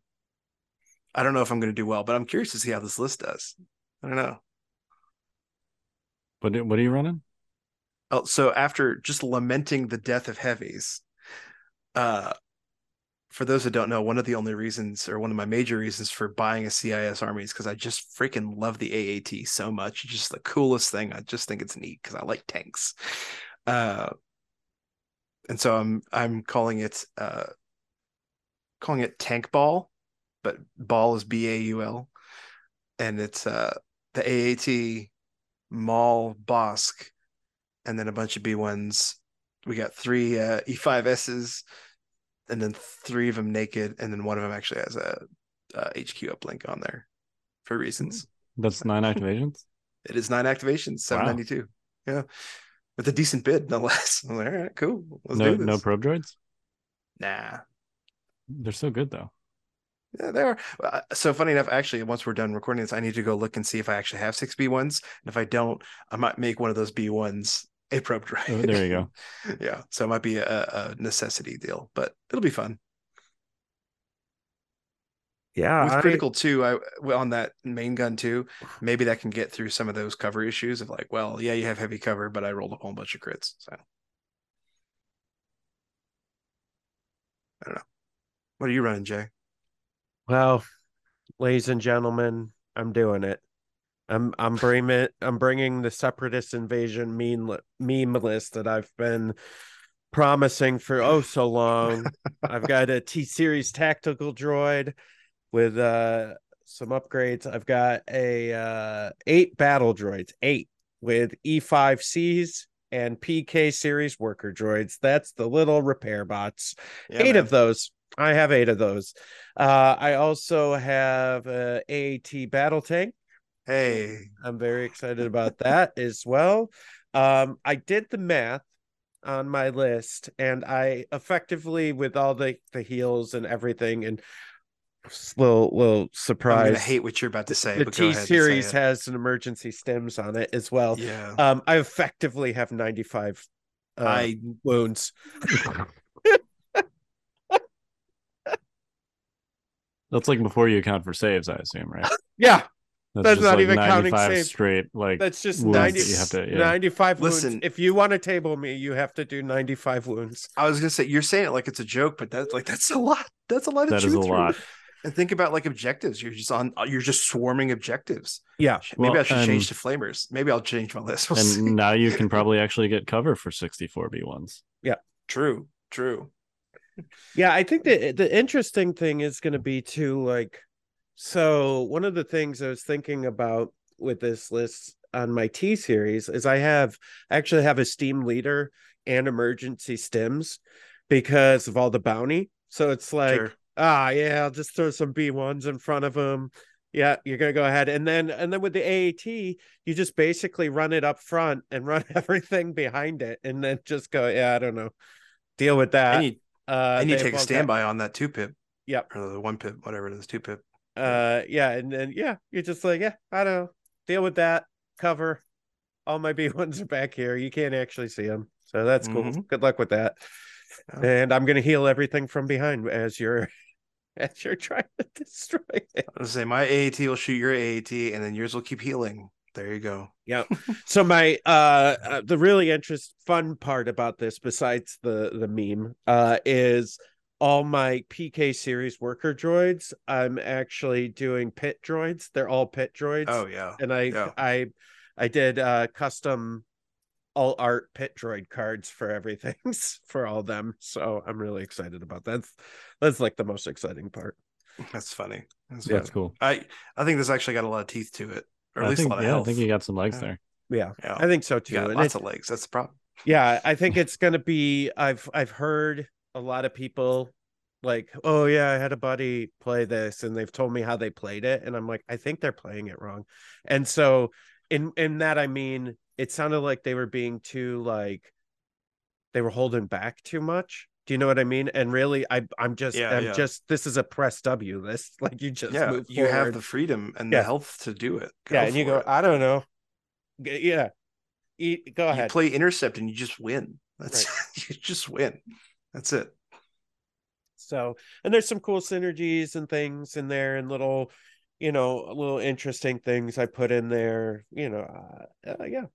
[SPEAKER 3] I don't know if I'm gonna do well, but I'm curious to see how this list does. I don't know.
[SPEAKER 2] What what are you running?
[SPEAKER 3] Oh, so after just lamenting the death of heavies, uh, for those that don't know, one of the only reasons, or one of my major reasons for buying a CIS army is because I just freaking love the AAT so much. It's just the coolest thing. I just think it's neat because I like tanks. Uh, and so I'm I'm calling it uh, calling it Tank Ball, but ball is B A U L, and it's uh the AAT Maul Bossk and then a bunch of B1s. We got three uh, E5Ss, and then three of them naked, and then one of them actually has a, uh HQ uplink on there for reasons.
[SPEAKER 2] That's nine activations.
[SPEAKER 3] It is nine activations, 792. Yeah. With a decent bid, no less. Like, all right, cool. Let's
[SPEAKER 2] no
[SPEAKER 3] do this.
[SPEAKER 2] no probe droids.
[SPEAKER 3] nah.
[SPEAKER 2] They're so good though.
[SPEAKER 3] Yeah, they are. Uh, so funny enough, actually, once we're done recording this, I need to go look and see if I actually have six B1s. And if I don't, I might make one of those B1s a probe drive.
[SPEAKER 2] Oh, there you go.
[SPEAKER 3] yeah. So it might be a, a necessity deal, but it'll be fun.
[SPEAKER 4] yeah,
[SPEAKER 3] With
[SPEAKER 4] I-
[SPEAKER 3] critical too, I on that main gun too, maybe that can get through some of those cover issues of like, well, yeah, you have heavy cover, but I rolled a whole bunch of crits. So I don't know. What are you running, Jay?
[SPEAKER 4] Well, ladies and gentlemen, I'm doing it. I'm I'm bringing I'm bringing the separatist invasion meme meme list that I've been promising for oh so long. I've got a T series tactical droid with uh some upgrades. I've got a uh eight battle droids, eight with E5Cs and PK series worker droids. That's the little repair bots.
[SPEAKER 3] Yeah,
[SPEAKER 4] eight
[SPEAKER 3] man.
[SPEAKER 4] of those. I have eight of those. Uh I also have a AAT battle tank.
[SPEAKER 3] Hey,
[SPEAKER 4] I'm very excited about that as well. Um, I did the math on my list, and I effectively, with all the the heals and everything, and little little surprise,
[SPEAKER 3] gonna hate what you're about to say,
[SPEAKER 4] the T
[SPEAKER 3] ahead and say
[SPEAKER 4] series has an emergency stims on it as well.
[SPEAKER 3] Yeah,
[SPEAKER 4] Um, I effectively have 95 uh,
[SPEAKER 3] I
[SPEAKER 4] wounds.
[SPEAKER 2] That's like before you account for saves, I assume, right?
[SPEAKER 4] Yeah, That's
[SPEAKER 2] just
[SPEAKER 4] not
[SPEAKER 2] like
[SPEAKER 4] even counting
[SPEAKER 2] 95
[SPEAKER 4] saves.
[SPEAKER 2] straight. Like
[SPEAKER 4] that's just 90,
[SPEAKER 2] that you have to- yeah.
[SPEAKER 4] 95
[SPEAKER 3] Listen.
[SPEAKER 4] wounds. If you want to table me, you have to do 95 wounds.
[SPEAKER 3] I was gonna say you're saying it like it's a joke, but that's like that's a lot. That's a lot to
[SPEAKER 2] that
[SPEAKER 3] chew
[SPEAKER 2] is a
[SPEAKER 3] through.
[SPEAKER 2] lot.
[SPEAKER 3] And think about like objectives. You're just on. You're just swarming objectives.
[SPEAKER 4] Yeah.
[SPEAKER 3] Maybe
[SPEAKER 2] Well,
[SPEAKER 3] I should change
[SPEAKER 2] and-
[SPEAKER 3] to flamers. Maybe I'll change my list. We'll see.
[SPEAKER 2] And now you can probably actually get cover for 64 B1s. Yeah.
[SPEAKER 3] True. True.
[SPEAKER 4] Yeah, I think that the interesting thing is going to be too like so one of the things I was thinking about with this list on my T series is I have I actually have a steam leader and emergency stims because of all the bounty. So it's like
[SPEAKER 3] Sure.
[SPEAKER 4] ah yeah, I'll just throw some B1s in front of them. Yeah, you're gonna go ahead. And then and then with the AAT, you just basically run it up front and run everything behind it and then just go, yeah, I don't know. Deal with that.
[SPEAKER 3] and you,
[SPEAKER 4] Uh,
[SPEAKER 3] and you take a standby on that two pip.
[SPEAKER 4] Yep.
[SPEAKER 3] Or the one pip, whatever it is, two pip.
[SPEAKER 4] Uh, yeah, and then yeah, you're just like, yeah, I don't know. Deal with that. Cover. All my B ones are back here. You can't actually see them, so that's cool.
[SPEAKER 3] Mhm.
[SPEAKER 4] Good luck with that.
[SPEAKER 3] Yeah.
[SPEAKER 4] And I'm gonna heal everything from behind as you're as you're trying to destroy it.
[SPEAKER 3] I was gonna say my AAT will shoot your AAT, and then yours will keep healing. There you go. Yeah.
[SPEAKER 4] so my uh, uh the really interest fun part about this, besides the the meme, uh, is all my PK series worker droids. I'm actually doing pit droids. They're all pit droids.
[SPEAKER 3] Oh yeah.
[SPEAKER 4] and I
[SPEAKER 3] Yeah.
[SPEAKER 4] I I did uh custom all art pit droid cards for everything for all them. So I'm really excited about that. That's, that's like the most exciting part.
[SPEAKER 3] That's funny. That's,
[SPEAKER 2] Yeah,
[SPEAKER 3] funny.
[SPEAKER 2] it's cool.
[SPEAKER 3] I I think this actually got a lot of teeth to it, or at
[SPEAKER 2] I
[SPEAKER 3] least
[SPEAKER 2] think,
[SPEAKER 3] a lot of
[SPEAKER 2] yeah,
[SPEAKER 3] health.
[SPEAKER 2] I think you got some legs
[SPEAKER 3] Yeah.
[SPEAKER 2] there.
[SPEAKER 4] Yeah,
[SPEAKER 3] yeah,
[SPEAKER 4] I think so too.
[SPEAKER 3] yeah,
[SPEAKER 4] And
[SPEAKER 3] lots
[SPEAKER 4] it's-
[SPEAKER 3] of legs. That's the problem.
[SPEAKER 4] yeah i think it's gonna be i've i've heard a lot of people like oh yeah i had a buddy play this and they've told me how they played it and i'm like i think they're playing it wrong and so in in that i mean it sounded like they were being too like they were holding back too much do you know what i mean and really i i'm just
[SPEAKER 3] Yeah,
[SPEAKER 4] i'm
[SPEAKER 3] yeah.
[SPEAKER 4] just this is a press w list like you just
[SPEAKER 3] yeah, you have the freedom and the health to do it.
[SPEAKER 4] yeah and you go
[SPEAKER 3] it.
[SPEAKER 4] i don't know yeah Eat, go ahead.
[SPEAKER 3] you play intercept and you just win. That's you just win. That's it.
[SPEAKER 4] So, and there's some cool synergies and things in there, and little, you know, little interesting things I put in there. You know, uh, uh, yeah.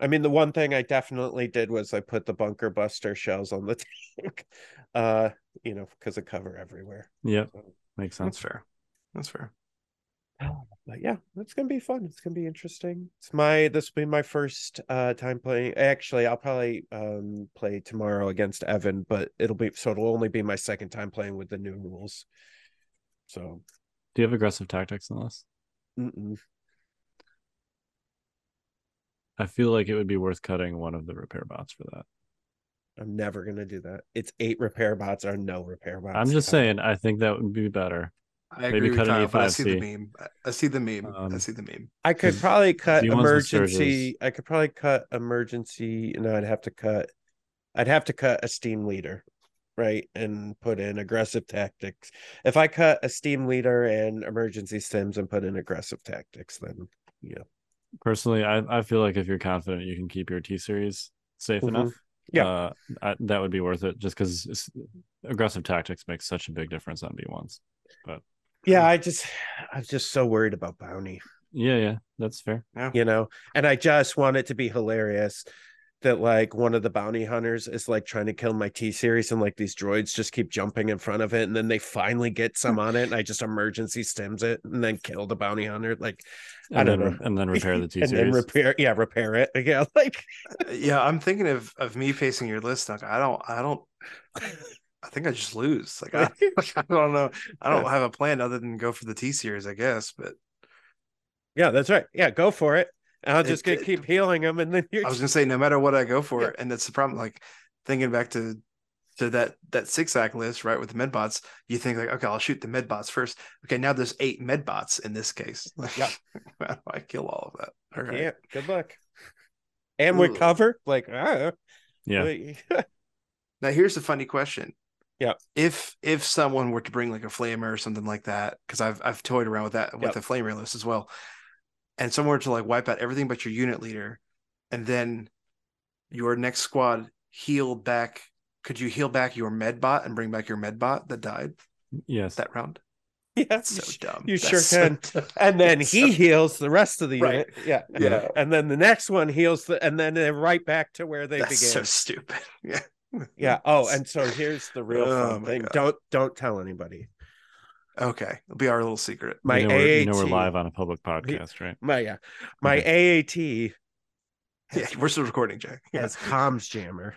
[SPEAKER 4] I mean, the one thing I definitely did was I put the bunker buster shells on the tank, uh, you know, because of cover everywhere.
[SPEAKER 2] Yep,
[SPEAKER 4] So,
[SPEAKER 2] makes
[SPEAKER 3] That's
[SPEAKER 2] sense.
[SPEAKER 3] fair. That's fair.
[SPEAKER 4] but yeah, it's gonna be fun. It's gonna be interesting. It's my this will be my first uh time playing. Actually, I'll probably um play tomorrow against Evan, but it'll be so it'll only be my second time playing with the new rules. So
[SPEAKER 2] Do you have aggressive tactics in this?
[SPEAKER 4] mm-mm.
[SPEAKER 2] I feel like it would be worth cutting one of the repair bots for that.
[SPEAKER 4] I'm never gonna do that. It's eight repair bots or no repair bots.
[SPEAKER 2] I'm just saying, I think that would be better.
[SPEAKER 3] I
[SPEAKER 2] Maybe
[SPEAKER 3] agree with
[SPEAKER 2] cut an
[SPEAKER 3] Kyle, but I see the meme. I- I see the meme. I
[SPEAKER 2] Um,
[SPEAKER 3] see the meme.
[SPEAKER 4] I could
[SPEAKER 2] 'cause
[SPEAKER 4] probably cut
[SPEAKER 2] the ones with
[SPEAKER 4] emergency. I could probably cut emergency. No, I'd have to cut. I'd have to cut a steam leader, right, and put in aggressive tactics. If I cut a steam leader and emergency stims and put in aggressive tactics, then yeah,
[SPEAKER 2] Personally, I, I feel like if you're confident you can keep your T series safe
[SPEAKER 4] Mhm.
[SPEAKER 2] enough,
[SPEAKER 4] Yeah.
[SPEAKER 2] uh, I, that would be worth it. Just because aggressive tactics makes such a big difference on B ones.
[SPEAKER 4] But yeah. I just, I'm just so worried about bounty.
[SPEAKER 2] Yeah, yeah, that's fair.
[SPEAKER 4] Yeah, you know and i just want it to be hilarious that like one of the bounty hunters is like trying to kill my t series and like these droids just keep jumping in front of it and then they finally get hmm. some on it and i just emergency stims it and then kill the bounty hunter like
[SPEAKER 2] And
[SPEAKER 4] I don't
[SPEAKER 2] then,
[SPEAKER 4] know.
[SPEAKER 2] and then repair the T series
[SPEAKER 4] and then repair yeah repair it yeah like uh,
[SPEAKER 3] Yeah, I'm thinking of of me facing your list. Like, I don't, I don't. I think I just lose. Like, I, like, I don't know. I don't have a plan other than go for the T series, I guess. But
[SPEAKER 4] yeah that's right yeah go for it and i'll
[SPEAKER 3] It-
[SPEAKER 4] just gonna
[SPEAKER 3] it-
[SPEAKER 4] keep healing them and then you're
[SPEAKER 3] I was gonna say, no matter what I go for,
[SPEAKER 4] Yeah.
[SPEAKER 3] and that's the problem. Like thinking back to to that that six act list, right, with the med bots, you think like, okay, I'll shoot the med bots first. Okay, now there's eight med bots in this case. Like,
[SPEAKER 4] Yeah.
[SPEAKER 3] how do I kill all of that? All right.
[SPEAKER 4] yeah good luck and we
[SPEAKER 3] Ugh.
[SPEAKER 4] cover like ah,
[SPEAKER 2] yeah.
[SPEAKER 3] Now here's a funny question.
[SPEAKER 4] Yeah.
[SPEAKER 3] If if someone were to bring like a flamer or something like that, because I've I've toyed around with that with
[SPEAKER 4] Yep.
[SPEAKER 3] the flamer list as well, and someone were to like wipe out everything but your unit leader, and then your next squad healed back, could you heal back your medbot and bring back your medbot that died
[SPEAKER 2] yes.
[SPEAKER 3] that round?
[SPEAKER 4] yeah
[SPEAKER 3] That's
[SPEAKER 4] you
[SPEAKER 3] so dumb.
[SPEAKER 4] you
[SPEAKER 3] That's
[SPEAKER 4] sure
[SPEAKER 3] so
[SPEAKER 4] can.
[SPEAKER 3] dumb.
[SPEAKER 4] and then
[SPEAKER 3] That's
[SPEAKER 4] he
[SPEAKER 3] so-
[SPEAKER 4] heals the rest of the
[SPEAKER 3] Right.
[SPEAKER 4] unit. Yeah.
[SPEAKER 3] yeah.
[SPEAKER 4] And then the next one heals the and then they're right back to where they
[SPEAKER 3] That's
[SPEAKER 4] began.
[SPEAKER 3] so stupid. Yeah.
[SPEAKER 4] yeah. Oh, and so here's the real
[SPEAKER 3] Oh
[SPEAKER 4] fun thing.
[SPEAKER 3] God.
[SPEAKER 4] Don't don't tell anybody.
[SPEAKER 3] Okay, it'll be our little secret.
[SPEAKER 4] My
[SPEAKER 2] you know, we're,
[SPEAKER 4] AAT
[SPEAKER 2] you know we're live on a public podcast, right?
[SPEAKER 4] my yeah. My AAT
[SPEAKER 3] Yeah, we're still recording, Jack. Yeah.
[SPEAKER 4] as comms jammer.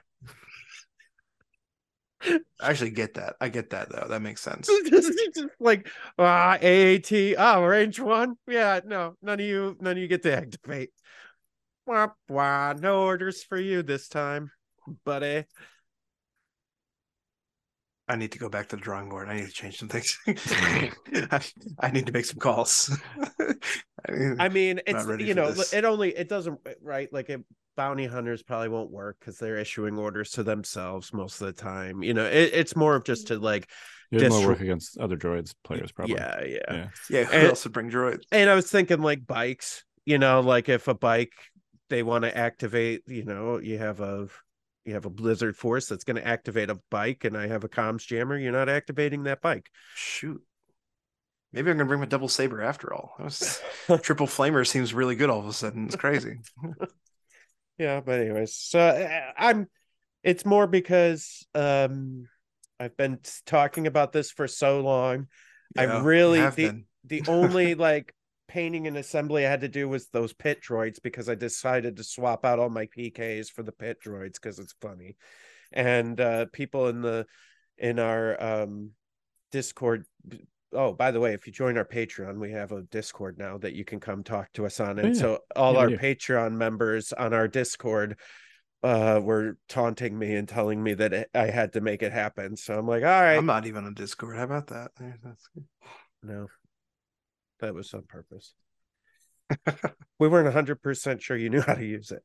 [SPEAKER 3] I actually get that. I get that though. That makes sense.
[SPEAKER 4] Like ah AAT. Oh, range one. Yeah, no, none of you none of you get to activate. Wah, wah, no orders for you this time, buddy.
[SPEAKER 3] I need to go back to the drawing board. I need to change some things. I, I need to make some calls. I mean,
[SPEAKER 4] I mean, it's you know,
[SPEAKER 3] this.
[SPEAKER 4] it only it doesn't right like it, bounty hunters probably won't work because they're issuing orders to themselves most of the time. You know, it, it's more of just to like
[SPEAKER 2] You have more work against other droids players, probably.
[SPEAKER 4] yeah, yeah,
[SPEAKER 2] Yeah.
[SPEAKER 3] yeah, who
[SPEAKER 4] and-
[SPEAKER 3] else would bring droids?
[SPEAKER 4] And I was thinking like bikes. You know, like if a bike they want to activate, you know, you have a you have a blizzard force that's going to activate a bike, and I have a comms jammer. You're not activating that bike.
[SPEAKER 3] Shoot. Maybe I'm gonna bring my double saber after all. That was, triple flamer seems really good all of a sudden. It's crazy.
[SPEAKER 4] yeah but anyways so uh, i'm it's more because um i've been talking about this for so long
[SPEAKER 3] Yeah,
[SPEAKER 4] i really the, the only like painting and assembly I had to do was those pit droids because I decided to swap out all my PKs for the pit droids because it's funny. And uh people in the in our um Discord oh by the way if you join our patreon we have a discord now that you can come talk to us on and
[SPEAKER 2] Oh, yeah.
[SPEAKER 4] so all
[SPEAKER 2] Yeah,
[SPEAKER 4] our
[SPEAKER 2] we
[SPEAKER 4] patreon members on our discord uh were taunting me and telling me that it- i had to make it happen so i'm like all right
[SPEAKER 3] I'm not even on Discord. How about that? That's good.
[SPEAKER 4] no that was on purpose. We weren't 100% sure you knew how to use it.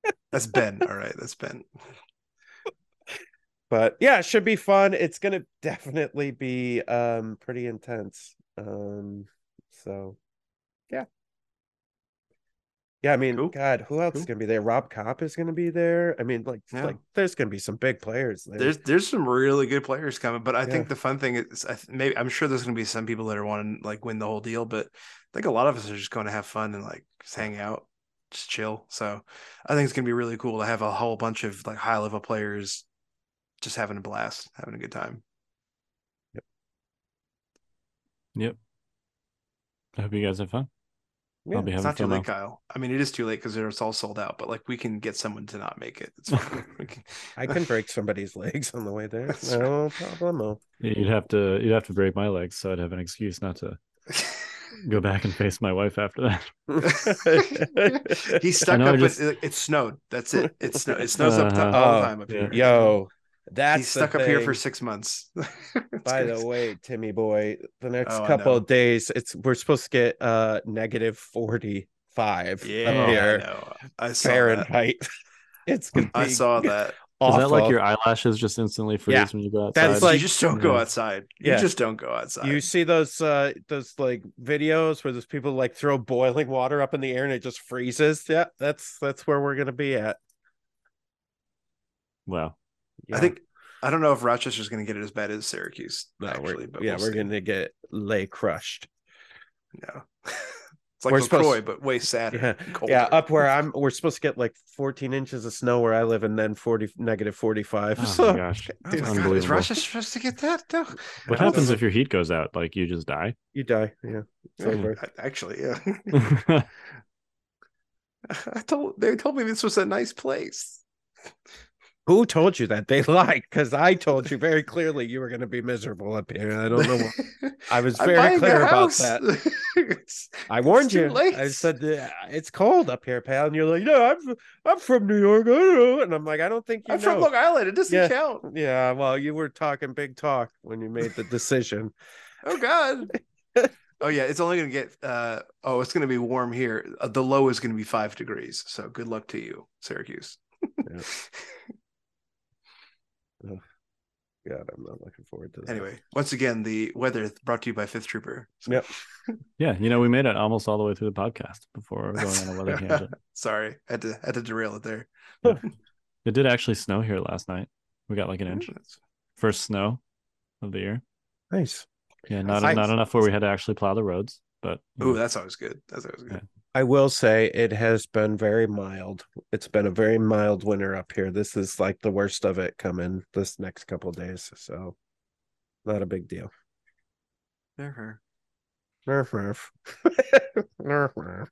[SPEAKER 3] That's Ben. All right, that's Ben.
[SPEAKER 4] but yeah it should be fun. It's gonna definitely be um pretty intense. Um so yeah yeah i mean
[SPEAKER 3] Cool.
[SPEAKER 4] god who else is gonna be there rob cop is gonna be there i mean like
[SPEAKER 3] Yeah.
[SPEAKER 4] like there's gonna be some big players there
[SPEAKER 3] There's there's some really good players coming, but I
[SPEAKER 4] Yeah.
[SPEAKER 3] think the fun thing is, I th- maybe I'm sure there's going to be some people that are wanting like win the whole deal, but I think a lot of us are just going to have fun and like just hang out, just chill. So I think it's going to be really cool to have a whole bunch of like high level players just having a blast, having a good time.
[SPEAKER 2] Yep. Yep. I hope you guys have fun.
[SPEAKER 4] Yeah,
[SPEAKER 3] It's not too late,
[SPEAKER 2] though.
[SPEAKER 3] Kyle. I mean, it is too late because it's all sold out, but like we can get someone to not make it. It's can-
[SPEAKER 4] i can break somebody's legs on the way there
[SPEAKER 3] That's
[SPEAKER 4] no problem
[SPEAKER 2] You'd have to you'd have to break my legs, so I'd have an excuse not to go back and face my wife after that.
[SPEAKER 3] He's stuck up.
[SPEAKER 2] I
[SPEAKER 3] with
[SPEAKER 2] just-
[SPEAKER 3] it, it snowed. That's it. It snow. It snows up to,
[SPEAKER 2] Uh-huh.
[SPEAKER 3] all the
[SPEAKER 4] Oh,
[SPEAKER 3] time up
[SPEAKER 2] yeah.
[SPEAKER 3] here.
[SPEAKER 4] yo that's
[SPEAKER 3] he's
[SPEAKER 4] the
[SPEAKER 3] stuck up here for six months.
[SPEAKER 4] By
[SPEAKER 3] crazy.
[SPEAKER 4] the way, Timmy boy, the next
[SPEAKER 3] Oh,
[SPEAKER 4] couple of days, it's we're supposed to get uh negative forty five
[SPEAKER 3] yeah,
[SPEAKER 4] up here
[SPEAKER 3] know. I saw that.
[SPEAKER 4] Fahrenheit. It's gonna
[SPEAKER 3] I saw that.
[SPEAKER 2] Is
[SPEAKER 4] awful.
[SPEAKER 2] that like your eyelashes just instantly freeze
[SPEAKER 4] Yeah.
[SPEAKER 2] when you go outside?
[SPEAKER 4] That's like-
[SPEAKER 3] you just don't go
[SPEAKER 2] Yeah.
[SPEAKER 3] outside. You
[SPEAKER 4] Yeah.
[SPEAKER 3] just don't go outside.
[SPEAKER 4] you see those uh those like videos where those people like throw boiling water up in the air and it just freezes. Yeah, that's that's where we're gonna be at.
[SPEAKER 2] wow.
[SPEAKER 4] Yeah.
[SPEAKER 3] I think I don't know if Rochester's going to get it as bad as Syracuse.
[SPEAKER 4] no,
[SPEAKER 3] actually,
[SPEAKER 4] we're,
[SPEAKER 3] but
[SPEAKER 4] yeah,
[SPEAKER 3] we'll
[SPEAKER 4] we're gonna get lay crushed.
[SPEAKER 3] No. it's like
[SPEAKER 4] We're
[SPEAKER 3] LaCroix,
[SPEAKER 4] supposed-
[SPEAKER 3] but way sadder.
[SPEAKER 4] Yeah. Yeah, up where I'm, we're supposed to get like 14 inches of snow where I live, and then 40 negative 45.
[SPEAKER 2] Oh
[SPEAKER 4] so
[SPEAKER 2] my gosh.
[SPEAKER 3] Oh
[SPEAKER 2] That's
[SPEAKER 3] my God, is
[SPEAKER 2] unbelievable.
[SPEAKER 3] Rochester supposed to get that? No.
[SPEAKER 2] What
[SPEAKER 3] I
[SPEAKER 2] happens
[SPEAKER 3] don't
[SPEAKER 2] if your heat goes out? Like you just die?
[SPEAKER 4] you die. Yeah, it's
[SPEAKER 3] know.
[SPEAKER 4] over.
[SPEAKER 3] Actually, yeah. I told they told me this was a nice place.
[SPEAKER 4] Who told you that? They lied because I told you very clearly you were going to be miserable up here. I don't know. What, I was very clear about that.
[SPEAKER 3] It's-
[SPEAKER 4] I warned
[SPEAKER 3] too
[SPEAKER 4] you.
[SPEAKER 3] late.
[SPEAKER 4] I said it's cold up here, pal, and you're like, "No, I'm I'm from New York." I don't know. And I'm like, "I don't think you
[SPEAKER 3] I'm
[SPEAKER 4] know."
[SPEAKER 3] from Long Island. It doesn't
[SPEAKER 4] Yeah.
[SPEAKER 3] count.
[SPEAKER 4] yeah, well, you were talking big talk when you made the decision.
[SPEAKER 3] Oh God. oh yeah, it's only gonna get. uh Oh, it's gonna be warm here. Uh, the low is gonna be five degrees. So good luck to you, Syracuse.
[SPEAKER 4] God, I'm not looking forward to that.
[SPEAKER 3] Anyway, once again, the weather brought to you by Fifth Trooper. So-
[SPEAKER 4] Yep.
[SPEAKER 2] yeah, you know, we made it almost all the way through the podcast before going on a weather tangent.
[SPEAKER 3] Sorry, had to had to derail it there.
[SPEAKER 2] It did actually snow here last night. We got like an inch. First snow of the year.
[SPEAKER 4] Nice.
[SPEAKER 2] Yeah, not
[SPEAKER 4] I-
[SPEAKER 2] not enough where we had to actually plow the roads, but you
[SPEAKER 3] Oh,
[SPEAKER 2] know,
[SPEAKER 3] that's always good. That's always good.
[SPEAKER 4] I will say it has been very mild. It's been a very mild winter up here. This is like the worst of it coming this next couple of days. So not a big deal. Nerf, nerf. Nerf, nerf.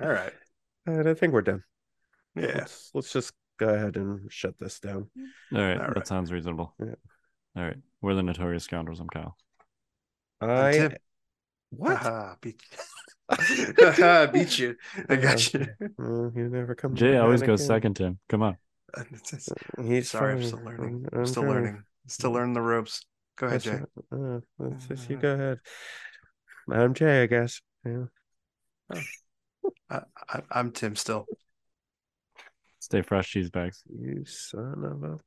[SPEAKER 3] All right.
[SPEAKER 4] All right, I think we're done.
[SPEAKER 3] Yeah.
[SPEAKER 4] Let's, let's just go ahead and shut this down. Mm.
[SPEAKER 2] all right,
[SPEAKER 3] All
[SPEAKER 2] that
[SPEAKER 3] right.
[SPEAKER 2] sounds reasonable.
[SPEAKER 4] Yeah.
[SPEAKER 2] All right, we're the notorious scoundrels. I'm Kyle.
[SPEAKER 4] I
[SPEAKER 3] Tim.
[SPEAKER 4] What?
[SPEAKER 3] Uh-huh, Haha, beat you. Uh-huh, Haha, beat you. I got you.
[SPEAKER 4] Oh, you never come.
[SPEAKER 2] Jay always goes
[SPEAKER 4] again.
[SPEAKER 2] second. Tim, come on.
[SPEAKER 4] Uh, uh, he's
[SPEAKER 3] Sorry, I'm still learning.
[SPEAKER 4] I'm-
[SPEAKER 3] I'm,
[SPEAKER 4] I'm
[SPEAKER 3] still
[SPEAKER 4] fine.
[SPEAKER 3] learning. Still learning the ropes. Go ahead,
[SPEAKER 4] That's
[SPEAKER 3] Jay.
[SPEAKER 4] right. Uh, that's just, you uh-huh. go ahead. I'm Jay, I guess. Yeah. Oh.
[SPEAKER 3] I, I, I'm Tim still.
[SPEAKER 2] Stay fresh, cheese bags.
[SPEAKER 4] You son of a